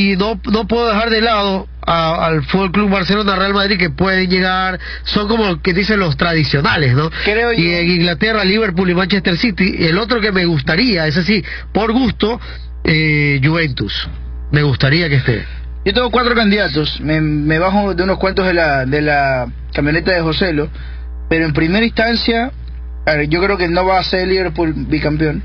Y no, no puedo dejar de lado al Fútbol Club Barcelona, Real Madrid, que pueden llegar, son como que dicen los tradicionales, ¿no? Creo y en Inglaterra, Liverpool y Manchester City. El otro que me gustaría, es así, por gusto, eh, Juventus. Me gustaría que esté. Yo tengo cuatro candidatos. Me, me bajo de unos cuantos de la, de la camioneta de Joselo. Pero en primera instancia, yo creo que no va a ser Liverpool bicampeón.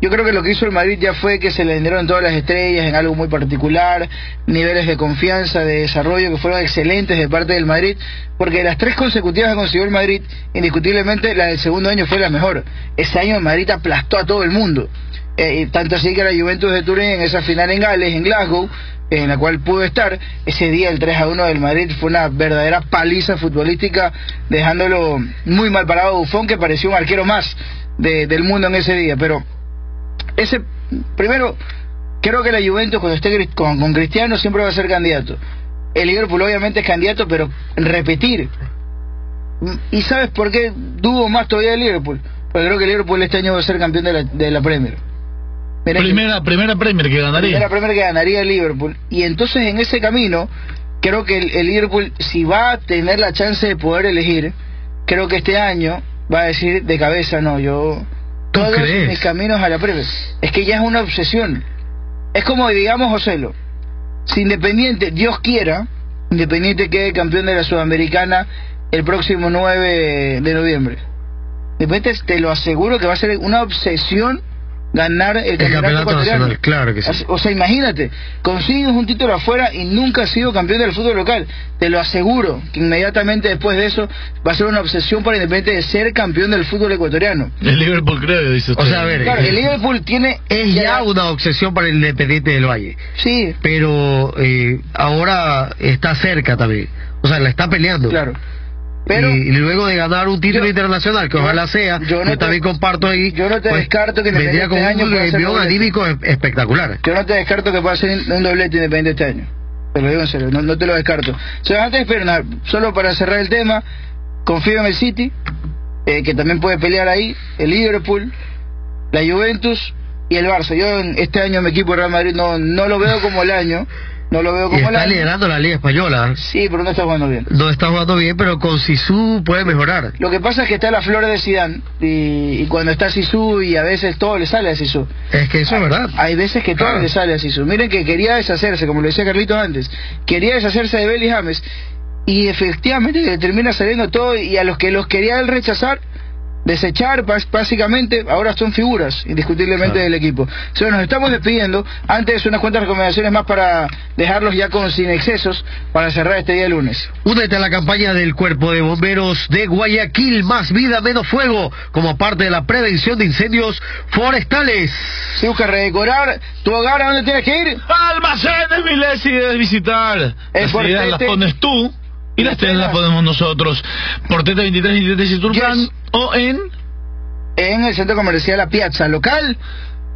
Yo creo que lo que hizo el Madrid ya fue que se le vendieron todas las estrellas en algo muy particular, niveles de confianza, de desarrollo que fueron excelentes de parte del Madrid, porque las tres consecutivas que consiguió el Madrid, indiscutiblemente la del segundo año fue la mejor. Ese año el Madrid aplastó a todo el mundo. Eh, tanto así que la Juventus de Turín en esa final en Gales, en Glasgow, en la cual pudo estar, ese día el 3 a 1 del Madrid fue una verdadera paliza futbolística, dejándolo muy mal parado a Buffon, que pareció un arquero más del mundo en ese día. Pero ese, primero, creo que la Juventus cuando esté con, con Cristiano siempre va a ser candidato. El Liverpool obviamente es candidato, pero repetir. ¿Y sabes por qué dudo más todavía el Liverpool? Porque creo que el Liverpool este año va a ser campeón de la, de la Premier. primera, primera Premier que ganaría. Primera Premier que ganaría el Liverpool. Y entonces en ese camino, creo que el, el, Liverpool, si va a tener la chance de poder elegir, creo que este año va a decir de cabeza, no, yo todos mis caminos a la Premier. Es que ya es una obsesión. Es como, digamos, Joselo, si Independiente, Dios quiera, Independiente quede campeón de la Sudamericana el próximo 9 de noviembre. Independiente, te lo aseguro que va a ser una obsesión ganar el, campeonato, nacional, claro que sí. O sea, imagínate, consigues un título afuera y nunca has sido campeón del fútbol local. Te lo aseguro que inmediatamente después de eso va a ser una obsesión para Independiente de ser campeón del fútbol ecuatoriano. El Liverpool cree, dice usted. O sea, a ver, el Liverpool tiene es ya, una obsesión para el Independiente del Valle. Sí. Pero eh, ahora está cerca también. O sea, la está peleando. Claro. Pero, y, luego de ganar un título internacional, que ojalá sea, yo, también comparto ahí. Yo no te pues, descarto que vendría con este un año anímico espectacular. Yo no te descarto que pueda ser un doblete independiente este año. Te lo digo en serio, no, te lo descarto. Pero solo para cerrar el tema, confío en el City, eh, que también puede pelear ahí, el Liverpool, la Juventus y el Barça. Yo en este año mi equipo Real Madrid no, no lo veo como el año. No lo veo como y está liderando la Liga Española. Sí, pero no está jugando bien. No está jugando bien, pero con Sisu puede mejorar. Lo que pasa es que está la flor de Zidane y, cuando está Sisu y a veces todo le sale a Sisu. Es que eso es verdad. Hay veces que todo le sale a Sisu. Miren que quería deshacerse, como lo decía Carlito antes, quería deshacerse de Belly James y efectivamente le termina saliendo todo y a los que los quería él rechazar desechar básicamente, ahora son figuras indiscutiblemente del equipo. Entonces nos estamos despidiendo, antes unas cuantas recomendaciones más para dejarlos ya con sin excesos para cerrar este día lunes. Únete a la campaña del Cuerpo de Bomberos de Guayaquil, más vida, menos fuego, como parte de la prevención de incendios forestales. Si buscas redecorar tu hogar, ¿a dónde tienes que ir? Almacenes Milesi debes visitar. Es las las pones tú y las tres las ponemos nosotros. Por Teta 23 y Teta Turcán o en... En el centro comercial La Piazza, local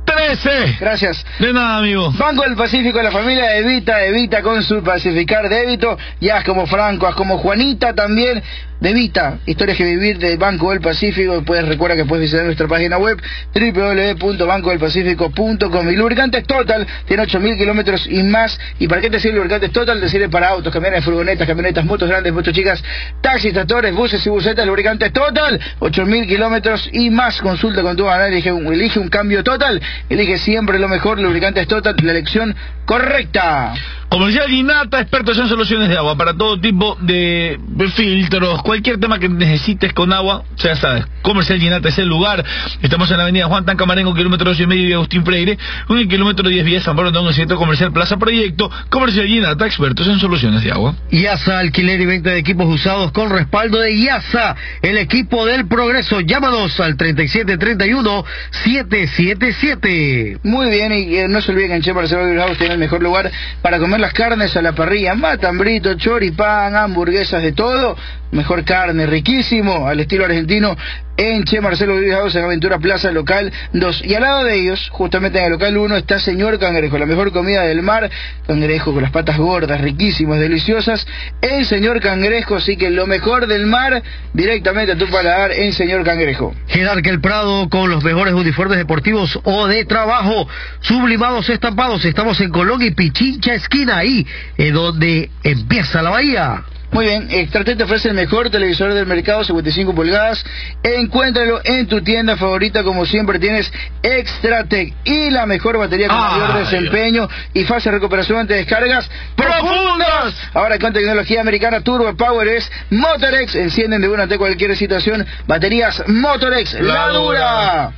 13. Gracias. De nada, amigo. Banco del Pacífico, la familia Evita, Evita con su pacificar débito. Ya como Franco, es como Juanita también. De Vita, historias que vivir del Banco del Pacífico. Puedes recuerda que puedes visitar nuestra página web www.bancodelpacifico.com. Y lubricantes Total tiene 8000 kilómetros y más. ¿Y para qué te sirve lubricantes Total? Te sirve para autos, camiones, furgonetas, camionetas, motos grandes, motos chicas, taxis, tractores, buses y busetas. Lubricantes Total, 8000 kilómetros y más. Consulta con tu elige, elige un cambio total. Elige siempre lo mejor. Lubricantes Total, la elección correcta. Comercial Ginata, expertos en soluciones de agua para todo tipo de filtros, cualquier tema que necesites con agua, ya sabes, Comercial Ginata es el lugar. Estamos en la avenida Juan Tancamarengo, kilómetro 2 y medio de Agustín Freire, en el kilómetro 10 vías San Pablo, un centro comercial Plaza Proyecto, Comercial Ginata, expertos en soluciones de agua. IASA, alquiler y venta de equipos usados con respaldo de IASA, el equipo del progreso. Llámanos al 3731-777. Muy bien, y no se olviden que en Chepa House tiene el mejor lugar para comer las carnes a la parrilla, matambrito, choripán, hamburguesas, de todo. Mejor carne, riquísimo, al estilo argentino en Che Marcelo Vives en Aventura Plaza Local 2. Y al lado de ellos, justamente en el local 1, está Señor Cangrejo, la mejor comida del mar, cangrejo con las patas gordas, riquísimas, deliciosas, el Señor Cangrejo, así que lo mejor del mar directamente a tu paladar en Señor Cangrejo. Jerarca El Prado con los mejores uniformes deportivos o de trabajo, sublimados estampados, estamos en Colón y Pichincha esquina, ahí donde empieza la bahía. Muy bien, Extratec te ofrece el mejor televisor del mercado, 55 pulgadas. Encuéntralo en tu tienda favorita, como siempre tienes Extratec y la mejor batería con mayor desempeño y fácil recuperación ante descargas profundas. Ahora con tecnología americana Turbo Power es Motorex, encienden de una ante cualquier situación. Baterías Motorex, la, dura.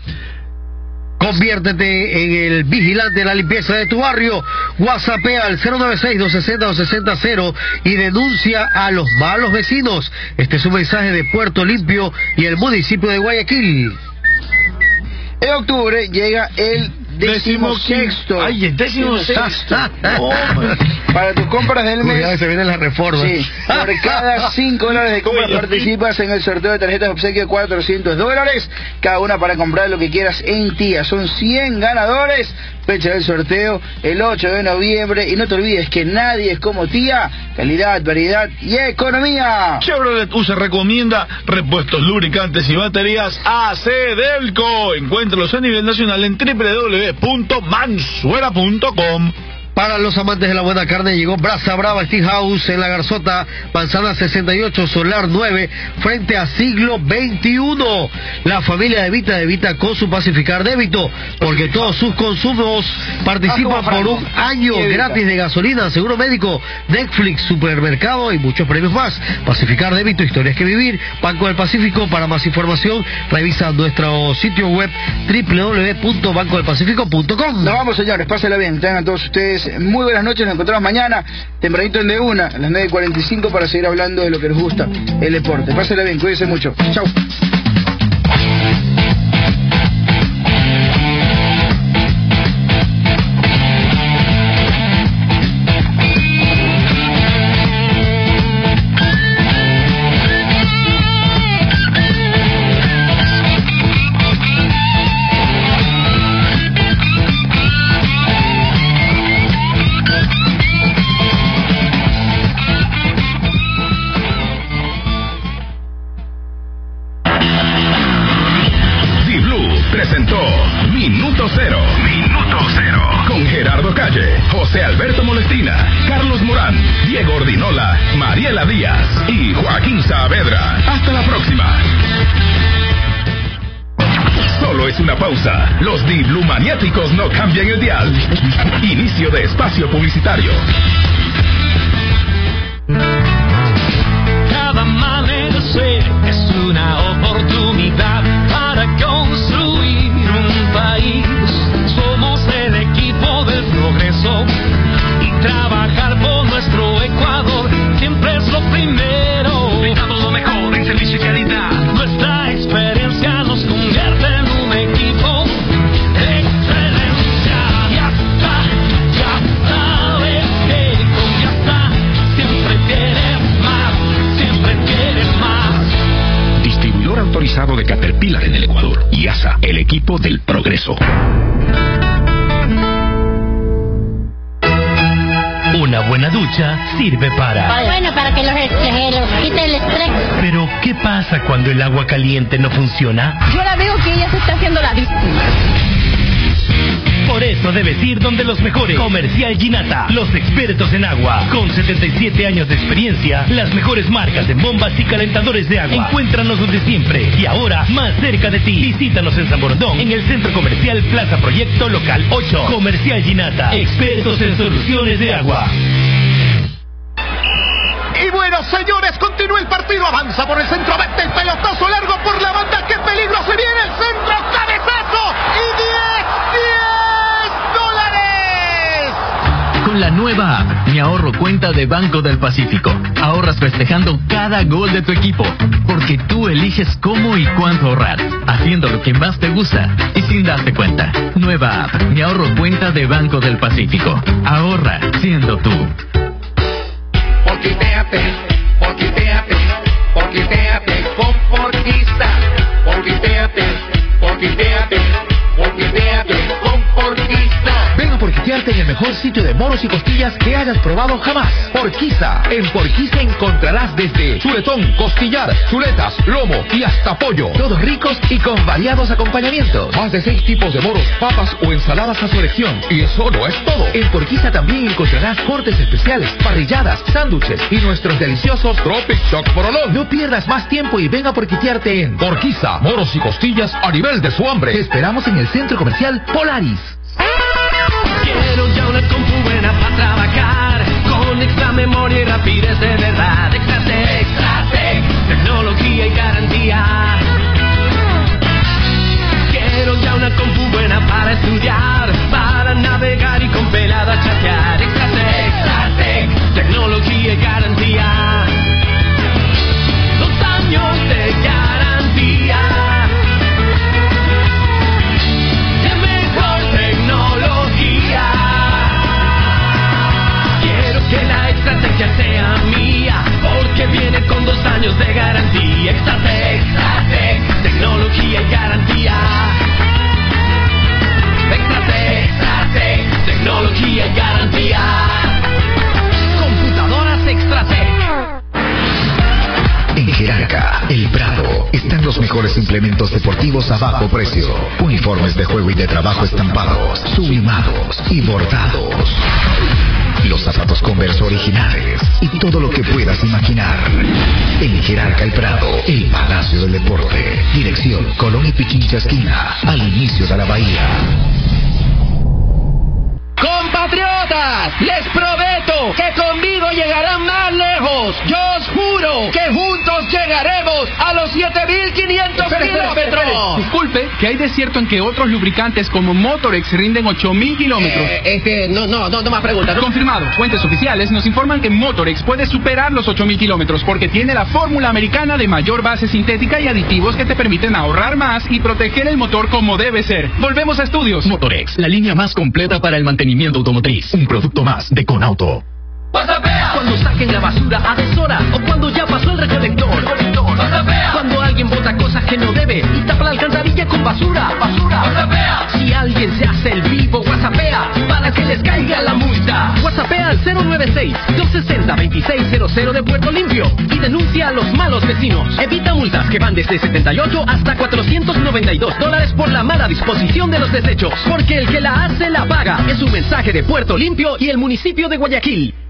Conviértete en el vigilante de la limpieza de tu barrio. WhatsApp al 096-260-260 y denuncia a los malos vecinos. Este es un mensaje de Puerto Limpio y el municipio de Guayaquil. En octubre llega el décimo sexto. Ay, el décimo sexto. Para tus compras del mes. Cuidado, se viene la reforma. Sí, por cada 5 dólares de compra participas en el sorteo de tarjetas de obsequio de 400 dólares. Cada una para comprar lo que quieras en tía. Son 100 ganadores. Fecha del sorteo el 8 de noviembre. Y no te olvides que nadie es como tía. Calidad, variedad y economía. Chevrolet USA recomienda repuestos lubricantes y baterías AC Delco. Encuéntralos a nivel nacional en www.mansuera.com. Para los amantes de la buena carne llegó Brasa Brava House en la Garzota, Manzana 68, Solar 9, frente a siglo XXI. La familia de Evita Evita con su pacificar débito, porque todos sus consumos participan por un año gratis de gasolina, seguro médico, Netflix, supermercado y muchos premios más. Pacificar débito, historias que vivir, Banco del Pacífico. Para más información, revisa nuestro sitio web www.bancodelpacifico.com. Nos vamos, señores, pásenla bien. Tengan todos ustedes muy buenas noches. Nos encontramos mañana, tempranito en De Una, a las 9.45, para seguir hablando de lo que nos gusta, el deporte. Pásenla bien, cuídense mucho. Chau. Publicitario. Cuando el agua caliente no funciona? Yo la veo que ella se está haciendo la víctima. Por eso debes ir donde los mejores. Comercial Ginata, los expertos en agua. Con 77 años de experiencia, las mejores marcas en bombas y calentadores de agua. Encuéntranos donde siempre y ahora más cerca de ti. Visítanos en San Borondón, en el Centro Comercial Plaza Proyecto Local 8. Comercial Ginata, expertos en soluciones de agua. Y bueno, señores, continúa el partido, avanza por el centro, mete el pelotazo largo por la banda, qué peligro se viene el centro, cabezazo y 10, 10 dólares. Con la nueva app, Mi Ahorro Cuenta de Banco del Pacífico, ahorras festejando cada gol de tu equipo, porque tú eliges cómo y cuánto ahorrar, haciendo lo que más te gusta y sin darte cuenta. Nueva app, Mi Ahorro Cuenta de Banco del Pacífico. Ahorra siendo tú. Porquiteate, happy day. Costillas que hayas probado jamás. Porquiza. En Porquiza encontrarás desde chuletón, costillar, chuletas, lomo y hasta pollo. Todos ricos y con variados acompañamientos. Más de seis tipos de moros, papas o ensaladas a su elección. Y eso no es todo. En Porquiza también encontrarás cortes especiales, parrilladas, sándwiches y nuestros deliciosos Tropic Shock Porolón. No pierdas más tiempo y ven a porquitearte en Porquiza, moros y costillas a nivel de su hambre. Te esperamos en el centro comercial Polaris. Quiero ya una compu buena para trabajar. Con extra memoria y rapidez de verdad. Extratec, Extratec Tecnología y garantía. Quiero ya una compu buena para estudiar Para navegar y con pelada chatear con dos años de garantía. Extratec, Extratec, tecnología y garantía. Extratec, Extratec, tecnología y garantía. Computadoras Extratec. En Jerarca, El Prado, están los mejores implementos deportivos a bajo precio. Uniformes de juego y de trabajo estampados, sublimados y bordados. Los zapatos Converse originales y todo lo que puedas imaginar. En Jerarca El Prado, el Palacio del Deporte. Dirección Colón y Pichincha Esquina, al inicio de la bahía. Les prometo que conmigo llegarán más lejos. Yo os juro que juntos llegaremos a los 7500 kilómetros. Disculpe, que hay desierto en que otros lubricantes como Motorex rinden 8000 kilómetros. Eh, este, no, no, no, no más preguntas. ¿no? Confirmado. Fuentes oficiales nos informan que Motorex puede superar los 8000 kilómetros porque tiene la fórmula americana de mayor base sintética y aditivos que te permiten ahorrar más y proteger el motor como debe ser. Volvemos a estudios. Motorex, la línea más completa para el mantenimiento automotriz. Un producto más de Conauto. Cuando saquen la basura a deshora o cuando ya pasó el recolector. Cuando alguien bota cosas que no debe y tapa la alcantarilla con basura. basura. Si alguien se hace el vivo, whatsappea para que les caiga la multa. Whatsappea al 096-260-2600 de Puerto Limpio y denuncia a los malos vecinos. Evita multas que van desde 78 hasta 492 dólares por la mala disposición de los desechos. Porque el que la hace la paga. Es un mensaje de Puerto Limpio y el municipio de Guayaquil.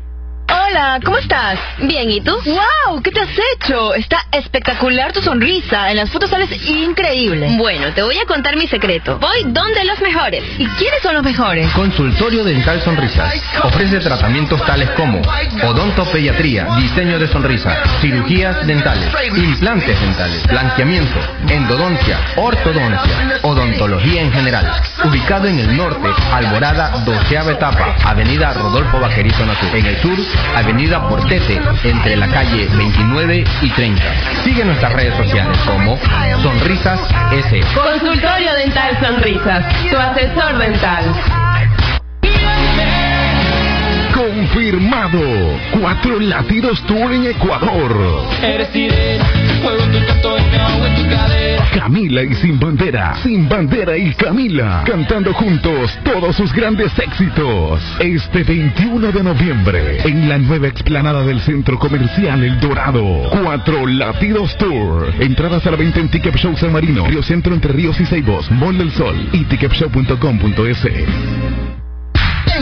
Hola, ¿cómo estás? Bien, ¿y tú? ¡Wow! ¿Qué te has hecho? Está espectacular tu sonrisa. En las fotos sales increíble. Bueno, te voy a contar mi secreto. Voy donde los mejores. ¿Y quiénes son los mejores? Consultorio Dental Sonrisas. Ofrece tratamientos tales como odontopediatría, diseño de sonrisa, cirugías dentales, implantes dentales, blanqueamiento, endodoncia, ortodoncia, odontología en general. Ubicado en el norte, Alborada, doceava etapa, Avenida Rodolfo Vaquerizo Natur. En el sur, Avenida Portete, entre la calle 29 y 30. Sigue nuestras redes sociales como Sonrisas S. Consultorio Dental Sonrisas, tu asesor dental. Confirmado. Cuatro latidos tour en Ecuador. Eres sirena, juego tu canto en agua en tu cadera. Camila y Sin Bandera. Sin Bandera y Camila. Cantando juntos todos sus grandes éxitos. Este 21 de noviembre. En la nueva explanada del centro comercial El Dorado. Cuatro latidos tour. Entradas a la venta en Ticket Show San Marino. Río Centro entre Ríos y Ceibos. Mall del Sol. Y ticketshow.com.es.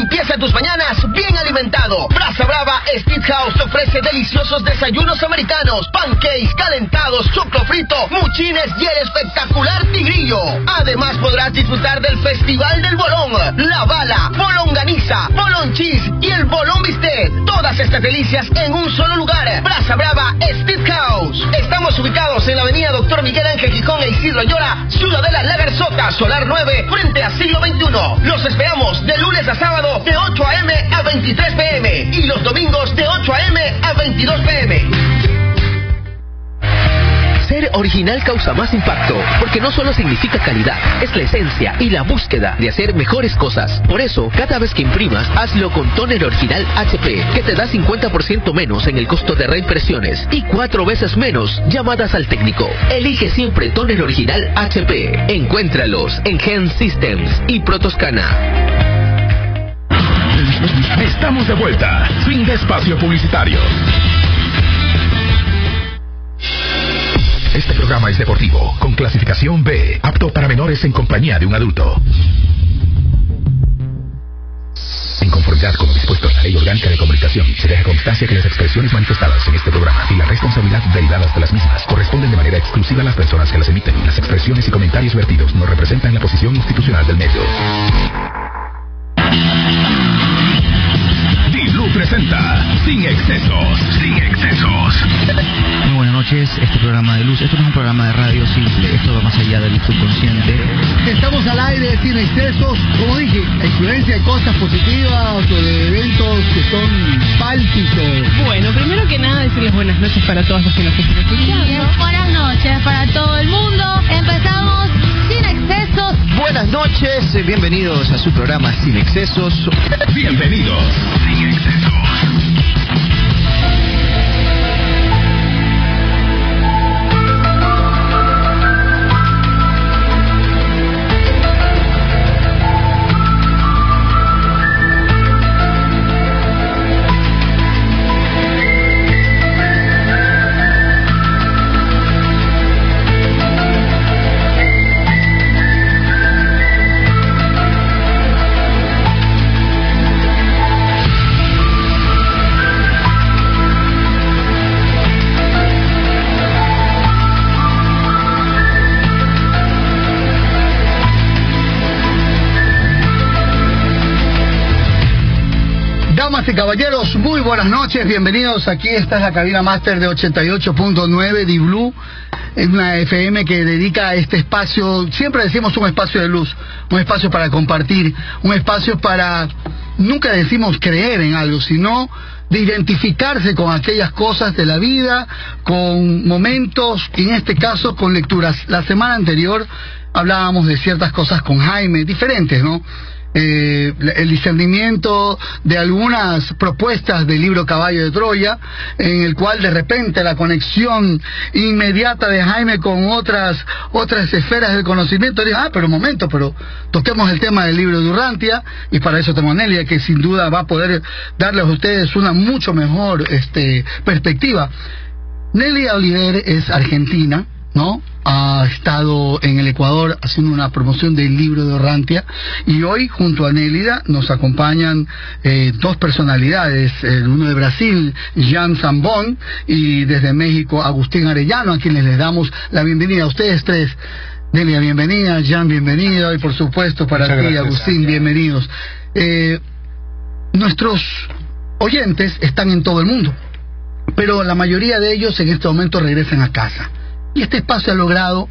Empieza tus mañanas bien alimentado. Brasa Brava Street House te ofrece deliciosos desayunos americanos, pancakes calentados, choclo frito, muchines y el espectacular tigrillo. Además podrás disfrutar del Festival del Bolón, la bala, bolonganiza, bolón cheese y el bolón bistec. Todas estas delicias en un solo lugar. Brasa Brava Street House. Estamos ubicados en la avenida Doctor Miguel Ángel Gijón e Isidro Llora, Ciudadela La Solar 9, frente a siglo XXI. Los esperamos de lunes a sábado de 8 a.m. a 23 p.m. y los domingos de 8 a.m. a 22 p.m. Ser original causa más impacto, porque no solo significa calidad, es la esencia y la búsqueda de hacer mejores cosas. Por eso, cada vez que imprimas, hazlo con Toner Original HP, que te da 50% menos en el costo de reimpresiones y cuatro veces menos llamadas al técnico. Elige siempre Toner Original HP. Encuéntralos en Gen Systems y Protoscana. Estamos de vuelta. Fin de espacio publicitario. Este programa es deportivo, con clasificación B, apto para menores en compañía de un adulto. En conformidad con lo dispuesto en la Ley Orgánica de Comunicación, se deja constancia que las expresiones manifestadas en este programa y la responsabilidad derivadas de las mismas corresponden de manera exclusiva a las personas que las emiten. Las expresiones y comentarios vertidos no representan la posición institucional del medio. Presenta Sin Excesos, Sin Excesos. Muy buenas noches, este programa de luz, esto no es un programa de radio simple, esto va más allá del subconsciente. Estamos al aire sin excesos, como dije, influencia de cosas positivas o de eventos que son pálpitos. Bueno, primero que nada decirles buenas noches para todos los que nos están escuchando. Buenas noches para todo el mundo. Buenas noches, bienvenidos a su programa Sin Excesos. Bienvenidos. Sin Excesos. Damas y caballeros, muy buenas noches, bienvenidos aquí. Esta es la cabina máster de 88.9 de Blue, es una FM que dedica a este espacio, siempre decimos un espacio de luz, un espacio para compartir, un espacio para, nunca decimos creer en algo, sino de identificarse con aquellas cosas de la vida, con momentos, en este caso con lecturas. La semana anterior hablábamos de ciertas cosas con Jaime, diferentes, ¿no? Eh, el discernimiento de algunas propuestas del libro Caballo de Troya, en el cual de repente la conexión inmediata de Jaime con otras otras esferas del conocimiento, dice, ah, pero un momento, pero toquemos el tema del libro de Urrantia, y para eso tengo a Nelia, que sin duda va a poder darles a ustedes una mucho mejor este, perspectiva. Nelia Oliver es argentina, ¿no? Ha estado en el Ecuador haciendo una promoción del libro de Orrantia y hoy junto a Nélida nos acompañan eh, dos personalidades, el uno de Brasil, Jean Zambón, y desde México, Agustín Arellano, a quienes les damos la bienvenida a ustedes tres. Nelia, bienvenida, Jean, bienvenido, y por supuesto para Muchas ti, gracias, Agustín, bienvenidos. Eh, nuestros oyentes están en todo el mundo, pero la mayoría de ellos en este momento regresan a casa. Y este espacio ha logrado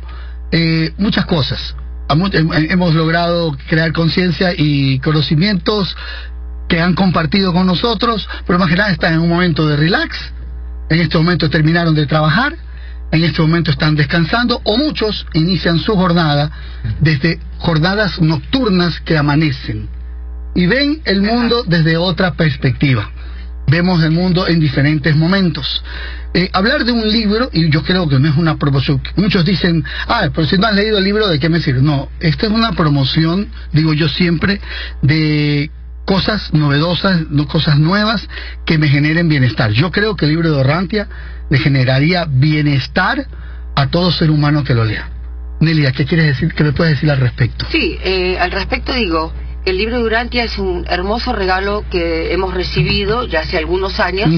eh, muchas cosas. Hemos- hem- Hemos logrado crear conciencia y conocimientos que han compartido con nosotros, pero más que nada están en un momento de relax. En este momento terminaron de trabajar, en este momento están descansando, o muchos inician su jornada desde jornadas nocturnas que amanecen y ven el mundo desde otra perspectiva. Vemos el mundo en diferentes momentos. Eh, hablar de un libro, y yo creo que no es una promoción, muchos dicen, ah, pero si no has leído el libro, ¿de qué me sirve? No, esta es una promoción, digo yo siempre, de cosas novedosas, no cosas nuevas que me generen bienestar. Yo creo que el libro de Orrantia le generaría bienestar a todo ser humano que lo lea. Nelia, ¿qué quieres decir? ¿Qué me puedes decir al respecto? Sí, eh, al respecto digo, el libro de Urantia es un hermoso regalo que hemos recibido ya hace algunos años,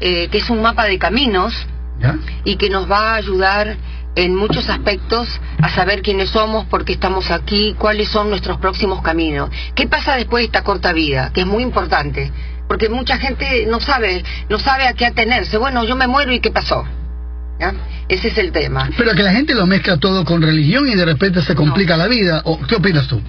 eh, que es un mapa de caminos ¿Ya? y que nos va a ayudar en muchos aspectos a saber quiénes somos, por qué estamos aquí, cuáles son nuestros próximos caminos. ¿Qué pasa después de esta corta vida? Que es muy importante, porque mucha gente no sabe, no sabe a qué atenerse. Bueno, yo me muero y qué pasó. ¿Ya? Ese es el tema. Pero que la gente lo mezcla todo con religión y de repente se complica la vida. ¿O ¿Qué opinas tú?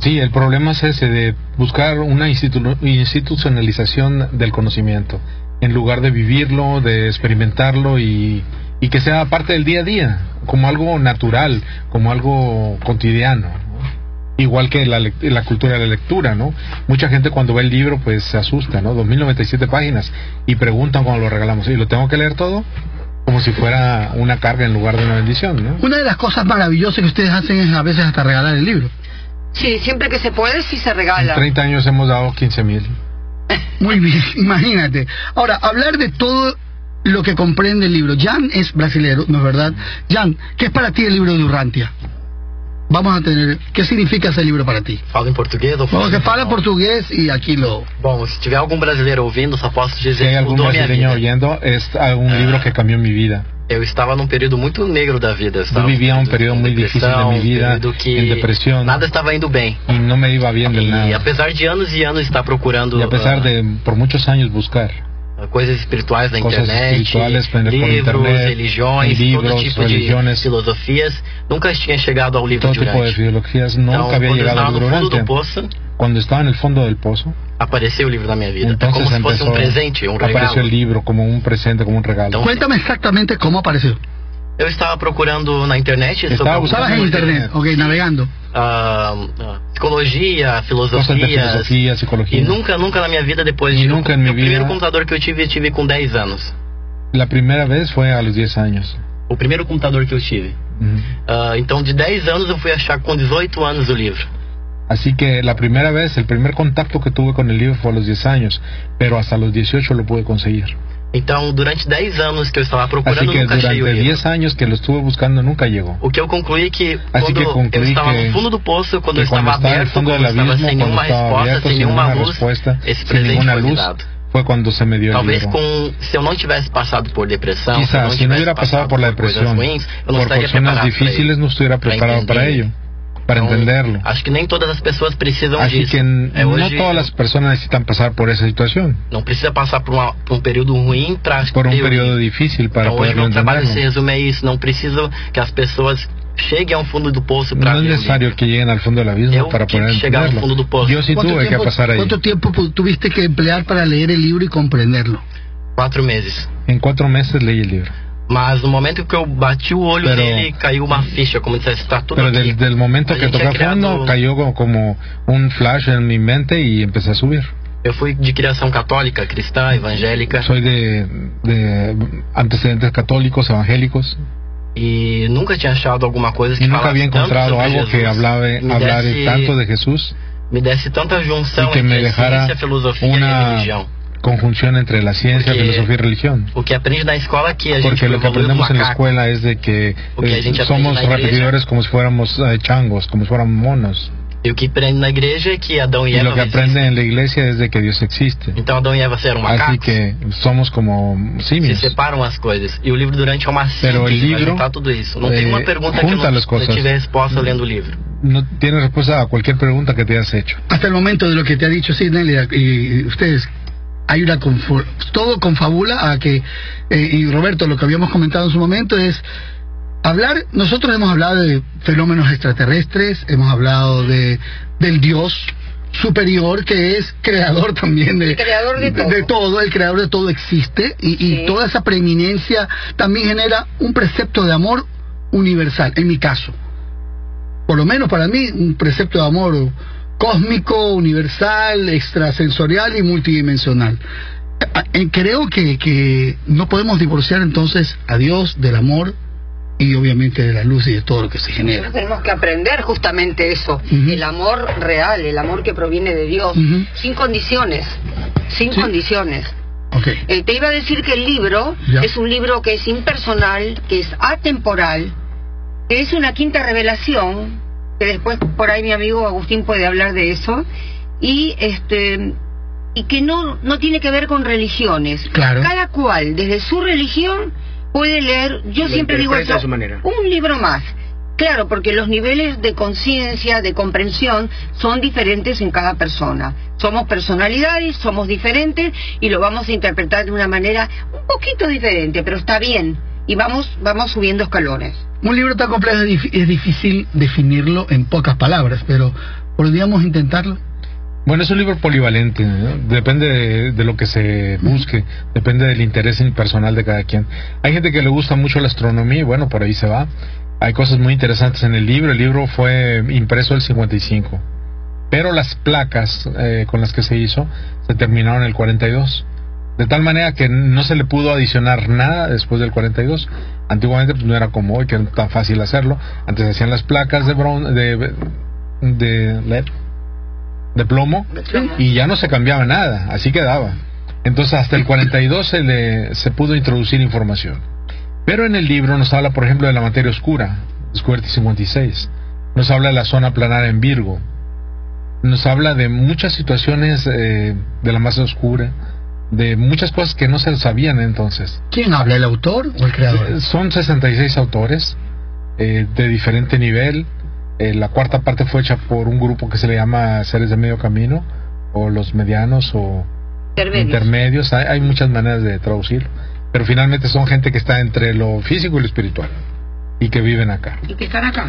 Sí, el problema es ese de buscar una institu- institucionalización del conocimiento, en lugar de vivirlo, de experimentarlo y, y que sea parte del día a día, como algo natural, como algo cotidiano. ¿no? Igual que la, la cultura de la lectura, ¿no? Mucha gente cuando ve el libro pues se asusta, ¿no? 2097 páginas y preguntan cuando lo regalamos, ¿y lo tengo que leer todo? Como si fuera una carga en lugar de una bendición, ¿no? Una de las cosas maravillosas que ustedes hacen es a veces hasta regalar el libro. Sí, siempre que se puede, sí se regala. En 30 años hemos dado 15 mil. Muy bien, imagínate. Ahora, hablar de todo lo que comprende el libro. Jan es brasilero, ¿no es verdad? Jan, ¿qué es para ti el libro de Urrantia? Vamos a tener, ¿qué significa ese libro para ti? Fala em português ou Vamos, que fala portugués y aquí lo... Bom, se tiver algum brasileiro ouvindo, só posso Si hay dizer que algún mudou a minha brasileño oyendo, es un libro que cambió mi vida. Eu estava num período muito negro da vida. Eu Yo estava vivía un num periodo muy difícil de depressão, mi um vida, período que en depresión, nada estava indo bem. y no me iba bien del E nada. apesar de anos e anos estar procurando Y a pesar ah, de, por muchos años, buscar coisas espirituais na Cosas internet, espirituales por livros, internet, religiões, libros, todo tipo religiones. de filosofias, nunca tinha chegado ao livro todo de tipo de Urante. filosofías, Então, nunca había quando eu llegado estava al no libro fundo do Durante. poço, Cuando estaba en el fondo del pozo, apareceu o livro na minha vida. é entonces como se fosse um presente, um regalo. apareció el libro como un presente, como un regalo. Cuéntame exactamente cómo apareció. Eu estava procurando na internet Estabas en coisas, internet, ok, navegando. ah, ah, psicologia, de filosofia. filosofía, E nunca, nunca na minha vida, depois de. nunca en mi o primeiro vida- computador que eu tive, eu tive com 10 anos. La primera vez fue a los 10 años. O primeiro computador que eu tive. Ah, então, de 10 anos, eu fui achar com 18 anos o livro. Así que la primera vez, el primer contacto que tuve con el libro fue a los 10 años, pero hasta los 18 lo pude conseguir. Então, durante 10 anos que eu estava Así procurando, que nunca achei o durante livro. 10 años que lo estuve buscando nunca llegó. O que eu concluí que Así quando que eu estava que- no fundo do poço, quando eu estava cuando estaba en el aberto, fondo quando del eu estava sem nenhuma resposta, sem nenhuma luz, respuesta, esse sin presente ninguna foi luz, dado. fue cuando se me dio el Talvez libro. com, se eu não tivesse passado por eu Quizás si no hubiera pasado por la depresión, ruins, eu por personas difíciles, para no estuviera preparado para entender. ello, para Então, entenderlo. Acho que nem todas as pessoas precisam Así disso. que n- É, no hoje, todas las personas necesitan pasar por esa situación, Não precisa passar por, uma, por um período ruim para por un ter o periodo livro. difícil para Então, hoje poderlo meu trabalho se entenderlo. resume a isso. Não preciso que as pessoas cheguem ao fundo do poço para No es ler o necesario livro. que lleguen al fondo del abismo Eu para tive poder que chegar ao entenderlo. fundo do poço. Yo sí ¿Cuánto tuve que tiempo- pasar ahí. ¿Cuánto tiempo pu- tuviste que emplear para leer el libro y comprenderlo? Quatro meses. En cuatro meses leí el libro. Mas no momento que eu bati o olho Pero- nele, caiu uma ficha, como se está tudo Pero del, del momento A que é criado- fondo, cayó como, un flash en mi mente y empecé a subir. Eu fui de criação católica, cristã, evangélica. Soy de, de antecedentes católicos, evangélicos, E nunca tinha achado alguma coisa que y nunca había encontrado algo que hablaba, hablar desse, tanto de Jesús me desse tanta junção que entre me dejara ciência, a filosofia e a una religião. Conjunción entre la ciencia, Porque- filosofía y religión. O que aprende na escola que a gente Porque lo que aprendemos en la escuela es de que eh, somos repetidores como si fuéramos eh, changos, como si fuéramos monos. E o que aprende na igreja é que Adão e Y Eva lo que existem. aprende en la iglesia es de que Dios existe. Então Adão e Eva Así macacos. que somos como Se simios. separam as coisas. E o livro durante é uma Pero el libro, tudo isso. Não tem eh, uma pergunta que não, las cosas. não tive resposta lendo o livro. No tienes respuesta a cualquier pregunta que te hayas hecho. Hasta el momento de lo que te ha dicho Sidney y, y ustedes, hay una todo confabula a que, eh, y Roberto, lo que habíamos comentado en su momento es hablar, nosotros hemos hablado de fenómenos extraterrestres, hemos hablado de del Dios superior que es creador también de, creador de todo. todo, el creador de todo existe y, y toda esa preeminencia también genera un precepto de amor universal, en mi caso por lo menos para mí, un precepto de amor cósmico, universal, extrasensorial y multidimensional. Eh, Creo que, que no podemos divorciar entonces a Dios del amor y obviamente de la luz y de todo lo que se genera. Nosotros tenemos que aprender justamente eso, el amor real, el amor que proviene de Dios, sin condiciones, sin condiciones. Ok. Eh, te iba a decir que el libro Ya. es un libro que es impersonal, que es atemporal, que es una quinta revelación, que después por ahí mi amigo Agustín puede hablar de eso, y este y que no, no tiene que ver con religiones. Claro. Cada cual, desde su religión, puede leer, yo Lo siempre digo eso, un libro más. Claro, porque los niveles de conciencia, de comprensión, son diferentes en cada persona. Somos personalidades, somos diferentes y lo vamos a interpretar de una manera un poquito diferente, pero está bien. Y vamos, vamos subiendo escalones. Un libro tan complejo es, dif- es difícil definirlo en pocas palabras, pero ¿podríamos intentarlo? Bueno, es un libro polivalente, ¿no? depende de, de lo que se busque, depende del interés personal de cada quien. Hay gente que le gusta mucho la astronomía y bueno, por ahí se va. Hay cosas muy interesantes en el libro, el libro fue impreso el 55, pero las placas eh, con las que se hizo se terminaron en el 42. De tal manera que no se le pudo adicionar nada después del 42. Antiguamente pues, no era como hoy, que era tan fácil hacerlo. Antes se hacían las placas de bron de, de LED de plomo y ya no se cambiaba nada, así quedaba. Entonces hasta el 42 se, le, se pudo introducir información. Pero en el libro nos habla, por ejemplo, de la materia oscura, Square 56. Nos habla de la zona planar en Virgo. Nos habla de muchas situaciones eh, de la masa oscura, de muchas cosas que no se sabían entonces. ¿Quién habla, el autor o el creador? Eh, Son 66 autores eh, de diferente nivel. Eh, la cuarta parte fue hecha por un grupo que se le llama Seres de Medio Camino, o los medianos, o Intermedios. intermedios. Hay, hay muchas maneras de traducir, pero finalmente son gente que está entre lo físico y lo espiritual, y que viven acá. Y que están acá.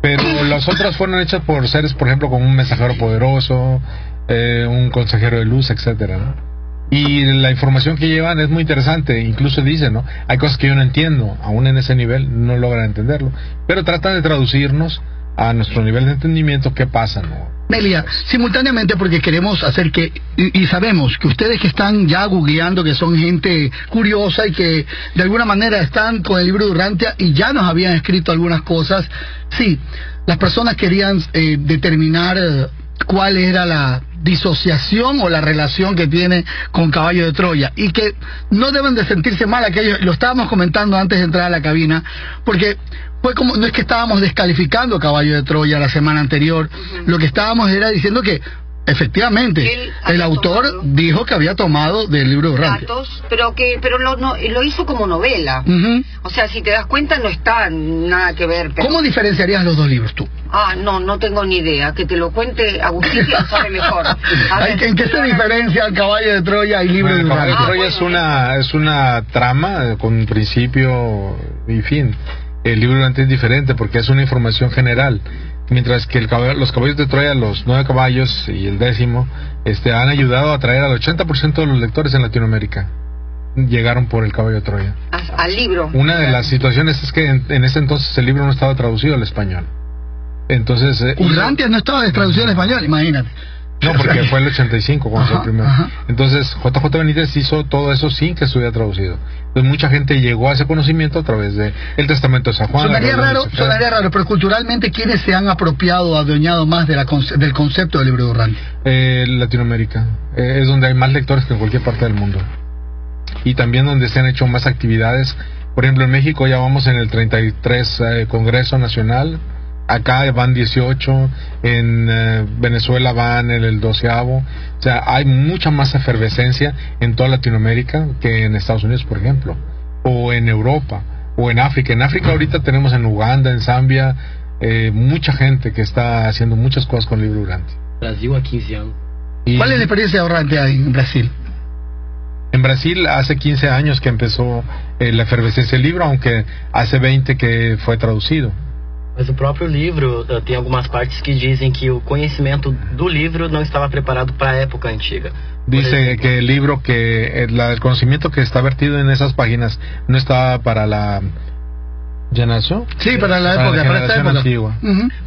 Pero las otras fueron hechas por seres, por ejemplo, como un mensajero poderoso, eh, un consejero de luz, etcétera, ¿no? Y la información que llevan es muy interesante, incluso dicen, ¿no? Hay cosas que yo no entiendo, aún en ese nivel no logran entenderlo, pero tratan de traducirnos a nuestro nivel de entendimiento qué pasa, ¿no? Melia, simultáneamente porque queremos hacer que, y, sabemos que ustedes que están ya googleando, que son gente curiosa y que de alguna manera están con el libro de Urrantia y ya nos habían escrito algunas cosas, sí, las personas querían eh, determinar eh, cuál era la disociación o la relación que tiene con Caballo de Troya y que no deben de sentirse mal aquellos, lo estábamos comentando antes de entrar a la cabina, porque fue como, no es que estábamos descalificando Caballo de Troya la semana anterior, lo que estábamos era diciendo que efectivamente el autor dijo que había tomado del libro de datos, pero que pero lo, no, lo hizo como novela. O sea, si te das cuenta no está nada que ver. Pero... ¿Cómo diferenciarías los dos libros tú? Ah, no, no tengo ni idea. Que te lo cuente Agustín, que lo sabe mejor. A ver, ¿En qué se diferencia el Caballo de Troya y libro de Bueno, Caballo de? Troya es una es una trama con principio y fin. El libro de Urrantia es diferente porque es una información general, mientras que el caballo- los caballos de Troya, los nueve caballos y el décimo, este, han ayudado a atraer al 80% de los lectores en Latinoamérica. Llegaron por el caballo de Troya. a- al libro. Una de las situaciones es que en, en ese entonces el libro no estaba traducido al español. Entonces, eh, no estaba traducido en español, imagínate. no, porque fue el 85 cuando fue el primero. Entonces, JJ Benítez hizo todo eso sin que estuviera traducido. Entonces, mucha gente llegó a ese conocimiento a través de el Testamento de San Juan. Sonaría raro, sonaría raro, pero culturalmente, ¿quiénes se han apropiado, adueñado más de la conce- del concepto del libro de Urrantia? Eh, Latinoamérica. Eh, es donde hay más lectores que en cualquier parte del mundo. Y también donde se han hecho más actividades. Por ejemplo, en México ya vamos en el 33 eh, Congreso Nacional. Acá van 18. En eh, Venezuela van en el 12 O sea, hay mucha más efervescencia en toda Latinoamérica que en Estados Unidos, por ejemplo. O en Europa. O en África. En África ahorita tenemos en Uganda, en Zambia, eh, mucha gente que está haciendo muchas cosas con el libro Durante. Brasil há 15 anos. ¿Cuál es la experiencia de Urrantia en Brasil? En Brasil hace 15 años que empezó eh, la efervescencia del libro, aunque hace 20 que fue traducido. Mas o próprio livro eh, tem algumas partes que dizem que o conhecimento do livro não estava preparado para a época antiga. Dice que el libro, que el, el conocimiento que está vertido en esas páginas no estaba para la generación. Sí, para la época, para generación época. antigua.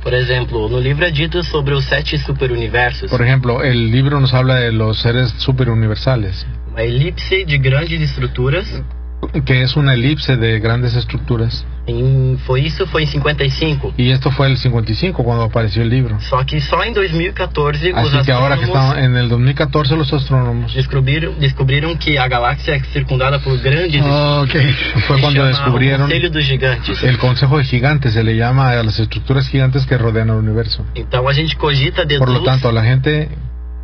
Por exemplo, no livro é dito sobre os sete superuniversos, Por ejemplo, el libro nos habla de los seres superuniversales, uma elipse de grandes estruturas. Que es una elipse de grandes estructuras. Em, foi isso foi em 55. Y esto fue el 55 cuando apareció el libro. Só que só em 2014 os Así que ahora que astrônomos estamos en el 2014 los astrónomos descobriram, descobriram que a galáxia é circundada por grandes okay. fue Se cuando chama descubrieron o Conselho dos Gigantes. el Consejo de Gigantes, se le llama a las estructuras gigantes que rodean el universo. Então a gente cogita Por lo deduz tanto, la gente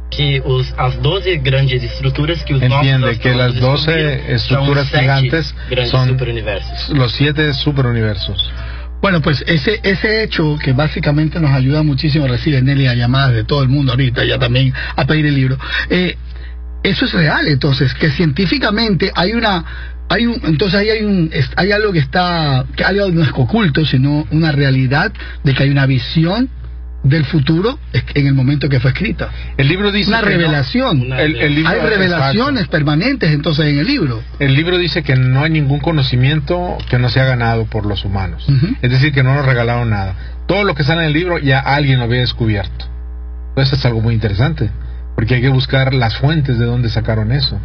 que os, as 12 grandes estruturas que os entiende nossos que las astrônomos 12 descobriram estructuras gigantes son superuniversos. los siete superuniversos. Bueno, pues ese ese hecho que básicamente nos ayuda muchísimo, recibe Nelly a llamadas de todo el mundo ahorita, ya también a pedir el libro. Eh, eso es real, entonces, que científicamente hay una hay un, entonces ahí hay un hay algo que está que algo no es oculto, sino una realidad de que hay una visión del futuro en el momento que fue escrita. El libro dice una que no- revelación. El- el libro- hay revelaciones exacto. permanentes entonces en el libro. El libro dice que no hay ningún conocimiento que no sea ganado por los humanos. Es decir, que no nos regalaron nada. Todo lo que sale en el libro ya alguien lo había descubierto. Entonces es algo muy interesante, porque hay que buscar las fuentes de dónde sacaron eso.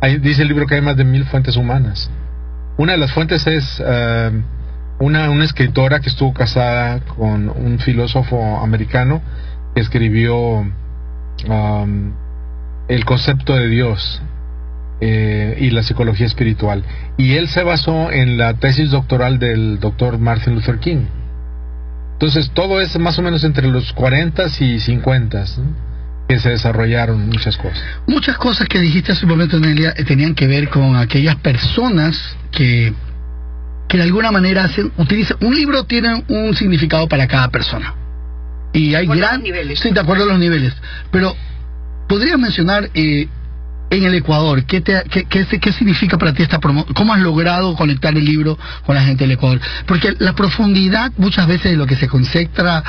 Ahí dice el libro que hay más de mil fuentes humanas. Una de las fuentes es eh, una, una escritora que estuvo casada con un filósofo americano que escribió um, el concepto de Dios eh, y la psicología espiritual. Y él se basó en la tesis doctoral del doctor Martin Luther King. Entonces todo es más o menos entre los 40 y 50 que se desarrollaron muchas cosas. Muchas cosas que dijiste hace un momento, Nelia, eh, tenían que ver con aquellas personas que, que de alguna manera hacen, utilizan. Un libro tiene un significado para cada persona. Y hay gran. Sí, de acuerdo a los niveles. Pero, ¿podrías mencionar eh, en el Ecuador qué, te, qué, qué, qué significa para ti esta promoción? ¿Cómo has logrado conectar el libro con la gente del Ecuador? Porque la profundidad muchas veces de lo que se concentra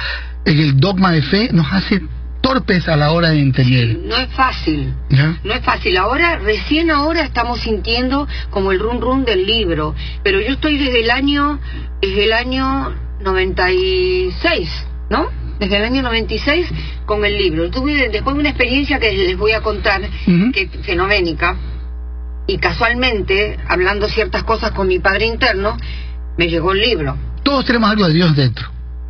en el dogma de fe nos hace torpes a la hora de entender. No es fácil. ¿Ya? No es fácil. Ahora, recién ahora estamos sintiendo como el run run del libro. Pero yo estoy desde el año, desde el año 96, ¿no? Desde el año 96 con el libro. Tuve después una experiencia que les voy a contar, que fenoménica. Y casualmente, hablando ciertas cosas con mi padre interno, me llegó el libro. Todos tenemos algo de Dios dentro.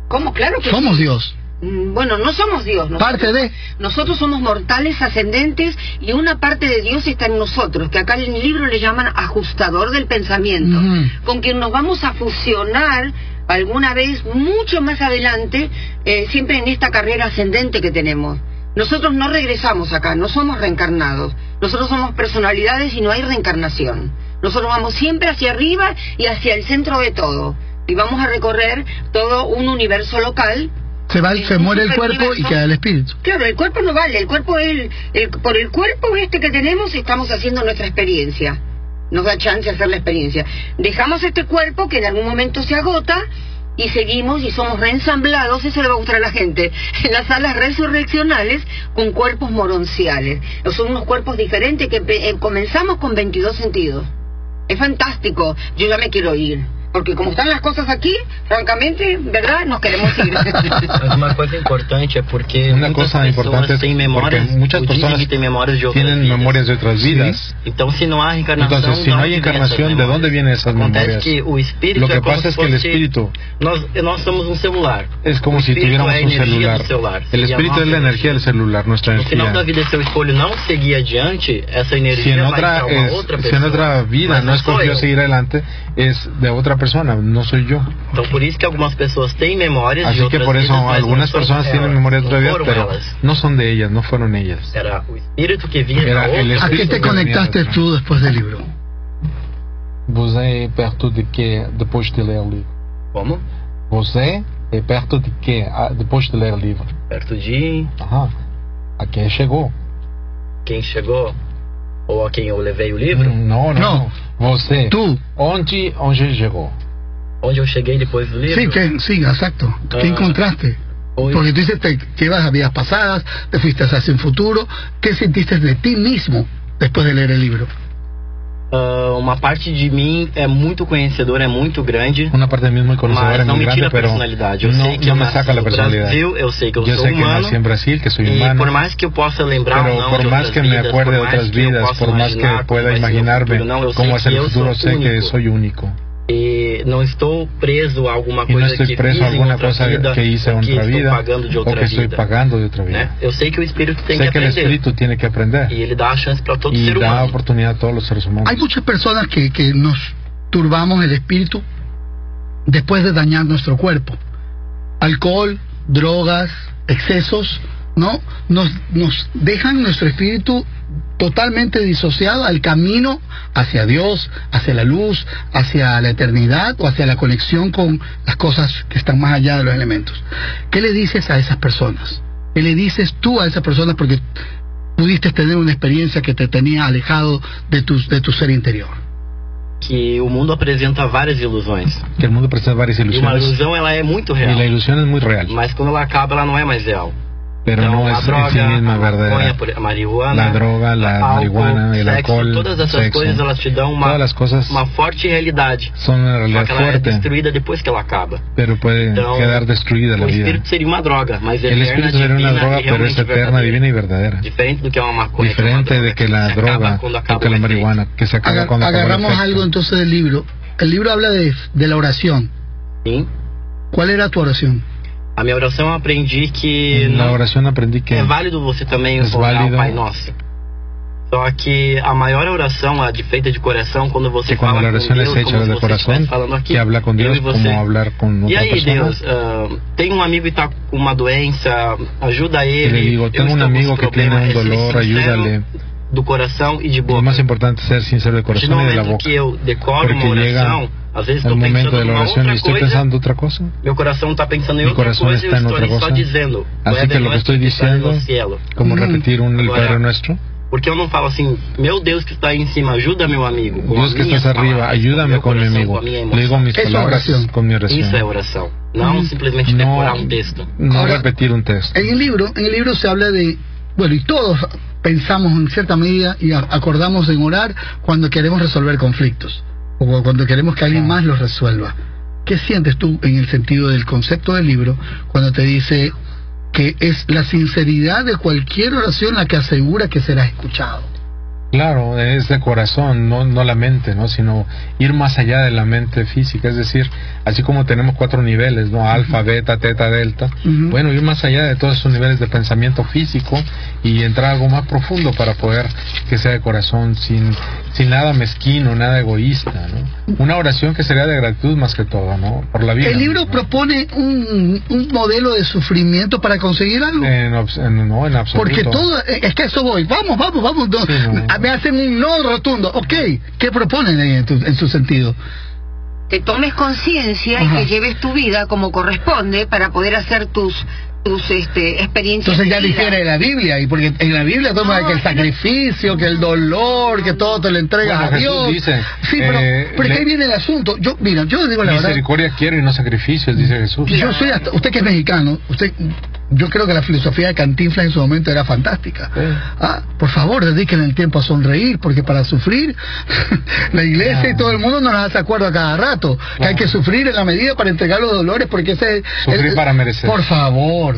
¿Cómo? Claro que Somos sí. Dios. Mm, Bueno, no somos Dios. Nosotros, Parte de. Nosotros somos mortales ascendentes y una parte de Dios está en nosotros, que acá en el libro le llaman ajustador del pensamiento, con quien nos vamos a fusionar alguna vez mucho más adelante, eh, siempre en esta carrera ascendente que tenemos. Nosotros no regresamos acá, no somos reencarnados. Nosotros somos personalidades y no hay reencarnación. Nosotros vamos siempre hacia arriba y hacia el centro de todo. Y vamos a recorrer todo un universo local Se, va, se muere el cuerpo y queda el espíritu. Claro, el cuerpo no vale, el cuerpo es el, el- por el cuerpo este que tenemos estamos haciendo nuestra experiencia. Nos da chance de hacer la experiencia. Dejamos este cuerpo que en algún momento se agota y seguimos y somos reensamblados, eso le va a gustar a la gente, en las salas resurreccionales con cuerpos moronciales. Son unos cuerpos diferentes que eh, comenzamos con 22 sentidos. Es fantástico, yo ya me quiero ir. Porque como están las cosas aquí, francamente, ¿verdad? Nos queremos ir. Importante porque Una cosa importante es porque muchas personas de outras tienen vidas. memorias de otras vidas. Entonces, si no hay encarnación, ¿de dónde vienen esas memorias? que o espírito Lo que pasa es que el espíritu Nós, nós somos um celular. es como O si espírito tuviéramos é a un energia celular. do celular. El espíritu nossa es la energía del celular, nuestra No final da energía. vida, se eu escolho não seguir adiante, essa energia Si en vai otra, si en vida no escogió seguir adelante, es de otra persona, no soy yo. Então, por isso que algumas pessoas têm memórias de Así que outras por eso vidas, algunas não são personas tienen elas, memorias de vida, foram pero elas. no son de ellas, no fueron ellas. Era o espírito que vinha Era da outra ¿A qué te que conectaste detrás. tú después del libro? Você é perto de que depois de ler o livro? Como? Você é perto de que ah, depois de ler o livro? Perto de Aham. A quem chegou? quem chegou ou a quem eu levei o livro. Não, não. não. Você. Tu. Onde, onde chegou? Onde eu cheguei depois do livro. Sí, que, sí, exacto. ¿Qué Ah. encontraste? Porque tú dices te, que ibas a vidas pasadas, te fuiste hacia un futuro. ¿Qué sentiste de ti mismo después de leer el libro? Ah, uma parte de mim é muito conhecedora, é muito grande. Una parte de mí es muy conocedora, Mas es não muy me tira grande, a pero personalidade. Eu no, sei que no eu me nasci saca la no personalidad. Brasil, eu sei que eu Yo sou sé que humano. nací en Brasil, que soy e humano. por mais que eu possa lembrar pero ou não por de más outras que me vidas, acuerde de por mais otras que eu vidas, possa por más que imaginar como pueda vai ser o imaginarme futuro, não, eu cómo sei es el que eu futuro, sou sé que único. soy único. E não estou preso a alguma no coisa estoy que preso fiz a em alguna outra cosa vida, que hice en ou que estou vida pagando de o outra que estoy vida. pagando de otra vida. né? Eu sei que o espírito tem sé que que el aprender. espíritu tiene que aprender E ele dá a chance para todo y ser da humano. oportunidad a todos los seres humanos. Hay muchas personas que, que nos turbamos el espíritu después de dañar nuestro cuerpo. Alcohol, drogas, excesos, ¿no? Nos, nos dejan nuestro espíritu totalmente disociado al camino hacia Dios, hacia la luz, hacia la eternidad o hacia la conexión con las cosas que están más allá de los elementos. ¿Qué le dices a esas personas? ¿Qué le dices tú a esas personas porque pudiste tener una experiencia que te tenía alejado de tu, de tu ser interior? Que o mundo apresenta várias ilusões. Que el mundo presenta varias E uma ilusiones ilusão ela é muito y la real. ilusión es muy real, Mas quando ela acaba, ela não é mais real. Pero então, no a es en droga, sí misma a maconha, verdadera. a marihuana, La droga, la álcool, marihuana, el sexo, alcohol, todas essas sexo, coisas elas te dão uma, todas las cosas uma forte realidade. son una Só realidad que ela é fuerte, destruída depois que ela acaba. pero puede Então, quedar destruida la o vida. espírito seria uma droga, mas El eterna, espíritu sería una divina droga, e pero es realmente eterna, verdadeira. divina y verdadera. Diferente do que é uma maconha. que é uma Diferente droga de que la droga o que o la marihuana, que se acaba Agar- cuando agarramos algo entonces del libro. El libro habla de, de la oración. ¿Cuál era tu oración? A minha oração eu aprendi que Na não oración aprendí que é válido você também Es orar o Pai Nosso. Só que a maior oração, a de feita de coração, quando você que fala la com es Deus, hecha como se de estivesse falando aqui, que habla Dios e você. como hablar con E otra aí, persona. Deus, ah, tem um amigo que está com uma doença, ajuda ele. le digo, eu un estou com amigo que problema, un é dolor, sincero ayúdale. Do coração e de Lo boca. más importante es ser sincero de do y de la momento boca. que eu decoro uma Porque llega oração, às vezes estou pensando outra coisa, pensando otra cosa. meu coração está pensando em outra coisa e eu estou otra ali só cosa. dizendo. Así "Padre que lo que nuestro estoy que estás diciendo, no cielo". como repetir Agora, Padre Nuestro, Porque eu não falo assim, meu Deus que está aí em cima, ajuda meu amigo. as que estás arriba, palavras, ayúdame meu con mi coração, amigo. com a minha Le digo mis emoção. palabras con mi oración. Isso é oração. Não Uhum. simplesmente No- decorar um texto. Repetir el libro, en el libro se habla de, bueno, y todos pensamos en cierta medida y acordamos en orar cuando queremos resolver conflictos o cuando queremos que alguien más los resuelva. ¿Qué sientes tú en el sentido del concepto del libro cuando te dice que es la sinceridad de cualquier oración la que asegura que será escuchado? Claro, es de corazón, no, no la mente, ¿no? Sino ir más allá de la mente física. Es decir, así como tenemos cuatro niveles, ¿no? Alfa, beta, teta, delta. Bueno, ir más allá de todos esos niveles de pensamiento físico y entrar a algo más profundo para poder que sea de corazón, sin, sin nada mezquino, nada egoísta, ¿no? Una oración que sería de gratitud más que todo, ¿no? Por la vida. El libro propone un, un modelo de sufrimiento para conseguir algo. En, en- no, en absoluto. Porque todo, eh, es que eso voy, vamos, vamos, vamos, no, me hacen un no rotundo, ok, ¿qué proponen ahí en, tu- en su sentido? que tomes conciencia y que lleves tu vida como corresponde para poder hacer tus tus este experiencias Entonces ya difiere de la Biblia, y porque en la Biblia toma que el sacrificio, que el dolor, que todo te lo entregas Bueno, a Jesús Dios. dice, sí, pero, eh, pero le- ahí viene el asunto. Yo, mira, yo digo la verdad. Misericordia quiero y no sacrificios, dice Jesús. Yo soy hasta, usted que es mexicano, usted, yo creo que la filosofía de Cantinflas en su momento era fantástica. Ah, por favor, dediquen el tiempo a sonreír, porque para sufrir, la iglesia y todo el mundo nos hace acuerdo a cada rato, que hay que sufrir en la medida para entregar los dolores, porque ese Sufrir el- para merecer. Por favor.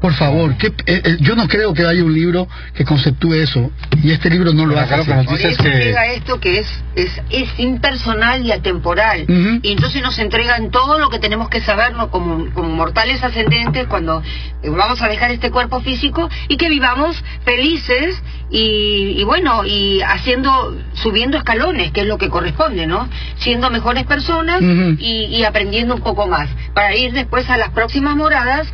Por favor, que, eh, eh, yo no creo que haya un libro que conceptúe eso, y este libro no lo Pero hace. que así. nos Por dice es eso que llega esto que es, es, es impersonal y atemporal. Y entonces nos entregan todo lo que tenemos que sabernos como, como mortales ascendentes cuando eh, vamos a dejar este cuerpo físico y que vivamos felices y, y bueno, y haciendo, subiendo escalones, que es lo que corresponde, ¿no? Siendo mejores personas y, y aprendiendo un poco más, para ir después a las próximas moradas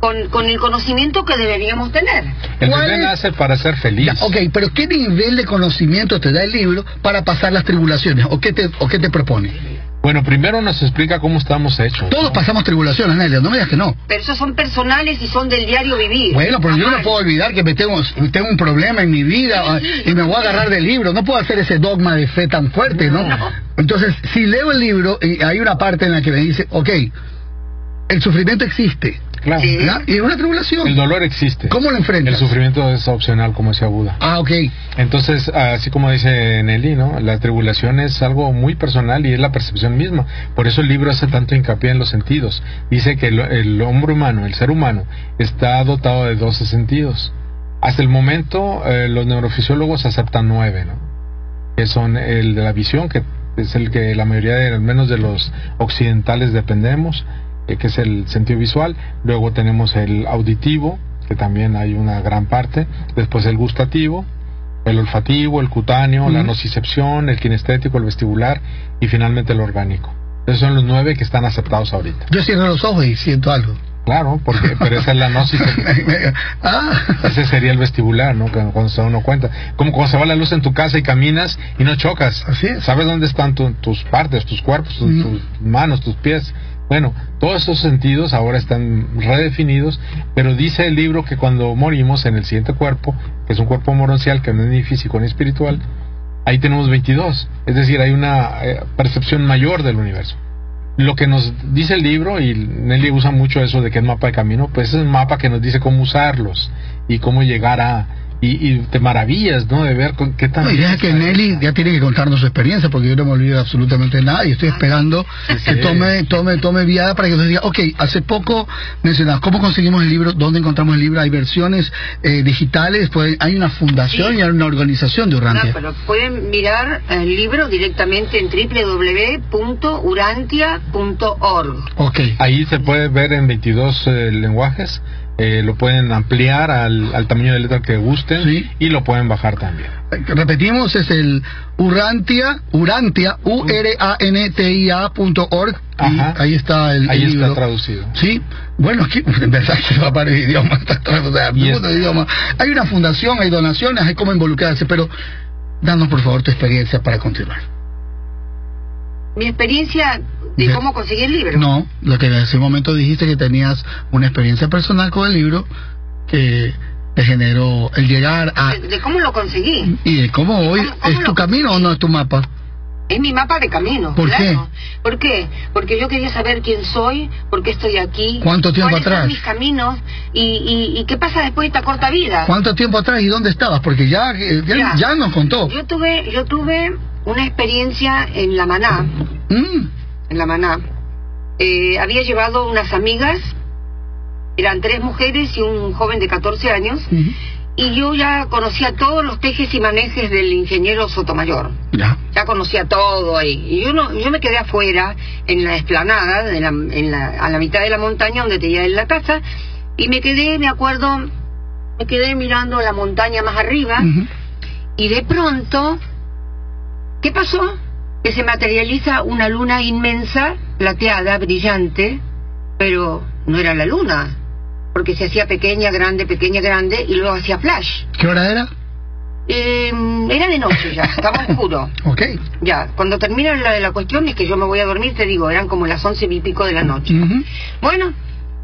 con, con el conocimiento que deberíamos tener. el ¿Cuál bebé es? nace para ser feliz. Ya, ok, pero ¿qué nivel de conocimiento te da el libro para pasar las tribulaciones? ¿O qué te, o qué te propone? Bueno, primero nos explica cómo estamos hechos. Todos pasamos tribulaciones, Nelia, no me digas que no. Pero esos son personales y son del diario vivir. Bueno, pero yo no puedo olvidar que me tengo, tengo un problema en mi vida y me voy a agarrar del libro. No puedo hacer ese dogma de fe tan fuerte, ¿no? Entonces, si leo el libro, y hay una parte en la que me dice, ok, el sufrimiento existe. Claro. ¿ya? Y es una tribulación. El dolor existe. ¿Cómo lo El enfrentas? sufrimiento es opcional, como decía Buda. Ah, ok. Entonces, así como dice Nelly, ¿no? La tribulación es algo muy personal y es la percepción misma. Por eso el libro hace tanto hincapié en los sentidos. Dice que el, el hombre humano, el ser humano, está dotado de 12 sentidos. Hasta el momento, eh, los neurofisiólogos aceptan nueve, ¿no? Que son el de la visión, que es el que la mayoría, de, al menos de los occidentales, dependemos, que es el sentido visual. Luego tenemos el auditivo, que también hay una gran parte. Después el gustativo, el olfativo, el cutáneo, la nocicepción, el kinestético, el vestibular y finalmente el orgánico. Esos son los nueve que están aceptados ahorita. Yo cierro los ojos y siento algo. Claro, porque pero esa es la gnosis. ah. Ese sería el vestibular, ¿no? Que Cuando se da uno cuenta. Como cuando se va la luz en tu casa y caminas y no chocas. Así es. Sabes dónde están tu- tus partes, tus cuerpos, tus, tus manos, tus pies. Bueno, todos esos sentidos ahora están redefinidos, pero dice el libro que cuando morimos en el siguiente cuerpo, que es un cuerpo moroncial, que no es ni físico ni espiritual, ahí tenemos 22. Es decir, hay una eh, percepción mayor del universo. Lo que nos dice el libro, y Nelly usa mucho eso de que es mapa de camino, pues es un mapa que nos dice cómo usarlos y cómo llegar a... y, y te maravillas, ¿no? De ver con qué tan... No, y deja que Nelly ya tiene que contarnos su experiencia, porque yo no me olvido absolutamente nada y estoy esperando que sí. tome, tome, tome viada para que nos diga, ok, hace poco mencionabas, ¿cómo conseguimos el libro? ¿Dónde encontramos el libro? ¿Hay versiones eh, digitales? Pues, ¿Hay una fundación y hay una organización de No, Urrantia? pero pueden mirar el libro directamente en www.urantia.org. Ok. Ahí se puede ver en 22 eh, lenguajes. Eh, lo pueden ampliar al, al tamaño de letra que gusten y lo pueden bajar también. Repetimos, es el Urantia, Urantia, U-R-A-N-T-I-A punto org. Y Ajá. ahí está el, Ahí el está traducido. Sí, bueno, aquí en verdad que va para el idioma, está traducido, o sea, es- idioma. Hay una fundación, hay donaciones, hay cómo involucrarse, pero danos por favor tu experiencia para continuar. Mi experiencia de cómo conseguí el libro. No, lo que en ese momento dijiste que tenías una experiencia personal con el libro que te generó el llegar a... De, de cómo lo conseguí. Y de cómo hoy ¿Cómo- cómo es tu camino o no es tu mapa. Es mi mapa de camino. ¿Por claro. ¿Por qué? Porque yo quería saber quién soy, por qué estoy aquí. ¿Cuánto tiempo cuáles son atrás? mis caminos y, y, y qué pasa después de esta corta vida. ¿Cuánto tiempo atrás y dónde estabas? Porque ya, eh, ya, Ya. ya nos contó. Yo tuve, yo tuve una experiencia en la Maná. Mm. En la Maná. Eh, había llevado unas amigas, eran tres mujeres y un joven de 14 años, y yo ya conocía todos los tejes y manejes del ingeniero Sotomayor. Ya. Ya conocía todo ahí. Y yo, no, yo me quedé afuera, en la esplanada, de la- en la- a la mitad de la montaña donde tenía él la casa, y me quedé, me acuerdo, me quedé mirando la montaña más arriba, y de pronto, ¿qué pasó? Que se materializa una luna inmensa, plateada, brillante, pero no era la luna, porque se hacía pequeña, grande, pequeña, grande, y luego hacía flash. ¿Qué hora era? Eh, era de noche ya, estaba oscuro. Ok. Ya, cuando termina la, la cuestión es que yo me voy a dormir, te digo, eran como las once y pico de la noche. Bueno,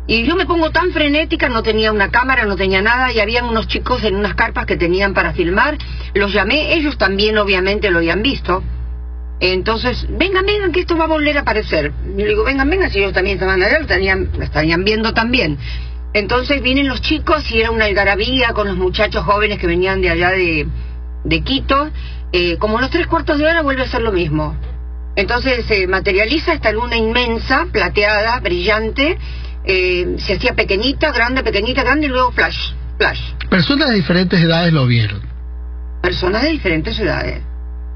y yo me pongo tan frenética, no tenía una cámara, no tenía nada, y habían unos chicos en unas carpas que tenían para filmar, los llamé, ellos también obviamente lo habían visto. Entonces, vengan, vengan, que esto va a volver a aparecer. Y le digo, vengan, vengan, si ellos también estaban allá, lo tenían, lo estarían viendo también. Entonces vienen los chicos y era una algarabía con los muchachos jóvenes que venían de allá de, de Quito. Eh, como los tres cuartos de hora vuelve a ser lo mismo. Entonces se materializa esta luna inmensa, plateada, brillante, eh, se hacía pequeñita, grande, pequeñita, grande y luego flash, flash. Personas de diferentes edades lo vieron. Personas de diferentes edades.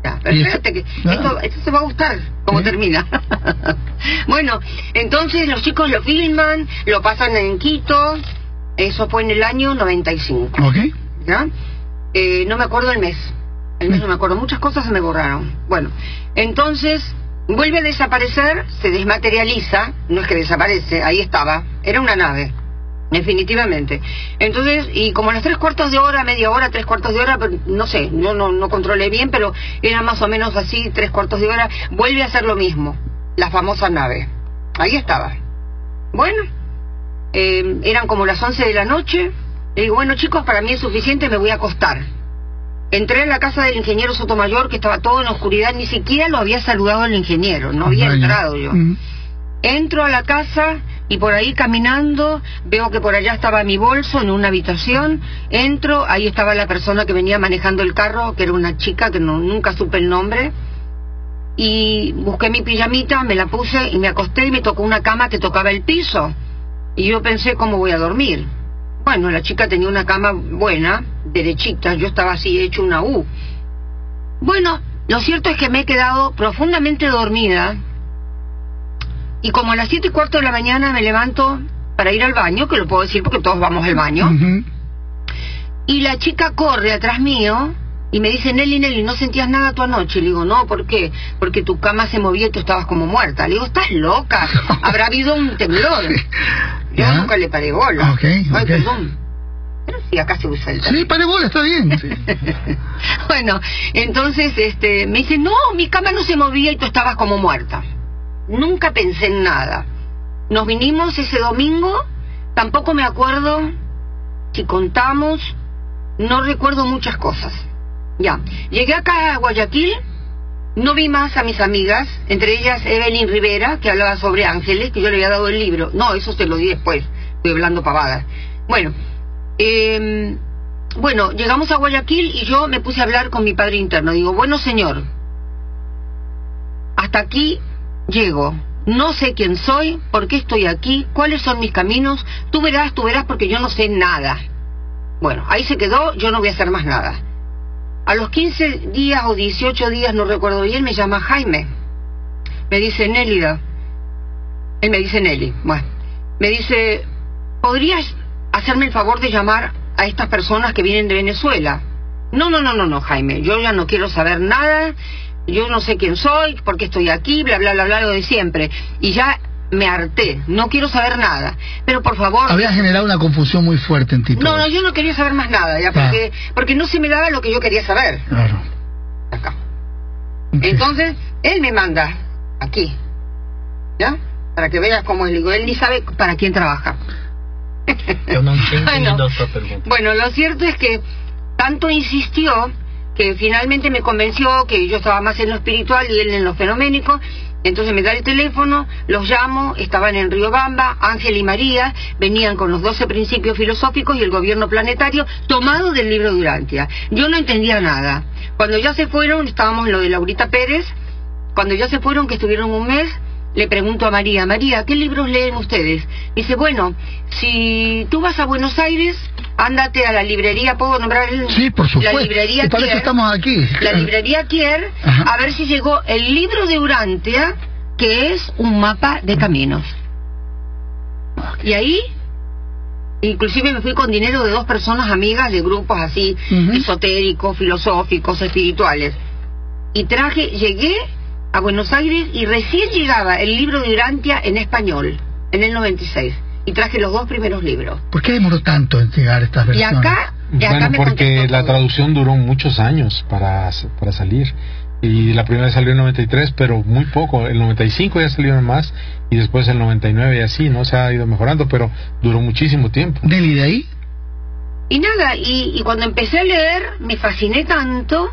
Ya, pero Y espérate que esto, esto te va a gustar cómo termina. bueno, entonces los chicos lo filman, lo pasan en Quito, eso fue en el año 95. Ok. ¿Ya? Eh, no me acuerdo el mes. El mes no me acuerdo, muchas cosas se me borraron. Bueno, entonces vuelve a desaparecer, se desmaterializa, no es que desaparece, ahí estaba, era una nave, definitivamente. Entonces, y como las tres cuartos de hora, media hora, tres cuartos de hora, no sé, yo no, no controlé bien, pero era más o menos así, tres cuartos de hora, vuelve a hacer lo mismo, la famosa nave. Ahí estaba. Bueno, eh, eran como las 11 de la noche. Le digo, bueno chicos, para mí es suficiente, me voy a acostar. Entré a la casa del ingeniero Sotomayor, que estaba todo en oscuridad, ni siquiera lo había saludado el ingeniero, no había entrado yo. Entro a la casa y por ahí caminando veo que por allá estaba mi bolso en una habitación. Entro, ahí estaba la persona que venía manejando el carro, que era una chica que no, nunca supe el nombre. Y busqué mi pijamita, me la puse y me acosté y me tocó una cama que tocaba el piso. Y yo pensé, ¿cómo voy a dormir? Bueno, la chica tenía una cama buena, derechita, yo estaba así hecho una U. Bueno, lo cierto es que me he quedado profundamente dormida y como a las siete y cuarto de la mañana me levanto para ir al baño, que lo puedo decir porque todos vamos al baño, y la chica corre atrás mío y me dice, Nelly, Nelly, ¿no sentías nada tu anoche? Le digo, no, ¿por qué? Porque tu cama se movía y tú estabas como muerta. Le digo, estás loca, habrá habido un temblor. Yo nunca le paré bola. Ok, Ay, perdón. Pero sí, acá se usa el Sí, pare bola, está bien. bueno, entonces este, me dice, no, mi cama no se movía y tú estabas como muerta. Nunca pensé en nada. Nos vinimos ese domingo, tampoco me acuerdo si contamos, no recuerdo muchas cosas. Ya, llegué acá a Guayaquil, no vi más a mis amigas, entre ellas Evelyn Rivera, que hablaba sobre ángeles, que yo le había dado el libro. No, eso se lo di después, estoy hablando pavadas. Bueno, eh, bueno, llegamos a Guayaquil y yo me puse a hablar con mi padre interno. Digo, bueno, señor, hasta aquí llego. No sé quién soy, por qué estoy aquí, cuáles son mis caminos. Tú verás, tú verás, porque yo no sé nada. Bueno, ahí se quedó, yo no voy a hacer más nada. A los 15 días o 18 días, no recuerdo bien, me llama Jaime. Me dice, Nélida. Él me dice Nelly. Bueno, me dice, ¿podrías hacerme el favor de llamar a estas personas que vienen de Venezuela? No, no, no, no, no, Jaime. Yo ya no quiero saber nada. Yo no sé quién soy, por qué estoy aquí, bla, bla, bla, bla, lo de siempre. Y ya me harté. No quiero saber nada. Pero por favor. Había generado una confusión muy fuerte en ti. No, no, yo no quería saber más nada, ya, Ah. porque, porque no se me daba lo que yo quería saber. Claro. Entonces, él me manda aquí, ¿ya? Para que veas cómo es. Digo, él ni sabe para quién trabaja. Pergunta. Bueno, lo cierto es que tanto insistió que finalmente me convenció que yo estaba más en lo espiritual y él en lo fenoménico. Entonces me da el teléfono, los llamo, estaban en Riobamba, Ángel y María, venían con los 12 principios filosóficos y el gobierno planetario tomado del libro Durantia. Yo no entendía nada. Cuando ya se fueron, estábamos en lo de Laurita Pérez, cuando ya se fueron, que estuvieron un mes, le pregunto a María, María, ¿qué libros leen ustedes? Dice, bueno, si tú vas a Buenos Aires, ándate a la librería, ¿puedo nombrar el- Sí, por supuesto. La librería eso Kier, estamos aquí. La librería Kier, a ver si llegó el libro de Urantia, que es un mapa de caminos. Y ahí, inclusive me fui con dinero de dos personas amigas de grupos así, esotéricos, filosóficos, espirituales. Y traje, llegué a Buenos Aires y recién llegaba el libro de Urantia en español, en el 96. Y traje los dos primeros libros. ¿Por qué demoró tanto en llegar estas Y versiones? acá, y acá Bueno, me porque la traducción duró muchos años para, para salir. Y la primera salió en 93, pero muy poco. El 95 ya salieron más y después el 99 y así, ¿no? Se ha ido mejorando, pero duró muchísimo tiempo. Nelly, de ahí? Y nada, y, y cuando empecé a leer me fasciné tanto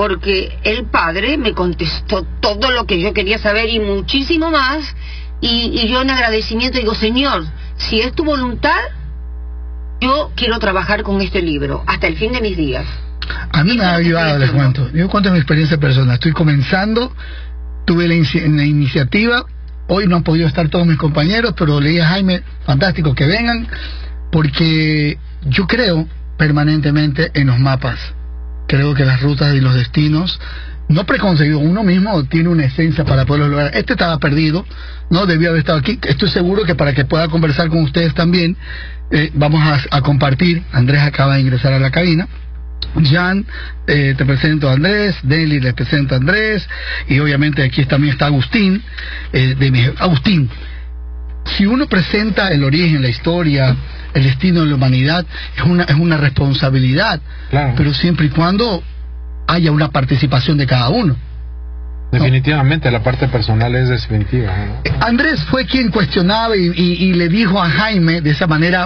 porque el padre me contestó todo lo que yo quería saber y muchísimo más. Y, y yo en agradecimiento digo, Señor, si es tu voluntad, yo quiero trabajar con este libro hasta el fin de mis días. A mí me ha ayudado, les cuento. Yo cuento mi experiencia personal. Estoy comenzando, tuve la iniciativa. Hoy no han podido estar todos mis compañeros, pero le dije a Jaime, fantástico que vengan, porque yo creo permanentemente en los mapas. Creo que las rutas y los destinos, no preconcebidos, uno mismo tiene una esencia para poderlo lograr. Este estaba perdido, no debió haber estado aquí. Estoy seguro que para que pueda conversar con ustedes también, eh, vamos a, a compartir. Andrés acaba de ingresar a la cabina. Jan, eh, te presento a Andrés, Deli les presento a Andrés, y obviamente aquí también está Agustín, eh, de mi- Agustín, si uno presenta el origen, la historia, el destino de la humanidad, es una, es una responsabilidad, pero siempre y cuando haya una participación de cada uno. Definitivamente, la parte personal es definitiva. ¿no? Andrés fue quien cuestionaba y, y- y le dijo a Jaime de esa manera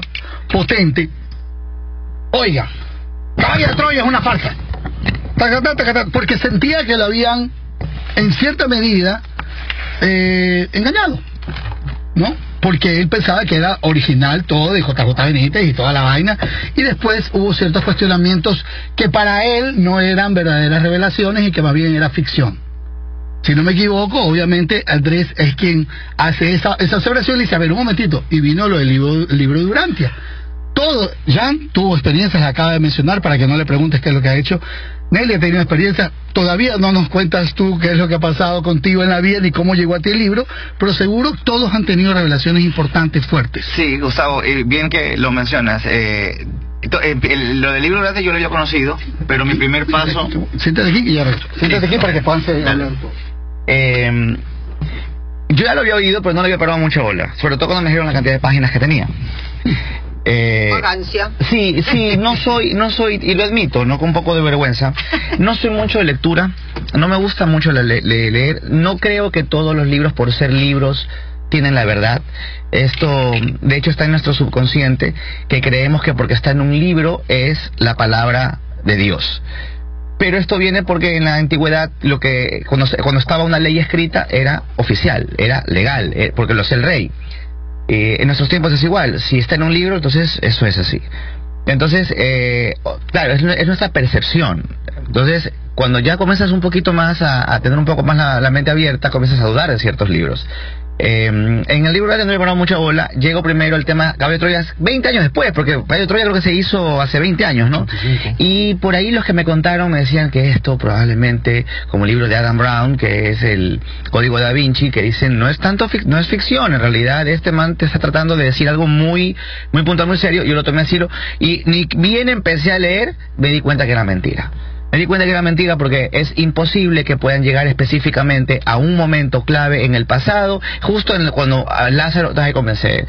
potente, oiga, Caballo de Troya es una farsa. Porque sentía que lo habían, en cierta medida, eh, engañado. ¿No? Porque él pensaba que era original todo de JJ Benítez y toda la vaina. Y después hubo ciertos cuestionamientos que para él no eran verdaderas revelaciones y que más bien era ficción. Si no me equivoco, obviamente Andrés es quien hace esa, esa observación y dice, a ver, un momentito, y vino lo del libro, libro de Durantia. Todo, Jan tuvo experiencias, acaba de mencionar, para que no le preguntes qué es lo que ha hecho. Nelly ha tenido experiencia, todavía no nos cuentas tú qué es lo que ha pasado contigo en la vida ni cómo llegó a ti el libro, pero seguro todos han tenido revelaciones importantes, fuertes. Sí, Gustavo, eh, bien que lo mencionas. Eh, eh, el- lo del libro de arte yo lo había conocido, pero mi primer paso... Siéntate aquí y ya. Siéntate aquí para que puedan seguir hablando. Eh, yo ya lo había oído, pero no le había parado mucha bola. Sobre todo cuando me dijeron la cantidad de páginas que tenía. Eh, Vagancia. sí, sí, no soy, no soy, y lo admito, no con un poco de vergüenza, no soy mucho de lectura, no me gusta mucho la- le- le- leer, no creo que todos los libros por ser libros tienen la verdad. Esto, de hecho, está en nuestro subconsciente, que creemos que porque está en un libro es la palabra de Dios. Pero esto viene porque en la antigüedad lo que cuando, cuando estaba una ley escrita era oficial, era legal, eh, porque lo hacía el rey. Eh, en nuestros tiempos es igual, si está en un libro, entonces eso es así. Entonces, eh, claro, es, es nuestra percepción. Entonces, cuando ya comienzas un poquito más a, a tener un poco más la, la mente abierta, comienzas a dudar de ciertos libros. Eh, en el libro de no le parado mucha bola, llego primero el tema Caballo de Troya 20 años después, porque Caballo de Troya creo que se hizo hace 20 años, ¿no? Y por ahí los que me contaron me decían que esto probablemente, como el libro de Adam Brown, que es el Código da Vinci, que dicen no es tanto fic- no es ficción, en realidad este man te está tratando de decir algo muy muy puntual, muy serio, yo lo tomé así lo- y ni bien empecé a leer, me di cuenta que era mentira. Me di cuenta que era mentira porque es imposible que puedan llegar específicamente a un momento clave en el pasado, justo en el- cuando Lázaro te convencer.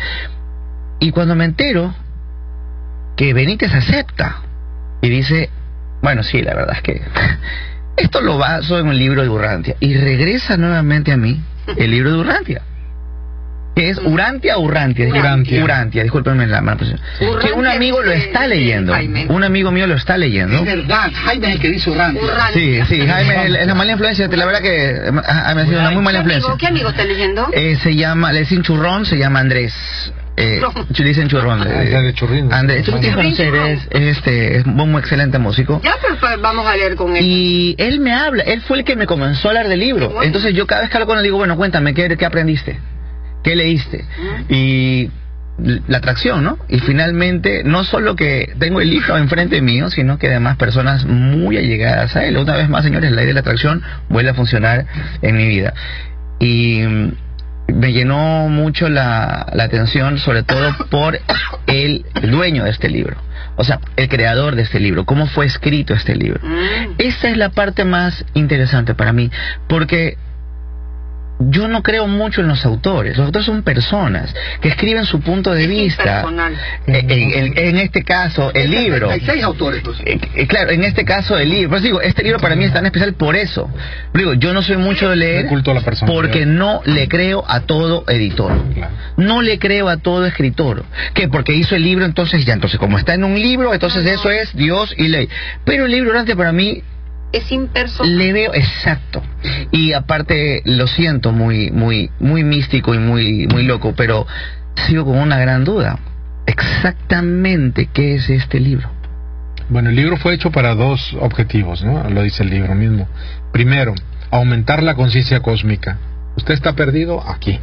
Y cuando me entero que Benítez acepta y dice, bueno, sí, la verdad es que esto lo baso en un libro de Urrantia. Y regresa nuevamente a mí el libro de Urrantia. Que es Urantia o Urrantia. Urantia. Urantia, discúlpenme la mala pronunciación. Que un amigo lo está leyendo. Un amigo mío lo está leyendo. Es verdad, Jaime es el que dice Urrantia. Sí, sí, Jaime, es la mala influencia, la verdad que eh, Jaime ha sido una muy mala influencia. ¿Qué amigo está leyendo? Eh, se llama, le dicen churrón, se llama Andrés. Eh, dicen churrón. Ah, eh, ya de churrín. Andrés, tú lo tienes que conocer, es, es este, es un muy excelente músico. Ya, pues, pues, vamos a leer con él. Y él me habla, él fue el que me comenzó a hablar del libro. Entonces yo cada vez que hablo con él digo, bueno, cuéntame, ¿qué, qué aprendiste? ¿Qué leíste? Y la atracción, ¿no? Y finalmente, no solo que tengo el libro enfrente mío, sino que además personas muy allegadas a él. Una vez más, señores, la ley de la atracción vuelve a funcionar en mi vida. Y mm, me llenó mucho la, la atención, sobre todo por el dueño de este libro. O sea, el creador de este libro, cómo fue escrito este libro. Esa es la parte más interesante para mí, porque yo no creo mucho en los autores. Los autores son personas que escriben su punto de vista. Eh, En, en- en este caso, el libro. Hay seis autores, pues. Eh, eh, claro, en este caso el libro. Pues digo, este libro para mí es tan especial por eso. Digo, yo no soy mucho de leer culto a la persona. porque no le creo a todo editor. No le creo a todo escritor. Que porque hizo el libro, entonces ya, entonces como está en un libro, entonces eso es Dios y ley. Pero el libro durante para mí es impersonal. le veo exacto. Y aparte lo siento muy muy muy místico y muy muy loco, pero sigo con una gran duda. Exactamente qué es este libro. Bueno, el libro fue hecho para dos objetivos, ¿no? Lo dice el libro mismo. Primero, aumentar la conciencia cósmica. Usted está perdido aquí.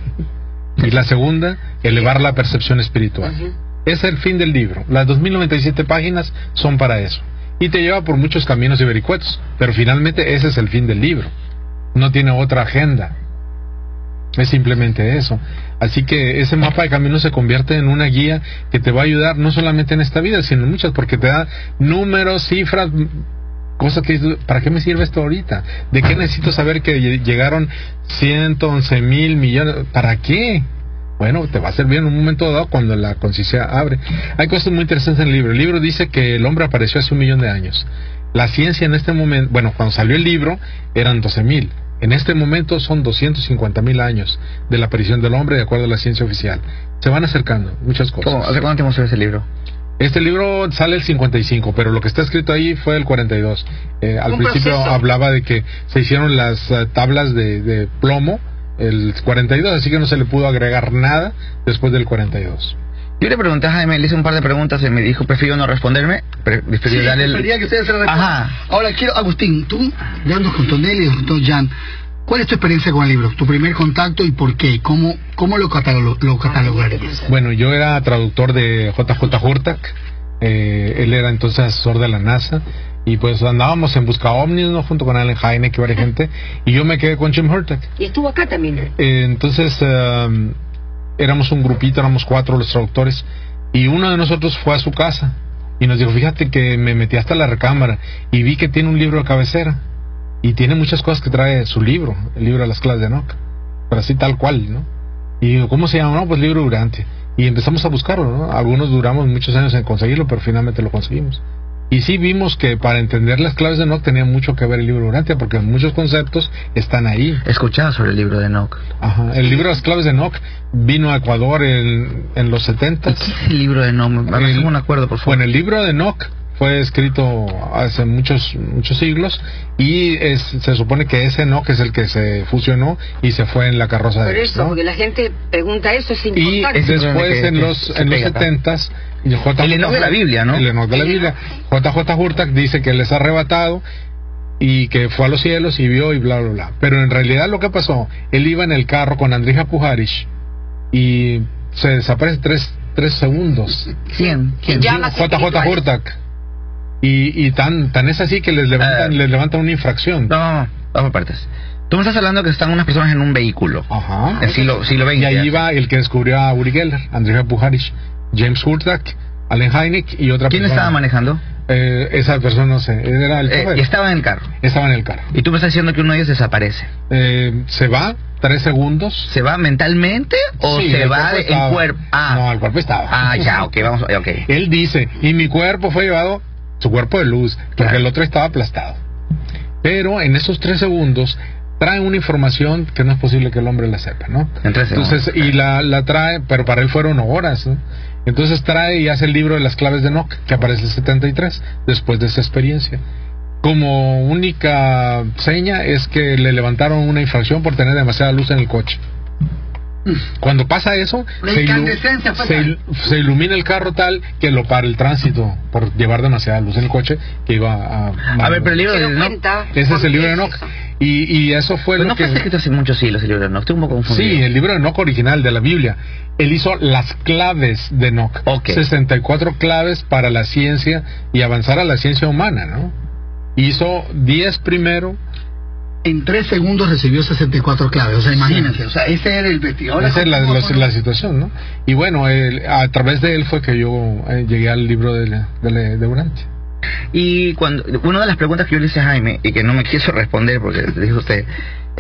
Y la segunda, elevar la percepción espiritual. Es el fin del libro. Las 2097 páginas son para eso. Y te lleva por muchos caminos y vericuetos. Pero finalmente ese es el fin del libro. No tiene otra agenda. Es simplemente eso. Así que ese mapa de camino se convierte en una guía que te va a ayudar no solamente en esta vida, sino en muchas, porque te da números, cifras, cosas que ¿para qué me sirve esto ahorita? ¿De qué necesito saber que lle- llegaron 111 mil millones? ¿Para qué? Bueno, te va a servir en un momento dado cuando la conciencia abre. Hay cosas muy interesantes en el libro. El libro dice que el hombre apareció hace un millón de años. La ciencia en este momento, bueno, cuando salió el libro eran 12 mil. En este momento son 250 mil años de la aparición del hombre de acuerdo a la ciencia oficial. Se van acercando muchas cosas. ¿Cómo? ¿Hace cuánto tiempo salió ese libro? Este libro sale el 55, pero lo que está escrito ahí fue el 42. Eh, al principio proceso. hablaba de que se hicieron las eh, tablas de, de plomo el 42, así que no se le pudo agregar nada después del 42. Yo le pregunté a Jaime, le hice un par de preguntas y me dijo, prefiero no responderme, pre- prefiero Sí, darle el... que ustedes se la Ajá. Ahora quiero, Agustín, tú, ya andas con Tonelli y con Jan, ¿cuál es tu experiencia con el libro? ¿Tu primer contacto y por qué? ¿Cómo, cómo lo, catalo- lo catalogarías? Bueno, yo era traductor de JJ Hurtak, eh, él era entonces asesor de la NASA, y pues andábamos en busca ovnis, ¿no? Junto con Allen Hynek y varias gente, y yo me quedé con Jim Hurtak. Y estuvo acá también. Eh, entonces eh, éramos un grupito, éramos cuatro los traductores y uno de nosotros fue a su casa y nos dijo, fíjate que me metí hasta la recámara y vi que tiene un libro de cabecera y tiene muchas cosas que trae su libro, el libro de las clases de Enoch, pero así tal cual, ¿no? Y digo, ¿cómo se llama? No, pues libro durante. Y empezamos a buscarlo, ¿no? Algunos duramos muchos años en conseguirlo, pero finalmente lo conseguimos. Y sí vimos que para entender las claves de Enoch tenía mucho que ver el libro Urantia, porque muchos conceptos están ahí. Escuchaba sobre el libro de Enoch. Ajá. El libro de las claves de Enoch vino a Ecuador en, en los 70. El libro de Enoch, a ver, un acuerdo, por favor. Bueno, el libro de Enoch fue escrito hace muchos muchos siglos y es, se supone que ese Enoch es el que se fusionó y se fue en la carroza Por de eso, ¿no? porque la gente pregunta eso, es Y después en los en los setentas J. El Enoch de la Biblia, ¿no? El Enoch de la Biblia. JJ Hurtak dice que les ha arrebatado y que fue a los cielos y vio y bla, bla, bla. Pero en realidad lo que pasó, él iba en el carro con Andrija Pujarish y se desaparece tres, tres segundos. ¿Quién? ¿Quién? JJ. Hurtak. Y, y tan, tan es así que les levantan, les levantan una infracción. No, no, no, vamos por partes. Tú me estás hablando que están unas personas en un vehículo. Ajá. El siglo, siglo XX. Y ahí va el que descubrió a Uri Geller, Andrija Pujarish, James Hurtak, Allen Hynek y otra ¿Quién persona. estaba manejando? Eh, esa persona no sé, era el Eh, estaba en el carro. Estaba en el carro. Y tú me estás diciendo que uno de ellos desaparece. Eh, se va tres segundos. ¿Se va mentalmente o Sí, se el va cuerpo en cuerpo? Ah. No, el cuerpo estaba. Ah, ya, ok, vamos, ok. Él dice, y mi cuerpo fue llevado, su cuerpo de luz, porque el otro estaba aplastado. Pero en esos tres segundos trae una información que no es posible que el hombre la sepa, ¿no? En tres Entonces, segundos. y la, la trae, pero para él fueron horas, ¿no? Entonces trae y hace el libro de las claves de Enoch, que aparece en el 73, después de esa experiencia. Como única seña es que le levantaron una infracción por tener demasiada luz en el coche. Cuando pasa eso, se, ilu- se il- se ilumina el carro tal que lo para el tránsito por llevar demasiada luz en el coche que iba a... A ver, pero el libro de Enoch. Ese es el libro de Enoch. Y, y eso fue Pero lo no fue que... escrito hace muchos siglos el libro de Enoch. Estoy un poco confundido. Sí, el libro de Enoch original de la Biblia. Él hizo las claves de Enoch. Ok. 64 claves para la ciencia y avanzar a la ciencia humana, ¿no? Hizo 10 primero. En tres segundos recibió 64 claves. O sea, imagínense. O sea, ese era el vestidor. Esa es la, la- la situación, ¿no? Y bueno, él- a través de él fue que yo eh, llegué al libro de, de, de. Y cuando una de las preguntas que yo le hice a Jaime y que no me quiso responder porque le dijo usted,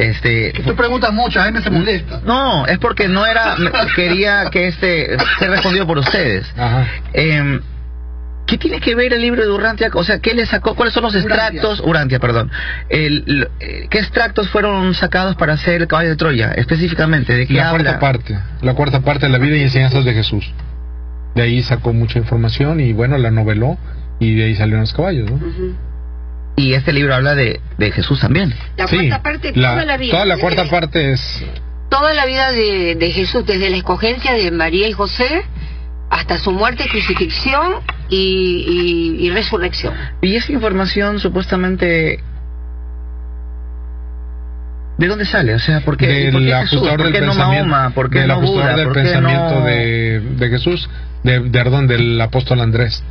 este, Tú preguntas mucho, a mí me se molesta. no, es porque no era, quería que este sea respondido por ustedes. Ajá. Em, ¿Qué tiene que ver el libro de Urantia? O sea, ¿qué le sacó? ¿Cuáles son los extractos? Urantia, perdón. El- eh, ¿Qué extractos fueron sacados para hacer el caballo de Troya? Específicamente, ¿de qué La habla? cuarta parte, la cuarta parte de la vida y enseñanzas de Jesús. De ahí sacó mucha información y bueno, la noveló y de ahí salieron los caballos, ¿no? Y este libro habla de, de Jesús también. La Sí, cuarta parte, la- toda la vida. toda la cuarta parte es Toda la vida de, de Jesús, desde la escogencia de María y José hasta su muerte, crucifixión y, y- y resurrección. Y esa información supuestamente... ¿De dónde sale? O sea, ¿por qué, del ¿por qué Jesús? ajustador ¿Por del qué no pensamiento, Mahoma? ¿Por qué del no ajustador Buda? del ¿Por qué pensamiento no... de, de Jesús, de, de, perdón, del apóstol Andrés,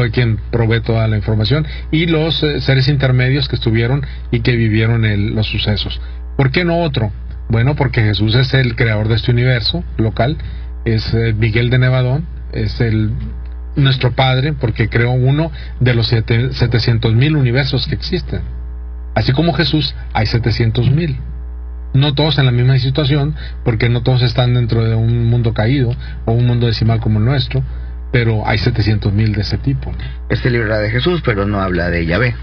fue quien provee toda la información y los eh, seres intermedios que estuvieron y que vivieron el- los sucesos. ¿Por qué no otro? Bueno, porque Jesús es el creador de este universo local, es eh, Miguel de Nevadón, es el nuestro padre porque creó uno de los 700 mil universos que existen. Así como Jesús, hay 700 mil. No todos en la misma situación, porque no todos están dentro de un mundo caído o un mundo decimal como el nuestro, pero hay 700 mil de ese tipo. Este libro de Jesús, pero no habla de Yahvé.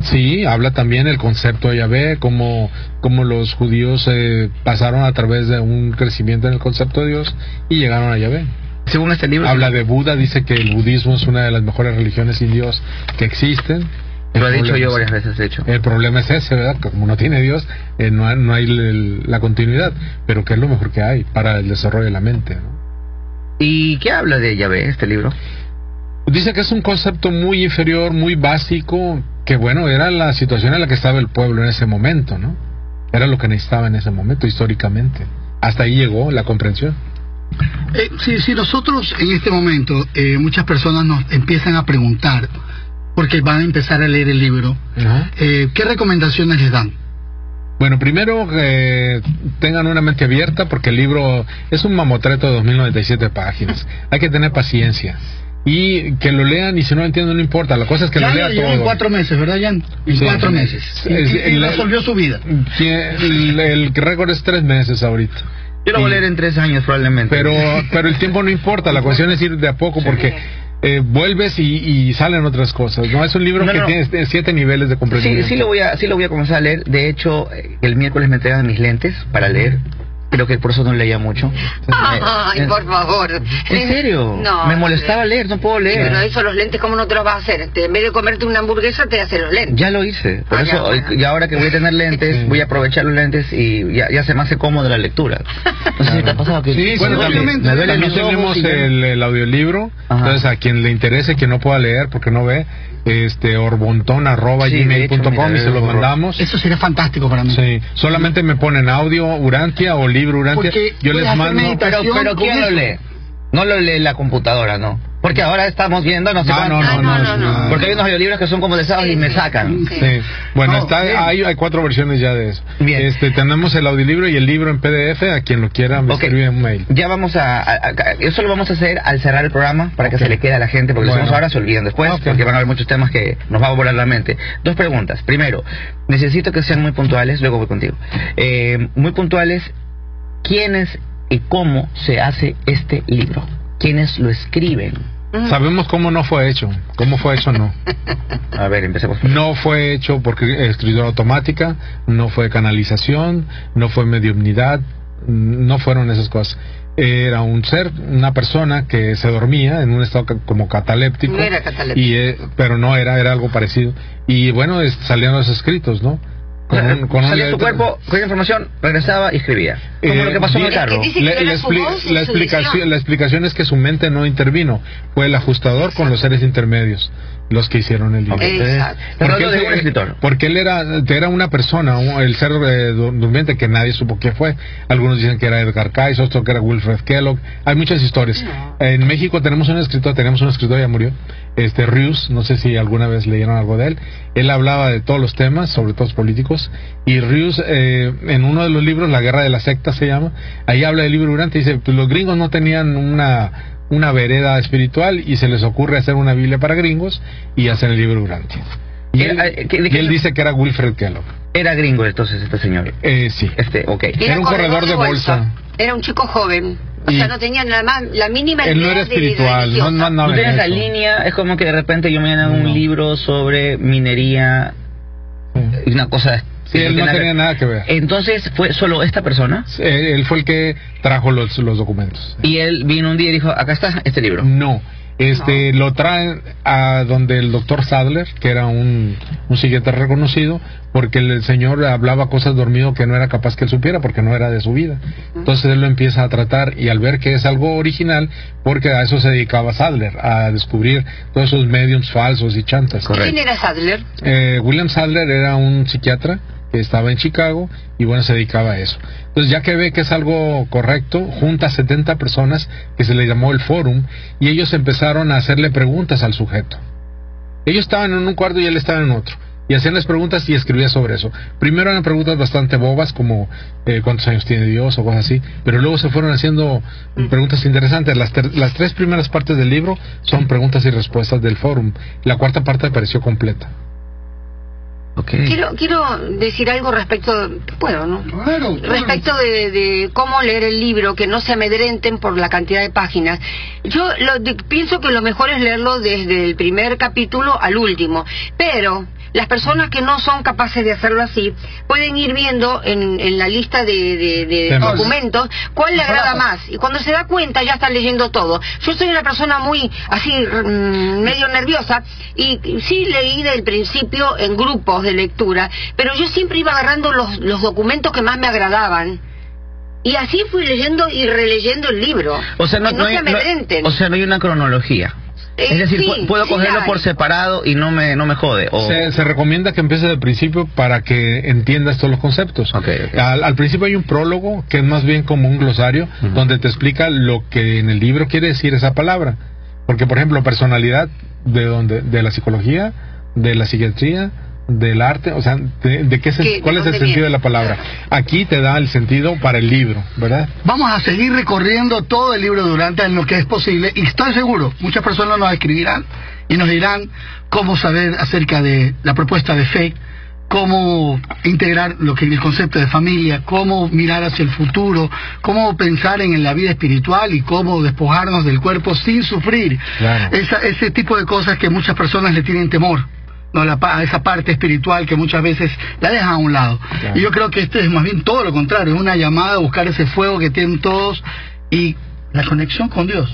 Sí, habla también el concepto de Yahvé, cómo, cómo los judíos eh, pasaron a través de un crecimiento en el concepto de Dios y llegaron a Yahvé. Según este libro... Habla de Buda, dice que el budismo es una de las mejores religiones sin Dios que existen. Lo he dicho yo varias veces, de hecho. El problema es ese, ¿verdad? Que como no tiene Dios, eh, no, hay- no hay el- la continuidad, pero que es lo mejor que hay para el desarrollo de la mente. ¿no? ¿Y qué habla de Yahvé este libro? Dice que es un concepto muy inferior, muy básico, que bueno, era la situación en la que estaba el pueblo en ese momento, ¿no? Era lo que necesitaba en ese momento, históricamente. Hasta ahí llegó la comprensión. Eh, si, si nosotros en este momento, eh, muchas personas nos empiezan a preguntar, porque van a empezar a leer el libro, eh, ¿qué recomendaciones les dan? Bueno, primero que tengan una mente abierta porque el libro es un mamotreto de 2097 páginas. Hay que tener paciencia. Y que lo lean y si no lo entienden no importa. La cosa es que ya lo lo lea leyó todo. en cuatro meses, ¿verdad, Jan? En Sí. cuatro meses. Y, Es- y- y la- resolvió su vida. El, el récord es tres meses ahorita. Yo lo voy a leer en tres años probablemente. Pero, pero el tiempo no importa, la cuestión es ir de a poco porque eh, vuelves y, y salen otras cosas. No es un libro No, que no. tiene siete niveles de Sí, comprensión. sí lo voy a, sí lo voy a comenzar a leer. De hecho, eh, el miércoles me entregan mis lentes para leer. Creo que por eso no leía mucho. Ay, por favor. ¿En serio? No. Me molestaba leer, no puedo leer. pero eso los lentes, ¿cómo no te los vas a hacer? Te- en vez de comerte una hamburguesa, te haces los lentes. Ya lo hice, por Ah, eso, ya, y ahora que voy a tener lentes, voy a aprovechar los lentes y ya, ya se me hace cómodo la lectura. No sé si te ha pasado que Sí, bueno, sí, también, me duelen también tenemos el, el audiolibro. Entonces, a quien le interese, que no pueda leer porque no ve, este orbontón arroba Sí, y se lo mandamos. Eso sería fantástico para mí. Sí, solamente me ponen audio Urantia o libro Urantia. Porque Yo les mando. Pero, pero ¿quién lo lee? No lo lee la computadora, ¿no? Porque ahora estamos viendo, no sé Ah, no, no, no, no, no. Porque hay unos audiolibros que son como de sábado y me sacan. Sí. Bueno, No, está, bien. hay, hay cuatro versiones ya de eso. Este, tenemos el audiolibro y el libro en PDF. A quien lo quiera, me Ok. escribe un mail. Ya vamos a, a- a- Eso lo vamos a hacer al cerrar el programa para que se le quede a la gente, porque lo hacemos ahora, se olvidan después, porque van a haber muchos temas que nos va a volar la mente. Dos preguntas. Primero, necesito que sean muy puntuales, luego voy contigo. Eh, muy puntuales, ¿quiénes y cómo se hace este libro? ¿Quiénes lo escriben? Sabemos cómo no fue hecho. ¿Cómo fue hecho? No. A ver, empecemos. No fue hecho porque escritura automática, no fue canalización, no fue mediumnidad, no fueron esas cosas. Era un ser, una persona que se dormía en un estado como cataléptico. No era cataléptico. Y, eh, pero no era, era algo parecido. Y bueno, es- salían los escritos, ¿no? Con un- con Salía su cuerpo, cogía información, regresaba y escribía. Como Eh, lo que pasó en el carro. La, la expli- la explicación, la explicación es que su mente no intervino, fue el ajustador con los seres intermedios los que hicieron el libro. Exacto. Porque Hablando él, un escritor. porque él era, era una persona, un- el ser eh, du- durmiente que nadie supo quién fue. Algunos dicen que era Edgar Cayce, otros que era Wilfred Kellogg. Hay muchas historias. En México tenemos un escritor, tenemos un escritor ya murió, este Rius, no sé si alguna vez leyeron algo de él. Él hablaba de todos los temas, sobre todo los políticos. Y Rius, eh, en uno de los libros, La Guerra de la Secta se llama, ahí habla del libro durante dice, pues los gringos no tenían una una vereda espiritual y se les ocurre hacer una Biblia para gringos y hacer el libro Durante. Y él, eh, y él dice que era Wilfred Kellogg. Era gringo entonces este señor. Eh, sí. Este, ok. Era un corredor de bolsa. Era un chico joven. O Y- sea, no tenía nada más, la mínima Él no era de- de espiritual, religiosa. no, no tienes la eso. línea, es como que de repente yo me llenan un libro sobre minería y una cosa. Sí, él no tenía nada que ver. Entonces fue solo esta persona. Él fue el que trajo los, los documentos. Y él vino un día y dijo, acá está este libro. No. Este, lo traen a donde el doctor Sadler, que era un, un psiquiatra reconocido, porque el, el señor hablaba cosas dormido que no era capaz que él supiera, porque no era de su vida. Entonces él lo empieza a tratar y al ver que es algo original, porque a eso se dedicaba Sadler, a descubrir todos esos mediums falsos y chantas. ¿Quién era Sadler? Eh, William Sadler era un psiquiatra que estaba en Chicago y bueno, se dedicaba a eso. Entonces, ya que ve que es algo correcto, junta 70 personas que se le llamó el Forum y ellos empezaron a hacerle preguntas al sujeto. Ellos estaban en un cuarto y él estaba en otro. Y hacían las preguntas y escribía sobre eso. Primero eran preguntas bastante bobas, como eh, cuántos años tiene Dios o cosas así, pero luego se fueron haciendo preguntas interesantes. Las, las tres primeras partes del libro son preguntas y respuestas del forum. La cuarta parte me pareció Quiero, quiero decir algo respecto, puedo, ¿no? Respecto de, de cómo leer el libro, que no se amedrenten por la cantidad de páginas. Yo lo de- pienso que lo mejor es leerlo desde el primer capítulo al último, pero las personas que no son capaces de hacerlo así pueden ir viendo en, en la lista de, de- documentos cuál le agrada más y cuando se da cuenta ya está leyendo todo. Yo soy una persona muy así mm, medio nerviosa y sí leí del principio en grupos de lectura, pero yo siempre iba agarrando los, los documentos que más me agradaban. Y así fui leyendo y releyendo el libro. O sea, no, hay, no- o sea, no hay una cronología. Eh, es decir, sí, pu- puedo sí cogerlo hay. por separado y no me, no me jode. O... Se, se recomienda que empieces del principio para que entiendas todos los conceptos. Al, al principio hay un prólogo que es más bien como un glosario donde te explica lo que en el libro quiere decir esa palabra. Porque, por ejemplo, personalidad de donde, de la psicología, de la psiquiatría, del arte, o sea, de, de qué se- ¿Qué? ¿De cuál es el sentido viene? de la palabra. Aquí te da el sentido para el libro, ¿verdad? Vamos a seguir recorriendo todo el libro durante en lo que es posible y estoy seguro, muchas personas nos escribirán y nos dirán cómo saber acerca de la propuesta de fe, cómo integrar lo que el concepto de familia, cómo mirar hacia el futuro, cómo pensar en la vida espiritual y cómo despojarnos del cuerpo sin sufrir. Claro. Esa- ese tipo de cosas que muchas personas le tienen temor. No la esa parte espiritual que muchas veces la dejan a un lado. Y yo creo que este es más bien todo lo contrario, es una llamada a buscar ese fuego que tienen todos y la conexión con Dios.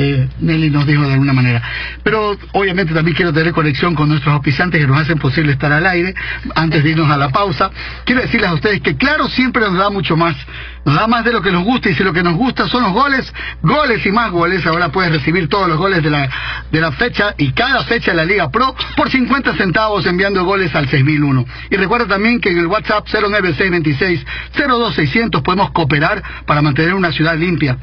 Eh, Nelly nos dijo de alguna manera. Pero obviamente también quiero tener conexión con nuestros auspiciantes que nos hacen posible estar al aire. Antes de irnos a la pausa, quiero decirles a ustedes que claro siempre nos da mucho más. Nos da más de lo que nos gusta y si lo que nos gusta son los goles, goles y más goles. Ahora puedes recibir todos los goles de la, de la fecha y cada fecha de la Liga Pro por 50 centavos enviando goles al 6001. Y recuerda también que en el WhatsApp 09626 02600 podemos cooperar para mantener una ciudad limpia.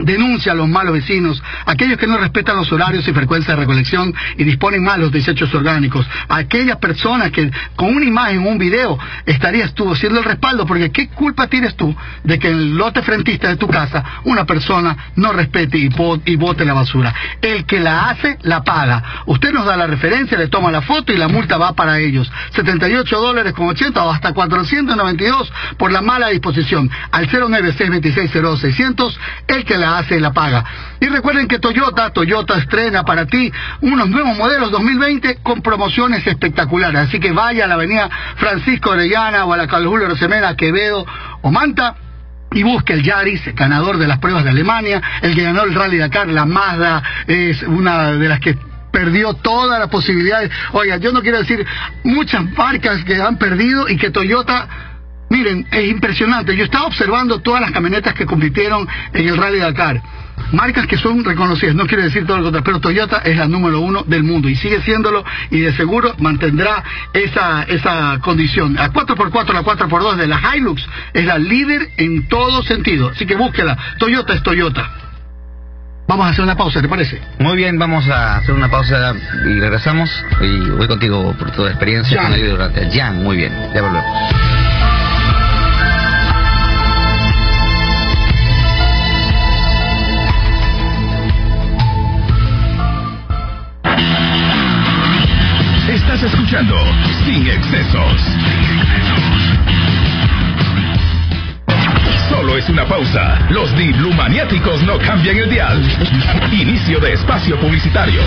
Denuncia a los malos vecinos, aquellos que no respetan los horarios y frecuencia de recolección y disponen mal los desechos orgánicos, aquellas personas que con una imagen o un video estarías tú haciendo el respaldo, porque ¿qué culpa tienes tú de que en el lote frentista de tu casa una persona no respete y, y bote la basura? El que la hace, la paga. Usted nos da la referencia, le toma la foto y la multa va para ellos. 78 dólares con 80 o hasta 492 por la mala disposición. Al 096260600, el que la hace, la paga. Y recuerden que Toyota, Toyota estrena para ti unos nuevos modelos 2020 con promociones espectaculares. Así que vaya a la avenida Francisco Orellana o a la Carlos Julio Rosemena, Quevedo o Manta y busque el Yaris, ganador de las pruebas de Alemania, el que ganó el Rally Dakar, la Mazda es una de las que perdió todas las posibilidades. Oiga, yo no quiero decir muchas marcas que han perdido y que Toyota, miren, es impresionante. Yo estaba observando todas las camionetas que compitieron en el Rally Dakar. Marcas que son reconocidas, no quiero decir todo lo contrario, pero Toyota es la número uno del mundo y sigue siéndolo y de seguro mantendrá esa, esa condición. La 4x4, la 4x2 de la Hilux es la líder en todo sentido, así que búsquela. Toyota es Toyota. Vamos a hacer una pausa, ¿te parece? Muy bien, vamos a hacer una pausa y regresamos. Y voy contigo por tu experiencia Jan. con el durante. Jan, muy bien, ya volvemos. Sin Excesos. Solo es una pausa. Los diplomaniáticos no cambian el dial. Inicio de espacio publicitario.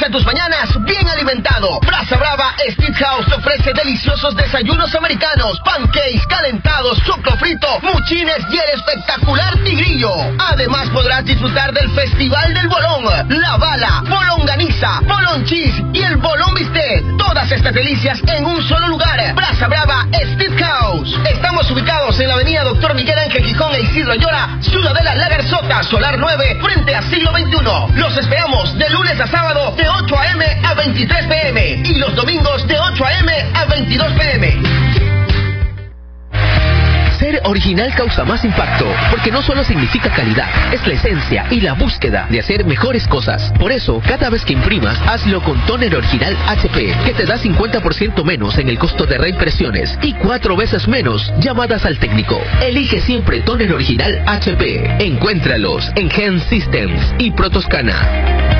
Empieza tus mañanas bien alimentado. Brasa Brava Street House ofrece deliciosos desayunos americanos, pancakes calentados, choco frito, muchines y el espectacular tigrillo. Además podrás disfrutar del Festival del Bolón, la bala, bolonganiza, bolón cheese y el bolón bistec. Todas estas delicias en un solo lugar. Brasa Brava Street House. Estamos ubicados en la avenida Doctor Miguel Ángel Gijón e Isidro Llora, Ciudadela La Garzota, Solar 9, frente a siglo XXI. Los esperamos de lunes a sábado de 8 a.m. a 23 p.m. y los domingos de 8 a.m. a 22 p.m. Ser original causa más impacto, porque no solo significa calidad, es la esencia y la búsqueda de hacer mejores cosas. Por eso, cada vez que imprimas, hazlo con Toner Original HP, que te da 50% menos en el costo de reimpresiones y cuatro veces menos llamadas al técnico. Elige siempre Toner Original HP. Encuéntralos en Gen Systems y Protoscana.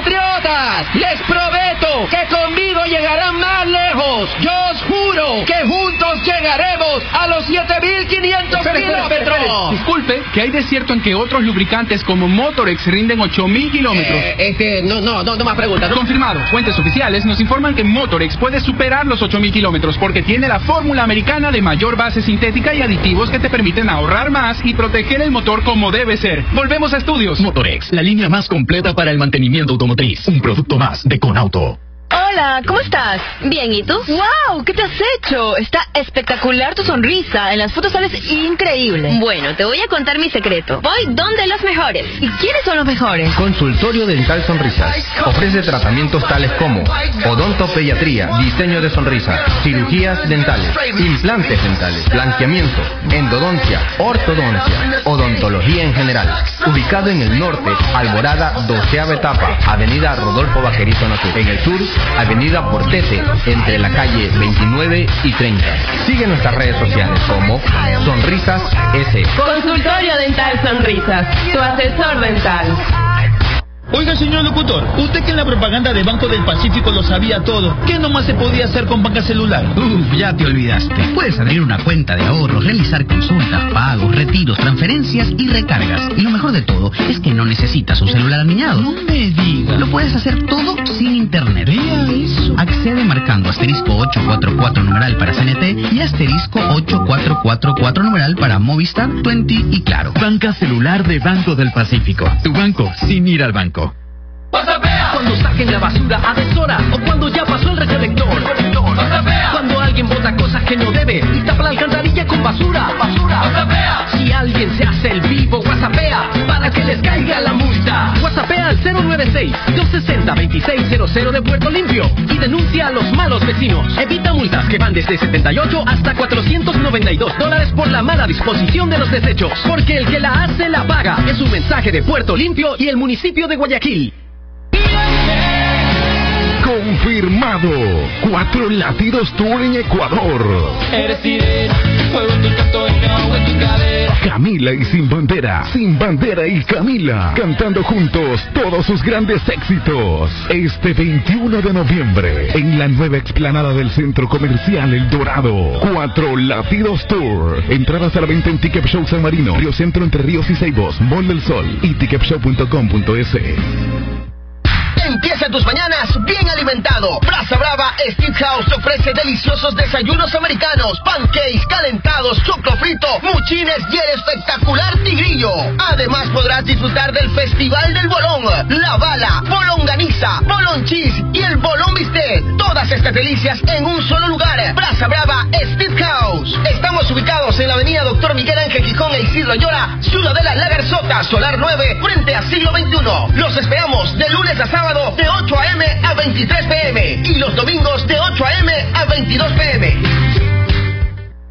Compatriotas, les prometo que conmigo llegarán más lejos. Yo os juro que juntos llegaremos a los 7500 Espere, espere, espere, espere. kilómetros. Disculpe, que hay de cierto en que otros lubricantes como Motorex rinden 8000 kilómetros. Eh, este, no, no, no, no más preguntas. Confirmado. Fuentes oficiales nos informan que Motorex puede superar los 8000 kilómetros porque tiene la fórmula americana de mayor base sintética y aditivos que te permiten ahorrar más y proteger el motor como debe ser. Volvemos a estudios. Motorex, la línea más completa para el mantenimiento automotriz. Un producto más de Conauto. Hola, ¿cómo estás? Bien, ¿y tú? ¡Wow! ¿Qué te has hecho? Está espectacular tu sonrisa. En las fotos sales increíble. Bueno, te voy a contar mi secreto. Voy donde los mejores. ¿Y quiénes son los mejores? Consultorio Dental Sonrisas. Ofrece tratamientos tales como odontopediatría, diseño de sonrisa, cirugías dentales, implantes dentales, blanqueamiento, endodoncia, ortodoncia, odontología en general. Ubicado en el norte, Alborada, doceava etapa, Avenida Rodolfo Vaquerito Natur. En el sur, Avenida Portete, entre la calle 29 y 30. Sigue nuestras redes sociales como Sonrisas S. Consultorio Dental Sonrisas, tu asesor dental. Oiga, señor locutor, usted que en la propaganda de Banco del Pacífico lo sabía todo, ¿qué nomás se podía hacer con banca celular? Uf, ya te olvidaste. Puedes abrir una cuenta de ahorros, realizar consultas, pagos, retiros, transferencias y recargas. Y lo mejor de todo es que no necesitas un celular aniñado. No me diga. Lo puedes hacer todo sin internet. Vea eso. Accede marcando asterisco 844 numeral para CNT y asterisco 8444 numeral para Movistar, 20 y Claro. Banca celular de Banco del Pacífico. Tu banco sin ir al banco. Cuando saquen la basura a deshora o cuando ya pasó el recolector. Cuando alguien bota cosas que no debe y tapa la alcantarilla con basura. Si alguien se hace el vivo, whatsappea para que les caiga la multa. Whatsappea al 096-260-2600 de Puerto Limpio y denuncia a los malos vecinos. Evita multas que van desde 78 hasta 492 dólares por la mala disposición de los desechos. Porque el que la hace la paga. Es un mensaje de Puerto Limpio y el municipio de Guayaquil. Confirmado. Cuatro latidos tour en Ecuador. Eres sirena, canto en tu cadera. Camila y Sin Bandera, Sin Bandera y Camila, cantando juntos todos sus grandes éxitos. Este 21 de noviembre, en la nueva explanada del Centro Comercial El Dorado. Cuatro Latidos Tour. Entradas a la venta en Ticket Show San Marino, Río Centro Entre Ríos y Ceibos, Mall del Sol y ticketshow.com.es. Empieza tus mañanas bien alimentado. Brasa Brava Street House ofrece deliciosos desayunos americanos, pancakes calentados, choclo frito, muchines y el espectacular tigrillo. Además podrás disfrutar del Festival del Bolón, la bala, bolonganiza, bolón cheese y el bolón bistec. Todas estas delicias en un solo lugar. Brasa Brava Street House. Estamos ubicados en la avenida Doctor Miguel Ángel Gijón e Isidro Llora, Ciudadela La Garzota, Solar 9, frente a siglo XXI. Los esperamos de lunes a sábado de 8 a.m. a 23 p.m. y los domingos de 8 a.m. a 22 p.m.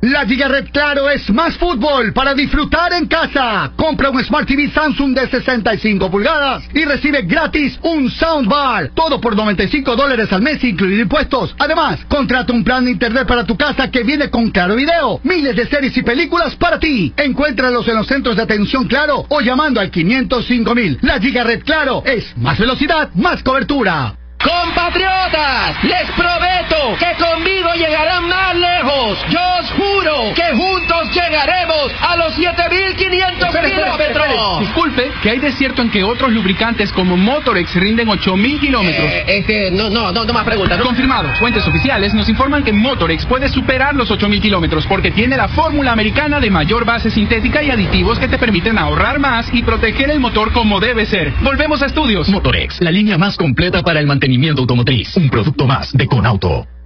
La Giga Red Claro es más fútbol para disfrutar en casa. Compra un Smart TV Samsung de 65 pulgadas y recibe gratis un soundbar. Todo por 95 dólares al mes, incluido impuestos. Además, contrata un plan de internet para tu casa que viene con Claro Video. Miles de series y películas para ti. Encuéntralos en los centros de atención Claro o llamando al 505 mil. La Giga Red Claro es más velocidad, más cobertura. Compatriotas, les prometo que conmigo llegarán más lejos. Yo os juro que juntos llegaremos a los 7500 kilómetros. Disculpe, que hay desierto en que otros lubricantes como Motorex rinden 8000 kilómetros. Eh, este, no, no, no, no más preguntas. ¿no? Confirmado. Fuentes oficiales nos informan que Motorex puede superar los 8000 kilómetros porque tiene la fórmula americana de mayor base sintética y aditivos que te permiten ahorrar más y proteger el motor como debe ser. Volvemos a estudios. Motorex, la línea más completa para el mantenimiento automotriz. Un producto más de Conauto.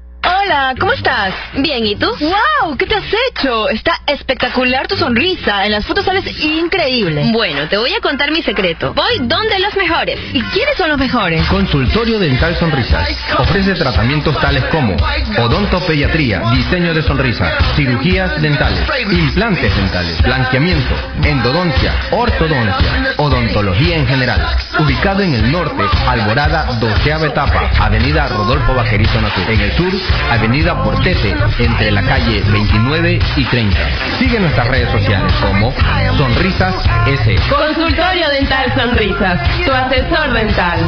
Hola, ¿cómo estás? Bien, ¿y tú? ¡Wow! ¿Qué te has hecho? Está espectacular tu sonrisa. En las fotos sales increíble. Bueno, te voy a contar mi secreto. Voy donde los mejores. ¿Y quiénes son los mejores? Consultorio Dental Sonrisas. Ofrece tratamientos tales como odontopediatría, diseño de sonrisa, cirugías dentales, implantes dentales, blanqueamiento, endodoncia, ortodoncia, odontología en general. Ubicado en el norte, Alborada, doceava etapa, Avenida Rodolfo Vaquerizo Natur. En el sur, Avenida Portete, entre la calle 29 y 30. Sigue nuestras redes sociales como Sonrisas S. Consultorio Dental Sonrisas, tu asesor dental.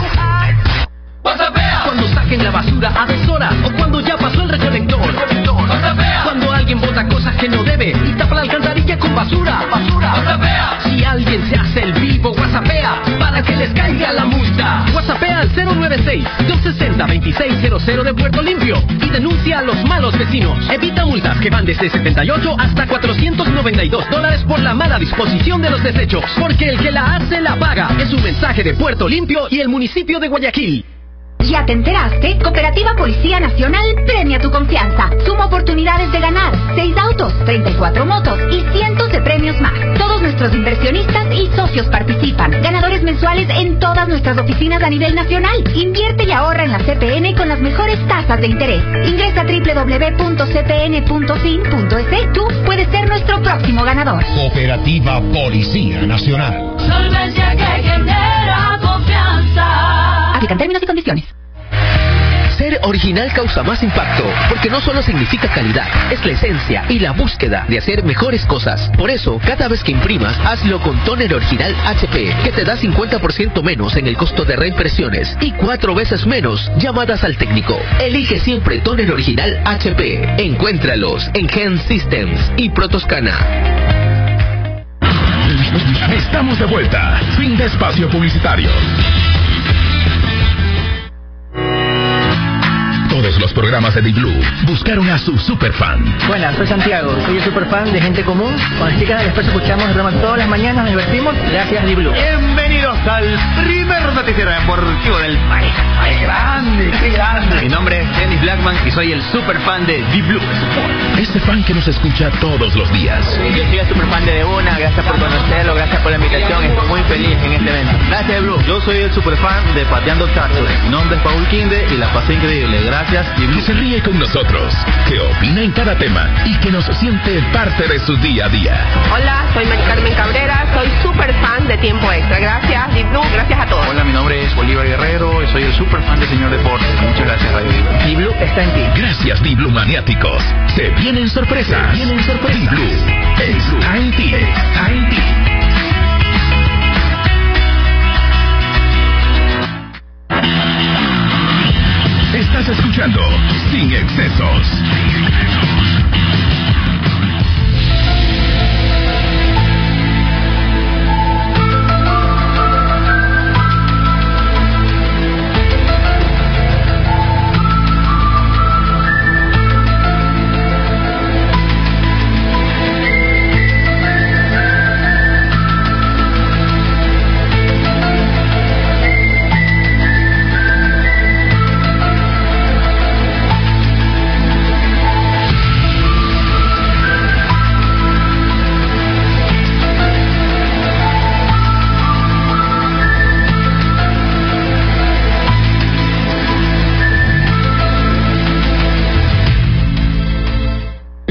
Cuando saquen la basura a deshora o cuando ya pasó el recolector. Cuando alguien bota cosas que no debe y tapa la alcantarilla con basura. Si alguien se hace el vivo, whatsappea para que les caiga la multa. Whatsappea al 096-260-2600 de Puerto Limpio y denuncia a los malos vecinos. Evita multas que van desde 78 hasta 492 dólares por la mala disposición de los desechos. Porque el que la hace la paga. Es un mensaje de Puerto Limpio y el municipio de Guayaquil. ¿Ya te enteraste? Cooperativa Policía Nacional premia tu confianza. Suma oportunidades de ganar 6 autos, 34 motos y cientos de premios más. Todos nuestros inversionistas y socios participan. Ganadores mensuales en todas nuestras oficinas a nivel nacional. Invierte y ahorra en la CPN con las mejores tasas de interés. Ingresa a www.cpn.fin.es. Tú puedes ser nuestro próximo ganador. Cooperativa Policía Nacional. Solvencia que genera confianza. Aplican términos y condiciones. Ser original causa más impacto, porque no solo significa calidad, es la esencia y la búsqueda de hacer mejores cosas. Por eso, cada vez que imprimas, hazlo con tóner original HP, que te da 50% menos en el costo de reimpresiones y cuatro veces menos llamadas al técnico. Elige siempre tóner original HP. Encuéntralos en Gen Systems y Protoscana. Estamos de vuelta. Fin de espacio publicitario. Todos los programas de Deep Blue buscaron a su superfan. Buenas, soy Santiago, soy el superfan de Gente Común. Con las chicas del Expreso escuchamos el programa todas las mañanas, nos divertimos. Gracias, Di Blue. Bienvenidos al primer noticiero deportivo del país. ¡Ay, grande, qué grande! Mi nombre es Dennis Blackman y soy el superfan de Deep Blue Sport. Ese fan que nos escucha todos los días. Yo soy el superfan de Debona, gracias por conocerlo, gracias por la invitación, estoy muy feliz en este evento. Gracias, Blue. Yo soy el superfan de Pateando Tacos. Mi nombre es Paul Quinde y la pasé increíble. Gracias. Y Que se ríe con nosotros, que opina en cada tema y que nos siente parte de su día a día. Hola, soy Mari Carmen Cabrera, soy súper fan de Tiempo Extra. Gracias, Deep Blue, gracias a todos. Hola, mi nombre es Bolívar Guerrero y soy el superfan de Señor Deportes. Muchas gracias, Radio Blue. Di Blue está en ti. Gracias, Diblu Maniáticos. Se vienen sorpresas. Se vienen sorpresas. Diblu está en ti. Está en ti. Estás escuchando Sin Excesos.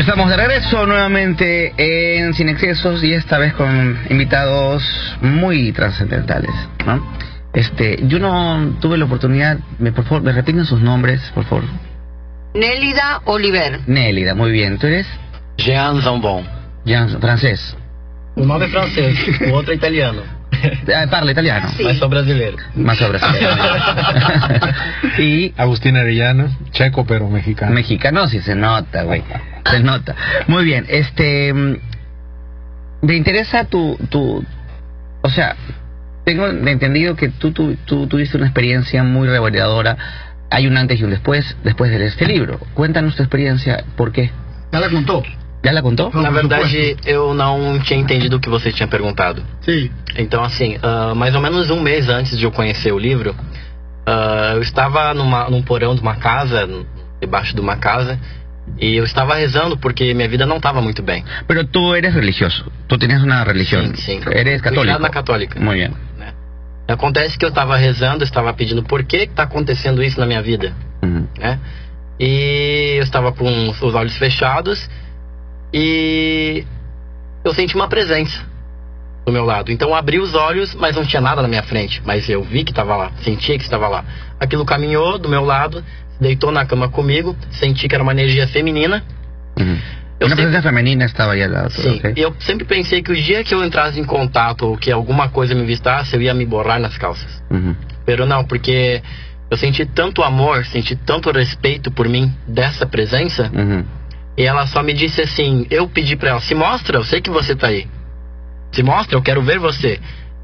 Estamos de regreso nuevamente en Sin Excesos y esta vez con invitados muy trascendentales, ¿no? Este, yo no tuve la oportunidad, me, por favor, me repiten sus nombres, por favor. Nélida Oliver. Nélida, muy bien. ¿Tú eres? Jean Zambon. Jean, francés. Um nome é francês, o outro é italiano. Ah, parla italiano. Mas sou brasileiro. Más obras. y Agustín Arellano, checo pero mexicano. Mexicano sí se nota, güey. Se nota. Muy bien, este mm, me interesa tu tu o sea, tengo entendido que tú, tú, tú tuviste una experiencia muy reveladora. Hay un antes y un después después de este libro. Cuéntanos tu experiencia, ¿por qué? Ya la contó. Já la contou? Na verdade, eu não tinha entendido o que você tinha perguntado. Sim. Então, assim, ah, mais ou menos um mês antes de eu conhecer o livro, ah, eu estava numa, num porão de uma casa, debaixo de uma casa, e eu estava rezando porque minha vida não estava muito bem. Pero tú eres religioso. Tú tienes una religión. Sim, sim. Eres católico. na católica. Muy bien. Acontece que eu estava rezando, estava pedindo por que está acontecendo isso na minha vida, né? E eu estava com os olhos fechados e eu senti uma presença do meu lado. Então eu abri os olhos, mas não tinha nada na minha frente, mas eu vi que estava lá, sentia que estava lá. Aquilo caminhou do meu lado, deitou na cama comigo, senti que era uma energia feminina. Una presencia femenina estaba ahí al lado. Sim, ok. e eu sempre pensei que o dia que eu entrasse em contato ou que alguma coisa me vistasse, eu ia me borrar nas calças. Ujú. Pero não, porque eu senti tanto amor, senti tanto respeito por mim dessa presença, Ujú. e ela só me disse assim: eu pedi pra ela, se mostra, eu sei que você tá aí. Se mostra, eu quero ver você.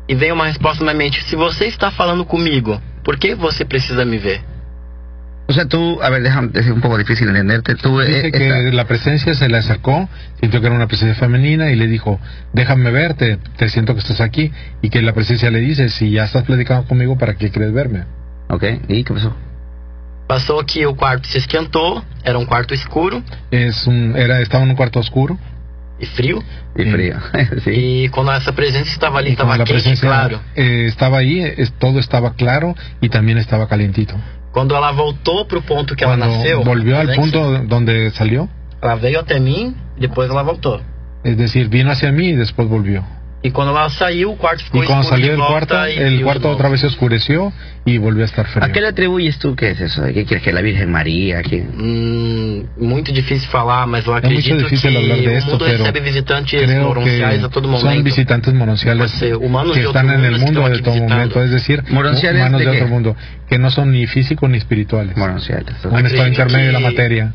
E veio uma resposta na minha mente: se você está falando comigo, por que você precisa me ver? O sea, tú, a ver, déjame, es un poco difícil entenderte. Tú, eh, Dice que la presencia se le acercó, sintió que era una presencia femenina y le dijo, déjame verte, te siento que estás aquí. Y que la presencia le dice, si ya estás platicando conmigo, ¿para qué quieres verme? Ok, ¿y qué pasó? Passou que o quarto se esquentou, era um quarto escuro Es un, era, estaba en un cuarto oscuro. e frio. Y frío. E quando essa presença estava ali, estava Cuando la quente presencia claro. eh, estaba ahí, es- todo estaba claro y también estaba calientito. Quando ela voltou pro ponto que ela Cuando nasceu, volvió al punto donde salió, ela veio até mim, depois ela voltou. es decir, vino hacia mí y después volvió. E quando ela saiu, o quarto ficou Y cuando escuro salió volta cuarto, e el cuarto otra vez se oscureció y volvió a estar frío. ¿A qué le atribuyes tú qué es eso? ¿Qué quieres que la Virgen María? Que... Muito difícil falar, mas eu Es mucho acredito difícil que hablar de esto, mundo pero recebe visitantes creo moronciais que a todo son momento. visitantes mononciales Pues, humanos que están en el mundo de todo visitando. momento, es decir, ¿Mononciales humanos de de, otro mundo, que no son ni físicos ni espirituales. Mononciales. Un estado Acredito intermedio de la que- materia.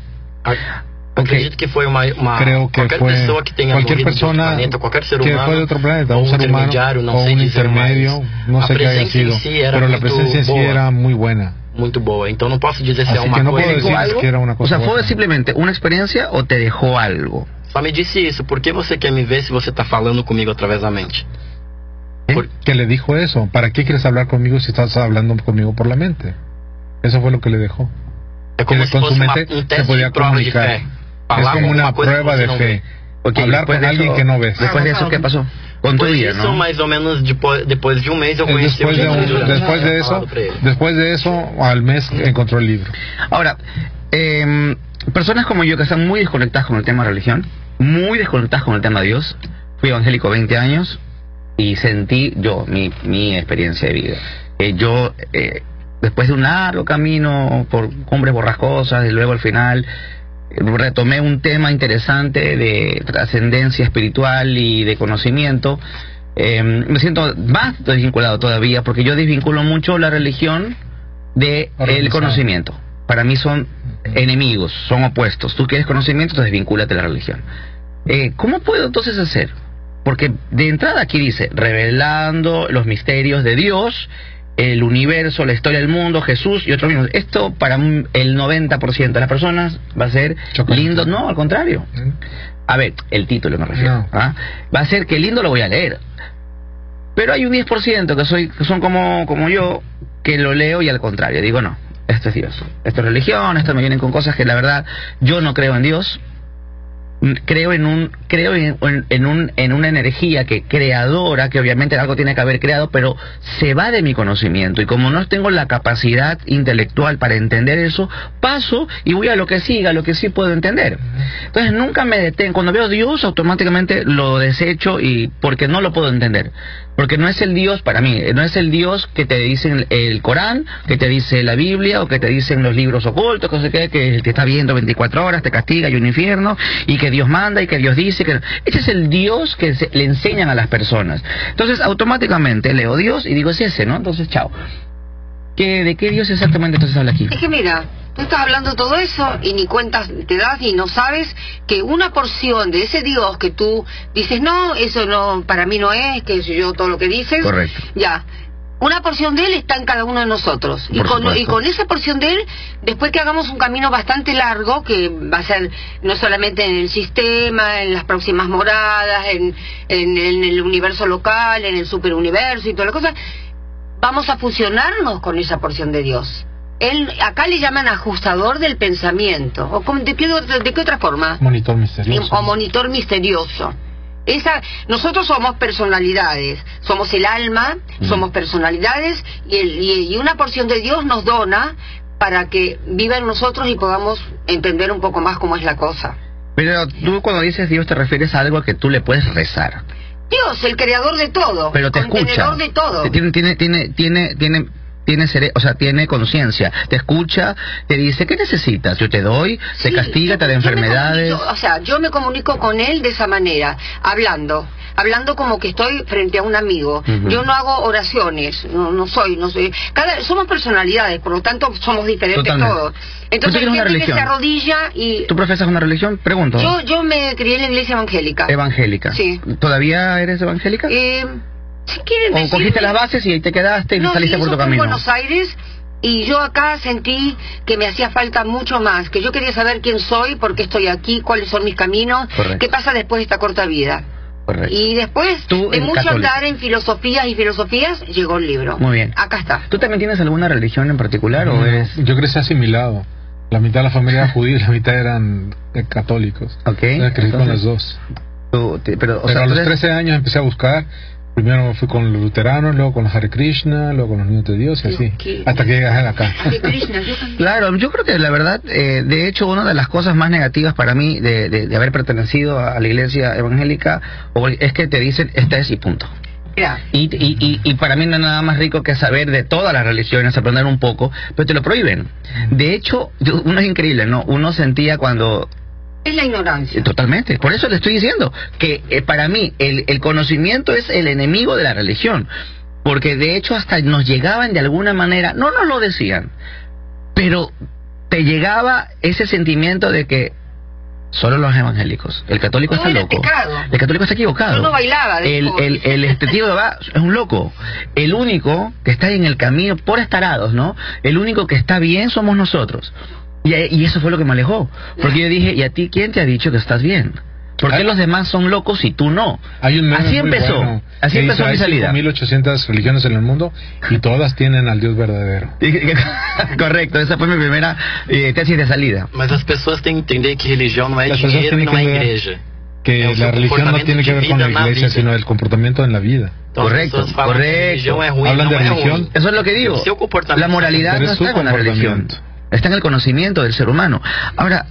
Acredito que foi uma, uma Creo que qualquer fue pessoa que tenha cualquier morrido de outro persona planeta, qualquer ser que humano, fue de otro planeta, ou un ser humano intermediário, não o sei un dizer intermedio, mais. no a sé qué haya presença sido, em si era pero la muito presencia en sí boa, era muy buena. muito boa. Então não posso dizer se é Así uma que no coisa puedo decir algo. que era una O cosa sea, ¿fue simplemente una experiencia o te dejó algo? Só me disse isso. Por que você quer me ver se você tá falando comigo através da mente? Que le dijo eso. ¿Para qué quieres hablar conmigo si estás hablando conmigo por la mente? Eso fue lo que le dejó. É como Que se fosse uma, mente um teste podía de prova de comunicar. Fé. Es como una prueba de fe. vê. Ok, Hablar después con de alguien eso- que no ves. Después de eso, ¿qué pasó? Con tu vida, disso, ¿no? mais ou menos depois de eu Eh, conheci Después o de, un- después de eso, después de eso, al mes encontró el libro. Ahora, eh, personas como yo que están muy desconectadas con el tema de religión, muy desconectadas con el tema de Dios, fui evangélico 20 años y sentí yo mi, mi experiencia de vida. Eh, yo, eh, después de un largo camino por cumbres borrascosas y luego al final retomé un tema interesante de trascendencia espiritual y de conocimiento. Eh, me siento más desvinculado todavía porque yo desvinculo mucho la religión de el conocimiento. Para mí son enemigos, son opuestos. Tú quieres conocimiento, entonces vincúlate a la religión. Eh, ¿Cómo puedo entonces hacer? Porque de entrada aquí dice, revelando los misterios de Dios, el universo, la historia del mundo, Jesús y otros mismos. Esto para un- el 90% de las personas va a ser lindo. No, al contrario. A ver, el título me refiero. No. ¿ah? Va a ser que lindo lo voy a leer. Pero hay un 10% que, soy, que son como, como yo, que lo leo y al contrario. Digo, no, esto es Dios. Esto es religión, esto me vienen con cosas que la verdad yo no creo en Dios. Creo en un creo en- en un en una energía que creadora que obviamente algo tiene que haber creado pero se va de mi conocimiento. Y como no tengo la capacidad intelectual para entender eso paso y voy a lo que siga lo que sí puedo entender. Entonces nunca me detengo. Cuando veo Dios automáticamente lo desecho y porque no lo puedo entender porque no es el Dios para mí no es el Dios que te dicen el Corán que te dice la Biblia o que te dicen los libros ocultos que qué, que te está viendo 24 horas te castiga y un infierno y que Dios manda y que Dios dice que ese es el Dios que se- le enseñan a las personas. Entonces automáticamente leo Dios y digo es ese no entonces chao. ¿Qué, ¿de qué Dios exactamente entonces habla aquí? Es que mira, tú estás hablando todo eso y ni cuentas te das y no sabes que una porción de ese Dios que tú dices, no, eso no, para mí no es, que yo todo lo que dices, Correcto. ya. Una porción de él está en cada uno de nosotros. Y con, supuesto. y con esa porción de él, después que hagamos un camino bastante largo, que va a ser no solamente en el sistema, en las próximas moradas, en, en, en el universo local, en el superuniverso y toda la cosa, vamos a fusionarnos con esa porción de Dios. Él, acá le llaman ajustador del pensamiento. ¿O de, qué, otra- ¿De qué otra forma? Monitor misterioso. O monitor misterioso. Esa, nosotros somos personalidades, somos el alma, somos personalidades y, el- y- una porción de Dios nos dona para que viva en nosotros y podamos entender un poco más cómo es la cosa. Pero tú cuando dices Dios te refieres a algo que tú le puedes rezar Dios, el creador de todo, pero te escucha. contenedor de todo. Tiene, tiene, tiene, tiene, tiene, cere- o sea, tiene conciencia. Te escucha, te dice, ¿qué necesitas? Yo te doy, te castiga, te da enfermedades. O sea, yo me comunico con él de esa manera, hablando, hablando como que estoy frente a un amigo. Yo no hago oraciones, no, no soy, no soy. Cada, somos personalidades, por lo tanto somos diferentes Totalmente. todos. ¿Tú Entonces tienes una religión? se arrodilla y ¿Tú profesas una religión? Pregunto. yo yo me crié en la iglesia evangélica. Evangélica. Sí. ¿Todavía eres evangélica? Eh, si quieren ¿O decirme- cogiste las bases y ahí te quedaste y no, saliste sí, por tu fue en camino? Buenos Aires y yo acá sentí que me hacía falta mucho más, que yo quería saber quién soy, por qué estoy aquí, cuáles son mis caminos, Correcto. qué pasa después de esta corta vida. Correcto. Y después Tú, de en mucho católico. andar en filosofías y filosofías, llegó el libro. Muy bien. Acá está. ¿Tú también tienes alguna religión en particular o eres...? Yo crecí asimilado. La mitad de la familia era judía y la mitad eran eh, católicos. Ok. O sea, crecí con entonces- las dos. tú te- pero, o Pero sea, a los entonces- 13 años empecé a buscar Primero fui con los luteranos, luego con los Hare Krishna, luego con los niños de Dios y así. Hasta que llegas acá. Claro, yo creo que la verdad, eh, de hecho, una de las cosas más negativas para mí de, de- de haber pertenecido a la iglesia evangélica es que te dicen, esta es y punto. Y, y, y, y para mí no hay nada más rico que saber de todas las religiones, aprender un poco, pero te lo prohíben. De hecho, yo- uno es increíble, ¿no? Uno sentía cuando Es la ignorancia. Totalmente, por eso le estoy diciendo que eh, para mí el, el conocimiento es el enemigo de la religión, porque de hecho hasta nos llegaban de alguna manera, no nos lo decían, pero te llegaba ese sentimiento de que solo los evangélicos, el católico está loco, el católico está equivocado, Yo no bailaba, el, el, el este tío de va es un loco, el único que está en el camino por estarados, ¿no? El único que está bien somos nosotros. Y, y eso fue lo que me alejó. Porque yo dije, ¿y a ti quién te ha dicho que estás bien? ¿Por qué los demás son locos y tú no? Hay un Así empezó. bueno Así empezó dice, mi salida. Hay 1800 religiones en el mundo y todas tienen al Dios verdadero. Correcto, esa fue mi primera eh, tesis de salida. Mas as pessoas têm que entender que é Las personas dinheiro e tienen não é que la religión no tiene que ver con la iglesia, sino el comportamiento en la vida. Religião é ruim, Hablan de religión. Eso es lo que digo. La moralidad no es está con la religión. Está en el conocimiento del ser humano. Ahora,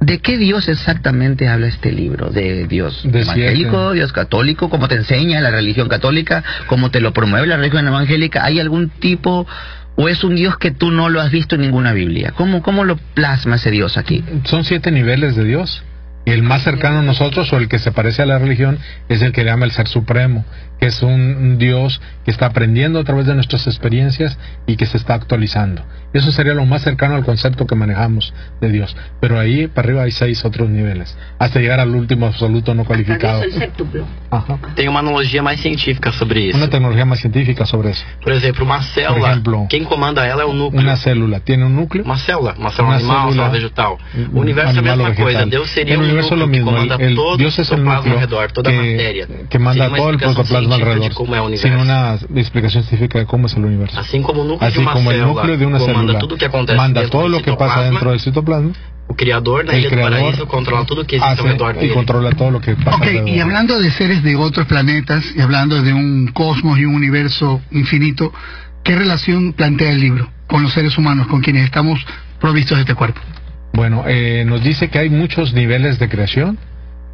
¿de qué Dios exactamente habla este libro? ¿De Dios De evangélico. Dios católico? ¿Cómo te enseña la religión católica? ¿Cómo te lo promueve la religión evangélica? ¿Hay algún tipo o es un Dios que tú no lo has visto en ninguna Biblia? ¿Cómo, cómo lo plasma ese Dios aquí? Son siete niveles de Dios. Y el más cercano a nosotros o el que se parece a la religión es el que llama el Ser Supremo, que es un Dios que está aprendiendo a través de nuestras experiencias y que se está actualizando. Eso sería lo más cercano al concepto que manejamos de Dios. Pero ahí para arriba hay seis otros niveles, hasta llegar al último absoluto no cualificado. Tem uma analogia mais científica sobre isso. Una tecnología más científica sobre eso. Por exemplo, uma célula, ejemplo, quem comanda ela é o núcleo. Una célula tiene un núcleo. Uma célula, uma célula Una animal, uma célula, célula vegetal. un O universo é a mesma o vegetal. coisa. Deus seria el um universo es núcleo lo que mismo. comanda el, todo Dios o es el núcleo redor, toda a que, matéria. que manda uma todo el explicação protoplasma alrededor, de como é o sin una explicación científica de cómo es el universo. Assim como o núcleo Así de uma como el célula núcleo de una comanda célula tudo o que acontece manda dentro todo do lo que pasa dentro del citoplasma, o criador na el Ilha do creador Paraíso controla tudo o que existe ao hace redor y dele. controla todo lo que pasa Ok, alrededor. y hablando de seres de otros planetas y hablando de un cosmos y un universo infinito, ¿qué relación plantea el libro con los seres humanos, con quienes estamos provistos de este cuerpo? Bueno, eh, nos dice que hay muchos niveles de creación,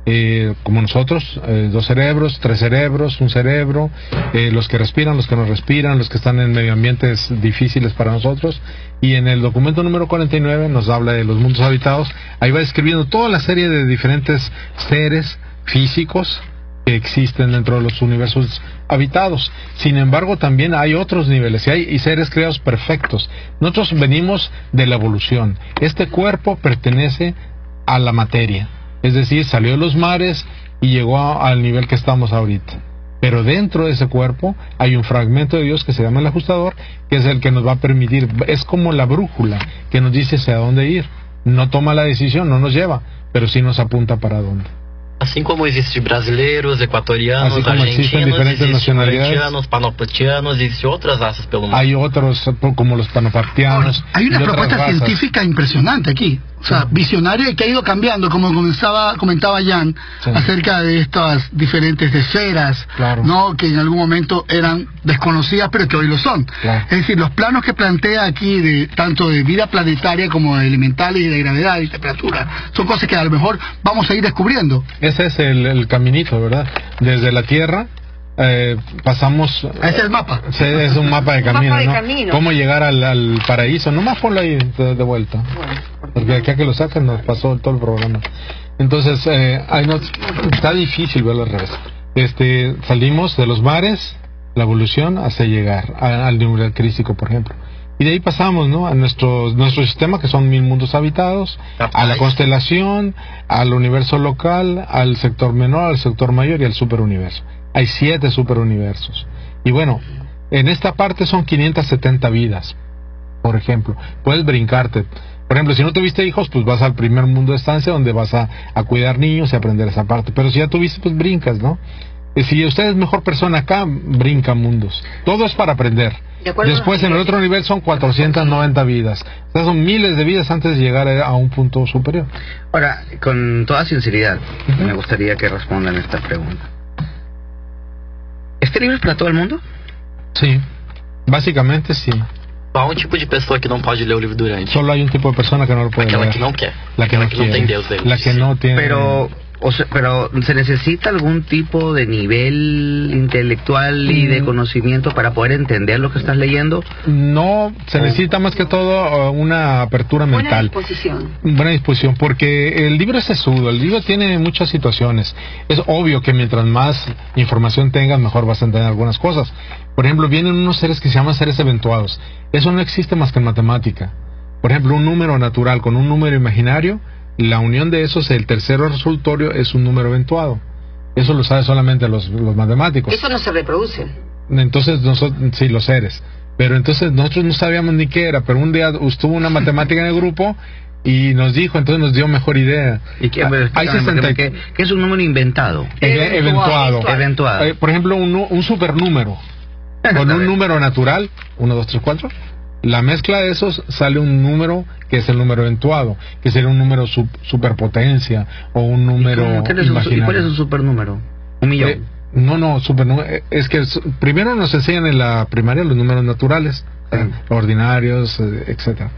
eh, como nosotros, eh, dos cerebros, tres cerebros, un cerebro, eh, los que respiran, los que no respiran, los que están en medio ambientes difíciles para nosotros. Y en el documento número 49 nos habla de los mundos habitados. Ahí va describiendo toda la serie de diferentes seres físicos que existen dentro de los universos habitados. Sin embargo, también hay otros niveles y hay y seres creados perfectos. Nosotros venimos de la evolución. Este cuerpo pertenece a la materia, es decir, salió de los mares y llegó al nivel que estamos ahorita. Pero dentro de ese cuerpo hay un fragmento de Dios que se llama el ajustador, que es el que nos va a permitir, es como la brújula que nos dice hacia dónde ir. No toma la decisión, no nos lleva, pero sí nos apunta para dónde. Assim como existem brasileiros, equatorianos, Assim como argentinos, nacionalidades. mauritianos, panoplatianos, existem outras raças pelo mundo. Hay otros como los panopartianos. Hay una otras propuesta razas. científica impresionante aquí, o sea, visionaria y que ha ido cambiando, como comenzaba, comentaba Jan, acerca de estas diferentes esferas, ¿no? que en algún momento eran desconocidas, pero que hoy lo son. Es decir, los planos que plantea aquí, de tanto de vida planetaria como de elementales y de gravedad y temperatura, son cosas que a lo mejor vamos a ir descubriendo. Ese es el, el caminito, ¿verdad? Desde la Tierra eh, pasamos... Ese es el mapa. Es un mapa de camino, mapa de ¿no? camino. Cómo llegar al, al paraíso. Nomás ponlo ahí de, de vuelta. Porque aquí a que lo sacan nos pasó todo el programa. Entonces, eh, ay, no, está difícil verlo al revés. Este, salimos de los mares, la evolución, hasta llegar a- al nivel crístico, por ejemplo. Y de ahí pasamos, ¿no? A nuestro, nuestro sistema, que son mil mundos habitados, a la constelación, al universo local, al sector menor, al sector mayor y al superuniverso. Hay siete superuniversos. Y bueno, en esta parte son 570 vidas, por ejemplo. Puedes brincarte. Por ejemplo, si no tuviste hijos, pues vas al primer mundo de estancia donde vas a, a cuidar niños y aprender esa parte. Pero si ya tuviste, pues brincas, ¿no? Y si usted es mejor persona acá, brinca mundos. Todo es para aprender. De Después en el otro nivel son 490 vidas. O sea, son miles de vidas antes de llegar a, un punto superior. Ahora, con toda sinceridad, me gustaría que respondan esta pregunta. ¿Este libro es para todo el mundo? Sí, básicamente sí. Qual um tipo de pessoa que não pode ler o livro durante? Solo hay un tipo de persona que no lo puede Aquela leer. que não quer. La que no Aquela que não quiere. tem Deus dentro. La que no tiene. Pero, o sea, pero ¿se necesita algún tipo de nivel intelectual y de conocimiento para poder entender lo que estás leyendo? No, se necesita más que todo uh, una apertura Buena mental. disposición. Buena disposición, porque el libro es sesudo, el libro tiene muchas situaciones. Es obvio que mientras más información tengas, mejor vas a entender algunas cosas. Por ejemplo, vienen unos seres que se llaman seres eventuados. Eso no existe más que en matemática. Por ejemplo, un número natural con un número imaginario, la unión de esos, el tercero resultorio, es un número eventuado. Eso lo saben solamente los, los matemáticos. Eso no se reproduce. Entonces, nosotros, sí, los seres. Pero entonces nosotros no sabíamos ni qué era, pero un día estuvo una matemática en el grupo y nos dijo, entonces nos dio mejor idea. ¿Y qué, Hay explícame, 60 y- ¿qué, qué es un número inventado? Eve- eventuado. Eventuado. Eh, por ejemplo, un, un supernúmero con un número natural, 1, 2, 3, 4. La mezcla de esos sale un número que es el número eventuado, que sería un número su- superpotencia o un número ¿Cómo? ¿Qué es un ¿Y cuál es un supernúmero? Un millón. Eh, no, no, supernúmero. eh, Es que primero nos enseñan en la primaria los números naturales, eh, ordinarios, eh, etcétera.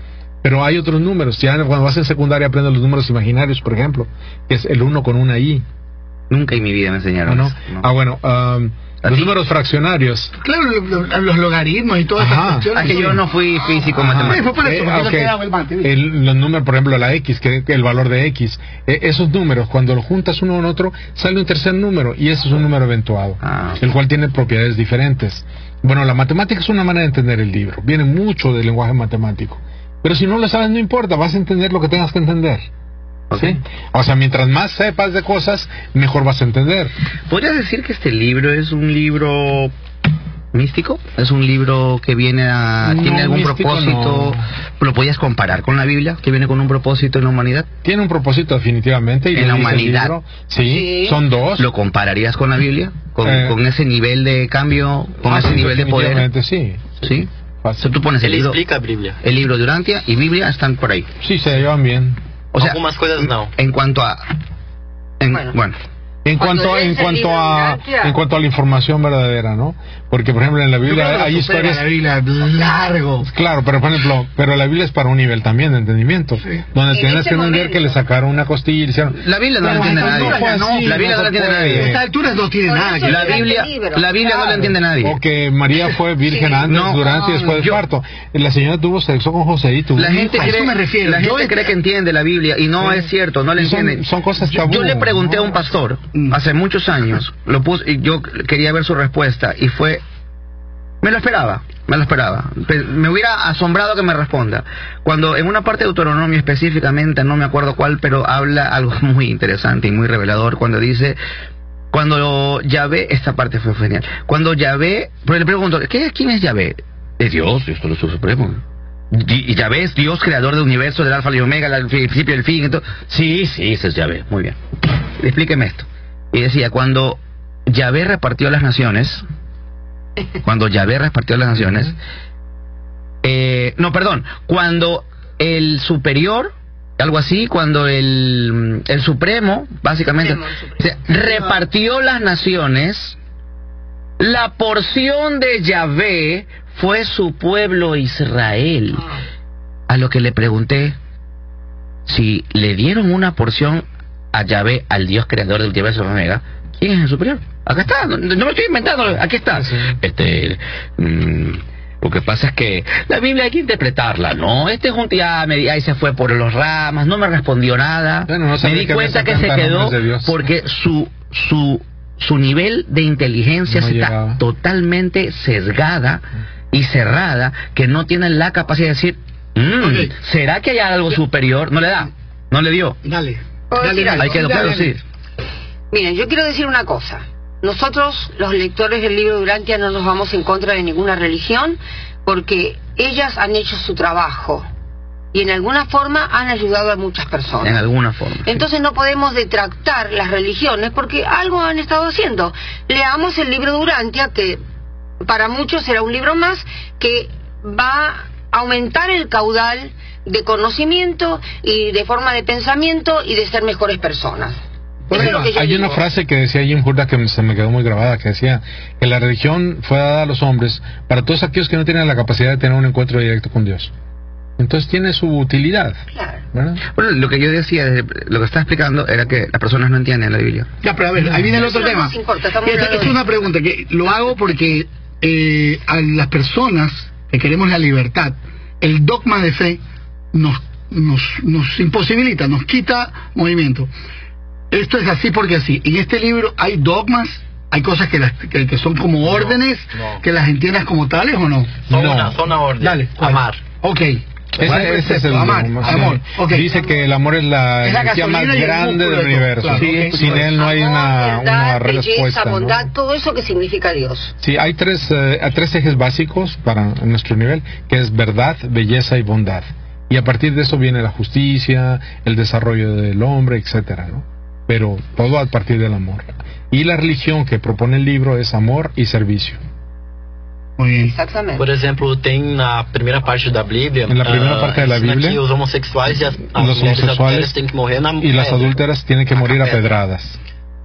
Pero hay otros números. Ya cuando vas en secundaria aprendes los números imaginarios, por ejemplo, que es el 1 con una I. Nunca en mi vida me enseñaron. ¿O no? eso, no. Ah, bueno, um, los números fraccionarios. Claro, lo- lo- los logaritmos y todas esas cuestiones. Ah, que yo no fui físico matemático. Sí, fue por eso, Eh. El- los números, por ejemplo, la X, que, que el valor de X, eh, esos números, cuando los juntas uno con otro, sale un tercer número, y ese es un número eventuado, Ah. el cual tiene propiedades diferentes. Bueno, la matemática es una manera de entender el libro, viene mucho del lenguaje matemático. Pero si no lo sabes, no importa, vas a entender lo que tengas que entender. ¿Sí? O sea, mientras más sepas de cosas, mejor vas a entender. ¿Podrías decir que este libro es un libro místico? ¿Es un libro que viene a... No, ¿Tiene algún místico propósito? ¿Lo podías comparar con la Biblia? ¿Que viene con un propósito en la humanidad? Tiene un propósito definitivamente. Y en la humanidad. libro. Sí, son dos. ¿Lo compararías con la Biblia? ¿Con, Eh. con ese nivel de cambio? ¿Con Ah, ese sí, nivel de poder? definitivamente, sí. ¿Sí? O sea, tú pones el libro, explica a Bíblia. el libro de Urantia y Biblia están por ahí. Sí, se llevan bien. O sea, Algumas coisas não. en cuanto a... en- bueno. En Cuando cuanto, en cuanto a, en cuanto a la información verdadera, ¿no? Porque por ejemplo en la Biblia hay historias la Biblia largo. Claro, pero por ejemplo, pero la Biblia es para un nivel también de entendimiento, donde En tienes que entender que le sacaron una costilla y le hicieron. La Biblia no la entiende no nadie. así, La Biblia no la entiende nadie. A estas alturas no tiene nada que La. Biblia, la Biblia no la entiende nadie. O que María fue virgen antes, No, durante y después del yo- parto. La señora tuvo sexo con José y tuvo La gente, cree, la gente cree que entiende la Biblia y no Sí. es cierto, no la Y son- entiende. son cosas yo, tabú, yo le pregunté a ¿no? un pastor hace muchos años, lo puse, y yo quería ver su respuesta y fue, me lo esperaba, me lo esperaba. Pe- Me hubiera asombrado que me responda. Cuando en una parte de Deuteronomio específicamente, no me acuerdo cuál, pero habla algo muy interesante y muy revelador cuando dice cuando Yahvé, esta parte fue genial. Cuando Yahvé, pero le pregunto, ¿qué, ¿quién es Yahvé? Es Dios, Dios todo supremo. Y y Yahvé es Dios, creador del universo, del alfa y omega, el principio y el fin. Entonces, sí, sí, ese es Yahvé. Muy bien. Explíqueme esto. Y decía, cuando Yahvé repartió las naciones, cuando Yahvé repartió las naciones, eh, no, perdón, cuando el superior, algo así, cuando el, el supremo, básicamente, repartió las naciones, la porción de Yahvé fue su pueblo Israel. A lo que le pregunté si le dieron una porción a Yahvé, al Dios creador del universo Omega, ¿quién es el superior? Acá está, no, no me estoy inventando, aquí está. Este, mm, lo que pasa es que la Biblia hay que interpretarla, ¿no? Este es un tía, me- ahí se fue por los ramas, no me respondió nada. Bueno, no me di que cuenta que se 70 quedó porque su su su nivel de inteligencia No está llegaba. totalmente sesgada y cerrada que no tiene la capacidad de decir "Mm, ¿será que hay algo superior? No le da, no le dio. Dale. Hay que puedo decir. Miren, yo quiero decir una cosa. Nosotros, los lectores del libro de Urantia, no nos vamos en contra de ninguna religión porque ellas han hecho su trabajo y en alguna forma han ayudado a muchas personas. En alguna forma. Entonces no podemos detractar las religiones porque algo han estado haciendo. Leamos el libro de Urantia, que para muchos será un libro más que va a aumentar el caudal de conocimiento y de forma de pensamiento y de ser mejores personas. Yo Hay una digo. frase que decía Jim Hurda que se me quedó muy grabada, que decía que la religión fue dada a los hombres para todos aquellos que no tienen la capacidad de tener un encuentro directo con Dios. Entonces tiene su utilidad. ¿verdad? Bueno, lo que yo decía, desde- lo que estaba explicando era que las personas no entienden la Biblia. Ya, pero a ver, ahí viene el otro no tema. nos importa, estamos Esta- es una pregunta que lo hago porque eh, a las personas que queremos la libertad, el dogma de fe nos, nos, nos imposibilita, nos quita movimiento. Esto es así porque así. En este libro hay dogmas, hay cosas que, las, que, que son como órdenes, que las entiendas como tales o no. Só una, só una orden. Dale, ¿cuál? Amar. Ok. Ese, ¿Cuál ese es el amar, sí. amor. Ok. Dice que el amor es la Es la energía más grande del de universo. Claro, Sí, ok. Sin él no hay una, una Verdad, belleza, respuesta. ¿no? bondad, todo eso que significa Dios. Sí, hay tres, eh, tres ejes básicos para nuestro nivel, que es verdad, belleza y bondad. Y a partir de eso viene la justicia, el desarrollo del hombre, etcétera, ¿no? Pero todo a partir del amor. Y la religión que propone el libro es amor y servicio. Muy bien. Exactamente. Por exemplo, tem na primeira parte da Bíblia. En la primeira ah, parte da ensina Bíblia, que os homossexuais e as, as Los mulheres têm que morrer na y las pedra. adúlteras tienen que morir a pedradas.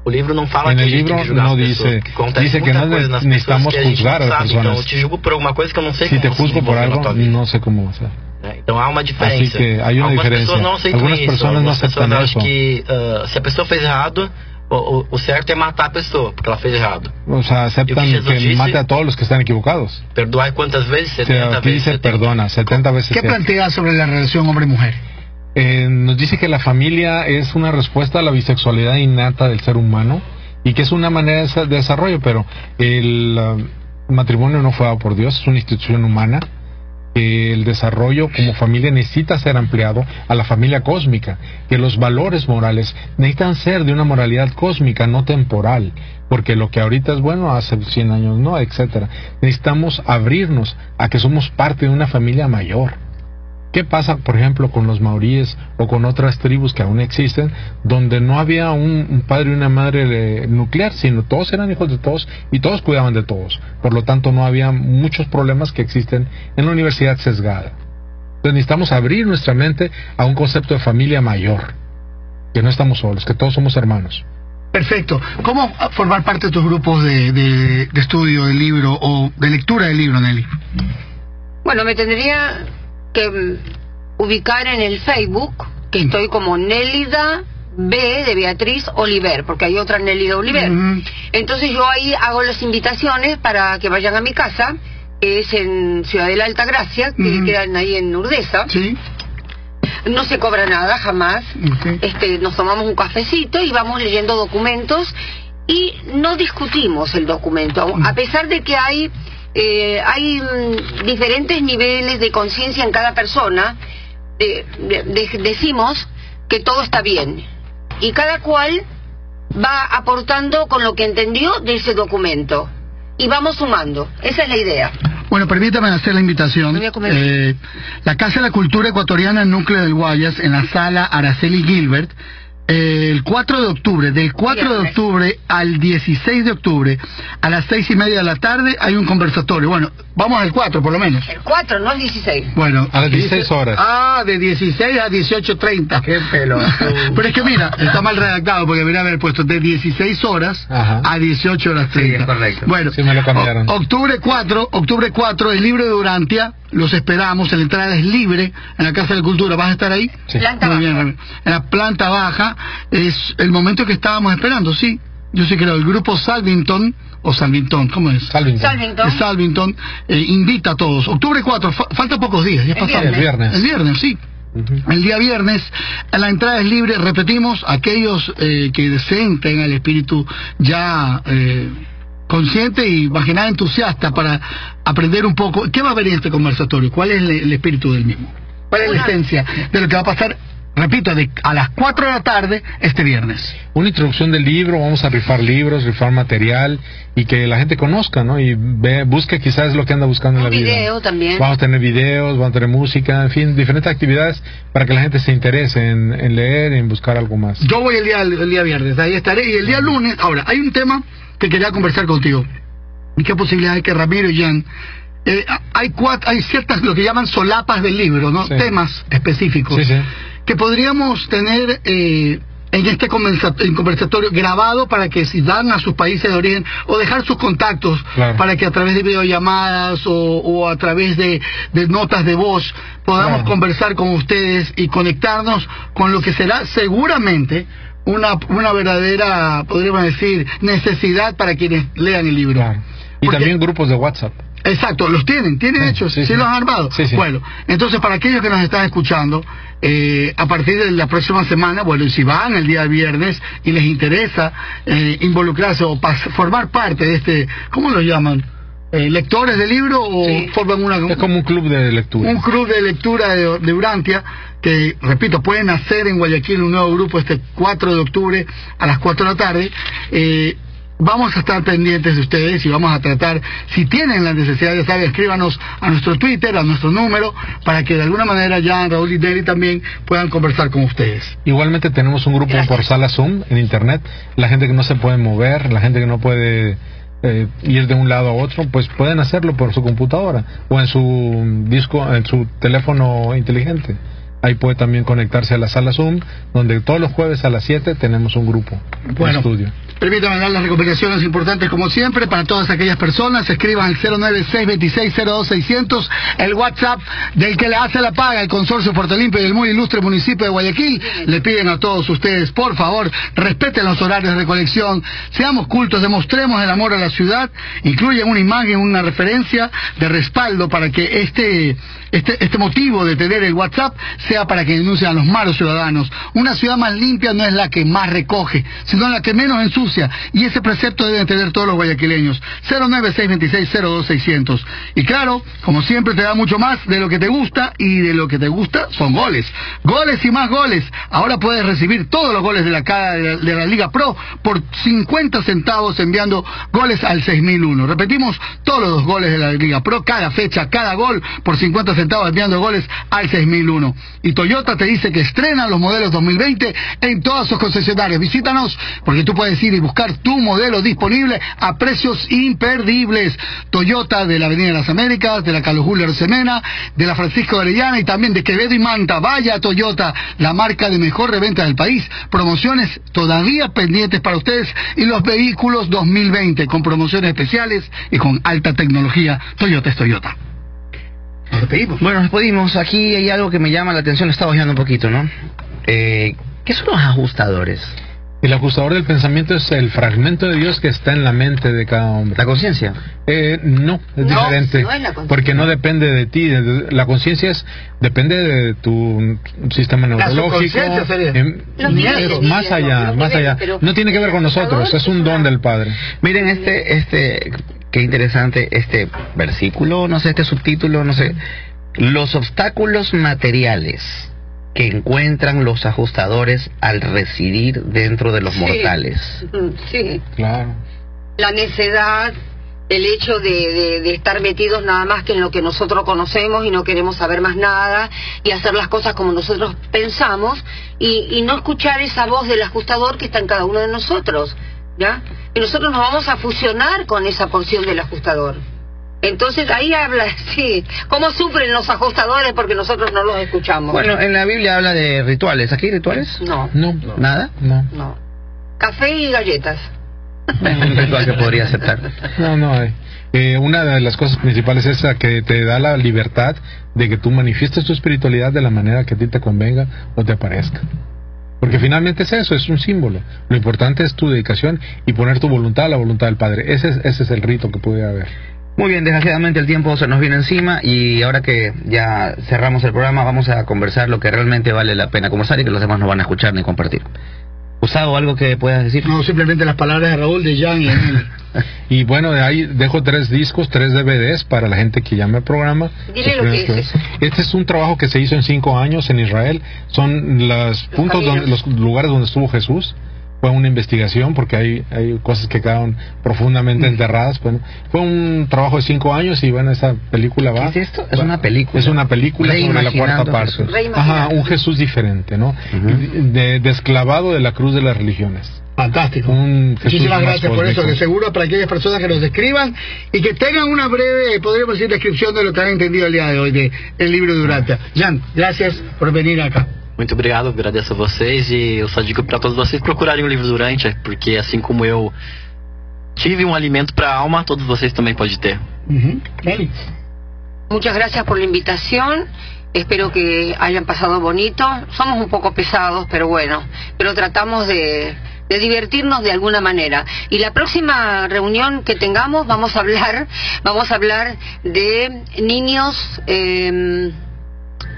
O livro não fala En que el a gente libro tem que julgar no as dice- pessoas, que dice que no necesitamos pessoas que juzgar a las personas. Então, eu te julgo por alguma coisa que eu não sei Si te como se juzgo por na algo, no sé cómo hacer. Então há uma diferença. Que hay una Algumas diferencia. pessoas não aceitam Algunas isso. personas no Algumas aceptan pessoas acham que ah, se a pessoa fez errado, o, o, o certo é matar a pessoa, porque ela fez errado. O sea, aceptan Y que que mate a todos los que están equivocados. Perdoar quantas vezes? O 70 sea, aquí vezes. dice perdona, 70 veces. ¿Qué plantea sobre la relación hombre-mujer? Eh, nos dice que la familia es una respuesta a la bisexualidad innata del ser humano y que es una manera de desarrollo, pero el ah, matrimonio no fue dado por Dios, es una institución humana. Que el desarrollo como familia necesita ser ampliado a la familia cósmica, que los valores morales necesitan ser de una moralidad cósmica, no temporal, porque lo que ahorita es bueno hace 100 años no, etcétera. Necesitamos abrirnos a que somos parte de una familia mayor. ¿Qué pasa, por ejemplo, con los maoríes o con otras tribus que aún existen, donde no había un, un padre y una madre eh, nuclear, sino todos eran hijos de todos y todos cuidaban de todos? Por lo tanto, no había muchos problemas que existen en la universidad sesgada. Entonces necesitamos abrir nuestra mente a un concepto de familia mayor, que no estamos solos, que todos somos hermanos. Perfecto. ¿Cómo formar parte de tus grupos de, de- de estudio del libro o de lectura del libro, Nelly? Bueno, me tendría que mm, ubicar en el Facebook, que estoy como Nélida B de Beatriz Oliver, porque hay otra Nélida Oliver. Entonces yo ahí hago las invitaciones para que vayan a mi casa, que es en Ciudad de la Alta Gracia, que quedan ahí en Urdesa. Sí. No se cobra nada jamás. Este, nos tomamos un cafecito y vamos leyendo documentos y no discutimos el documento, a pesar de que hay eh, hay mm, diferentes niveles de conciencia en cada persona. de- de- decimos que todo está bien y cada cual va aportando con lo que entendió de ese documento y vamos sumando. Esa es la idea. Bueno, permítame hacer la invitación. Eh, la Casa de la Cultura Ecuatoriana Núcleo del Guayas, en la sala Araceli Gilbert, el 4 de octubre, del 4 de octubre al 16 de octubre, a las seis y media de la tarde, hay un conversatorio. Bueno, vamos al 4 por lo menos. El 4, no el 16. Bueno, A las dice- 16 horas. Ah, de 16 a 18.30. Qué pelo. Pero es que mira, está mal redactado porque debería haber puesto de 16 horas a 18 horas 30. correcto. Bueno, Sí, me lo cambiaron. o- octubre 4, octubre 4, el libro de Durantia, los esperamos, la entrada es libre en la Casa de la Cultura. ¿Vas a estar ahí? Sí. Planta Muy bien, Ramiro. En la planta baja es el momento que estábamos esperando, sí. Yo sí creo, el grupo Salvington, o Salvington, ¿cómo es? Salvington. Salvington. Salvington eh, invita a todos. Octubre 4, fa- falta pocos días, ya El pasamos. viernes. El viernes. El viernes, sí. El día viernes, la entrada es libre, repetimos, aquellos eh, que deseen tengan el espíritu ya eh, consciente y más que nada entusiasta para aprender un poco. ¿Qué va a haber en este conversatorio? ¿Cuál es el, el espíritu del mismo? ¿Cuál es la esencia de lo que va a pasar, repito, de, a las 4 de la tarde este viernes? Una introducción del libro, vamos a rifar libros, rifar material y que la gente conozca, ¿no? Y ve, busque quizás lo que anda buscando en la vida. Video también. Vamos a tener videos, vamos a tener música, en fin, diferentes actividades para que la gente se interese en, en leer, en buscar algo más. Yo voy el día, el día viernes, ahí estaré. Y el día lunes, ahora, hay un tema que quería conversar contigo. ¿Y qué posibilidad hay que Ramiro y Jan... eh, hay cuatro, hay ciertas, lo que llaman solapas del libro, ¿no? Sí. Temas específicos. Sí, sí. Que podríamos tener eh, en este conversatorio grabado para que si van a sus países de origen o dejar sus contactos Claro. para que a través de videollamadas o, o a través de, de notas de voz podamos Claro. conversar con ustedes y conectarnos con lo que será seguramente una, una verdadera, podríamos decir, necesidad para quienes lean el libro. Y también grupos de WhatsApp. Exacto, los tienen, tienen hechos, sí, sí. los han armado. Sí, sí. Bueno, entonces para aquellos que nos están escuchando, eh, a partir de la próxima semana, bueno, y si van el día viernes y les interesa eh, involucrarse o pas- formar parte de este, ¿cómo lo llaman? Eh, ¿Lectores de libro o forman una... Es como un club de lectura. Un club de lectura de, de Urantia, que, repito, pueden hacer en Guayaquil un nuevo grupo este 4 de octubre a las 4 de la tarde. Eh, vamos a estar pendientes de ustedes y vamos a tratar, si tienen la necesidad, ya saben, escríbanos a nuestro Twitter, a nuestro número, para que de alguna manera Jan, Raúl y Nelly también puedan conversar con ustedes. Igualmente tenemos un grupo por sala Zoom en internet. La gente que no se puede mover, la gente que no puede eh, ir de un lado a otro, pues pueden hacerlo por su computadora o en su disco, en su teléfono inteligente. Ahí puede también conectarse a la sala Zoom, donde todos los jueves a las 7 tenemos un grupo Bueno. de estudio. Permítame dar las recomendaciones importantes como siempre para todas aquellas personas. Escriban al 09626020600, el WhatsApp del que le hace la paga el Consorcio Puerto Limpio y el muy ilustre municipio de Guayaquil. Le piden a todos ustedes, por favor, respeten los horarios de recolección, seamos cultos, demostremos el amor a la ciudad, incluyen una imagen, una referencia de respaldo para que este, este, este motivo de tener el WhatsApp sea para que denuncien a los malos ciudadanos. Una ciudad más limpia no es la que más recoge, sino la que menos ensucia. Y ese precepto deben tener todos los guayaquileños. 09626020600. Y claro, como siempre te da mucho más de lo que te gusta y de lo que te gusta son goles. Goles y más goles. Ahora puedes recibir todos los goles de la, de la, de la Liga Pro por 50 centavos enviando goles al 6001. Repetimos, todos los goles de la Liga Pro, cada fecha, cada gol por 50 centavos enviando goles al 6001. Y Toyota te dice que estrena los modelos 2020 en todas sus concesionarias. Visítanos porque tú puedes ir y buscar tu modelo disponible a precios imperdibles. Toyota de la Avenida de las Américas, de la Carlos Julio Arcemena, de la Francisco de Orellana y también de Quevedo y Manta. Vaya Toyota, la marca de mejor reventa del país. Promociones todavía pendientes para ustedes y los vehículos 2020 con promociones especiales y con alta tecnología. Toyota es Toyota. Nos despedimos. Bueno, nos despedimos. Aquí hay algo que me llama la atención, he estado oyendo un poquito, ¿no? Eh, ¿Qué son los ajustadores? El ajustador del pensamiento es el fragmento de Dios que está en la mente de cada hombre. ¿La conciencia? Eh, no, es No, diferente. no es la conciencia. porque no depende de ti. La conciencia es depende de tu sistema La neurológico. em, Los niveles, es más allá, más niveles, allá. No tiene que ver con nosotros, es un don del Padre. Miren este, este, qué interesante este versículo, no sé, este subtítulo, no sé. Los obstáculos materiales que encuentran los ajustadores al residir dentro de los Sí. mortales. Sí, Claro. la necedad, el hecho de, de- de estar metidos nada más que en lo que nosotros conocemos y no queremos saber más nada y hacer las cosas como nosotros pensamos y, y no escuchar esa voz del ajustador que está en cada uno de nosotros, ¿ya? Y nosotros nos vamos a fusionar con esa porción del ajustador. Entonces ahí habla, sí, cómo sufren los ajustadores porque nosotros no los escuchamos. Bueno, en la Biblia habla de rituales. ¿Aquí hay rituales? No, No, ¿Nada? no. no. Café y galletas. Un ritual que podría aceptar. No, no hay. Eh, una de las cosas principales es esa que te da la libertad de que tú manifiestes tu espiritualidad de la manera que a ti te convenga o te parezca. Porque finalmente es eso, es un símbolo. Lo importante es tu dedicación y poner tu voluntad a la voluntad del Padre. Ese es, ese es el rito que puede haber. Muy bien, desgraciadamente el tiempo se nos viene encima y ahora que ya cerramos el programa vamos a conversar lo que realmente vale la pena conversar y que los demás no van a escuchar ni compartir. Gustavo, ¿algo que puedas decir? No, simplemente las palabras de Raúl, de Jan y de Nelly. Y bueno, de ahí dejo tres discos, tres DVDs para la gente que llame al programa. Dile lo que primeros es que- Este es un trabajo que se hizo en cinco años en Israel. Son los puntos, donde, los lugares donde estuvo Jesús. Fue una investigación porque hay, hay cosas que quedaron profundamente enterradas. Bueno, fue un trabajo de cinco años y bueno, esa película va. ¿Qué es esto? Es una película. Es una película sobre la cuarta parte. Ajá, un Jesús diferente, ¿no? de, desclavado de la cruz de las religiones. Fantástico. Un Muchísimas gracias por eso, que seguro para aquellas personas que nos escriban y que tengan una breve, podríamos decir, descripción de lo que han entendido el día de hoy de el libro de Durante. Jan, gracias por venir acá. Muito obrigado, agradeço a vocês e eu só digo para todos vocês procurarem o livro Durante, porque assim como eu tive um alimento para a alma, todos vocês também podem ter. Muchas gracias por la invitación. Espero que hayan pasado bonito. Somos un poco pesados, pero bueno, pero tratamos de, de divertirnos de alguna manera. Y la próxima reunión que tengamos vamos a hablar, vamos a hablar de niños. eh,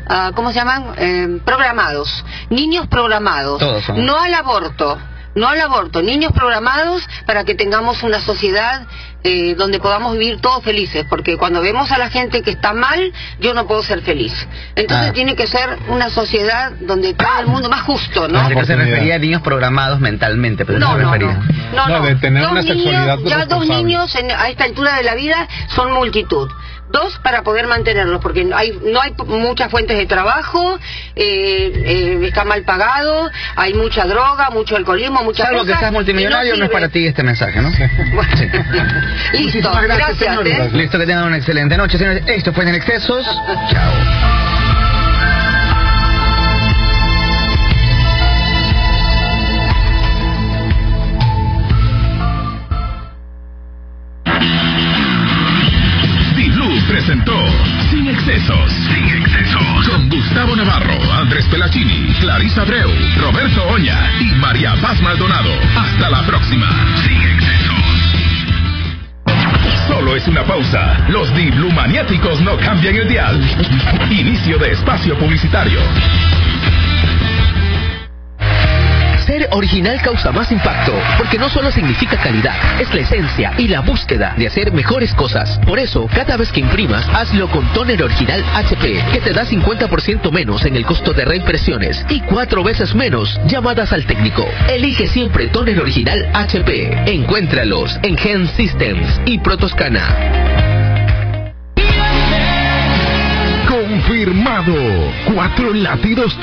ah, ¿Cómo se llaman? Eh, programados. Niños programados. Todos son. No al aborto. No al aborto, niños programados para que tengamos una sociedad eh, donde podamos vivir todos felices, porque cuando vemos a la gente que está mal, yo no puedo ser feliz. Entonces Ah. tiene que ser una sociedad donde todo el mundo más justo, ¿no? Se refería a niños programados mentalmente, pero no, No, se no, refería. No, no. de tener Dos una niños, sexualidad ya dos niños en- a esta altura de la vida son multitud. Dos para poder mantenerlos, porque no hay, no hay muchas fuentes de trabajo, eh, eh, está mal pagado, hay mucha droga, mucho alcoholismo, muchas Salvo que cosas, seas multimillonario, y no es para ti este mensaje, ¿no? Listo, gracias. ¿eh? Listo, que tengan una excelente noche, señores. Esto fue En Excesos. Chao. Pelachini, Clarisa Abreu, Roberto Oña y María Paz Maldonado. Hasta la próxima. Sin Excesos. Solo es una pausa. Los Diblu maniáticos no cambian el dial. Inicio de espacio publicitario. Ser original causa más impacto, porque no solo significa calidad, es la esencia y la búsqueda de hacer mejores cosas. Por eso, cada vez que imprimas, hazlo con tóner original HP, que te da 50% menos en el costo de reimpresiones y cuatro veces menos llamadas al técnico. Elige siempre tóner original HP. Encuéntralos en Gen Systems y Protoscana. Confirmado. Cuatro latidos.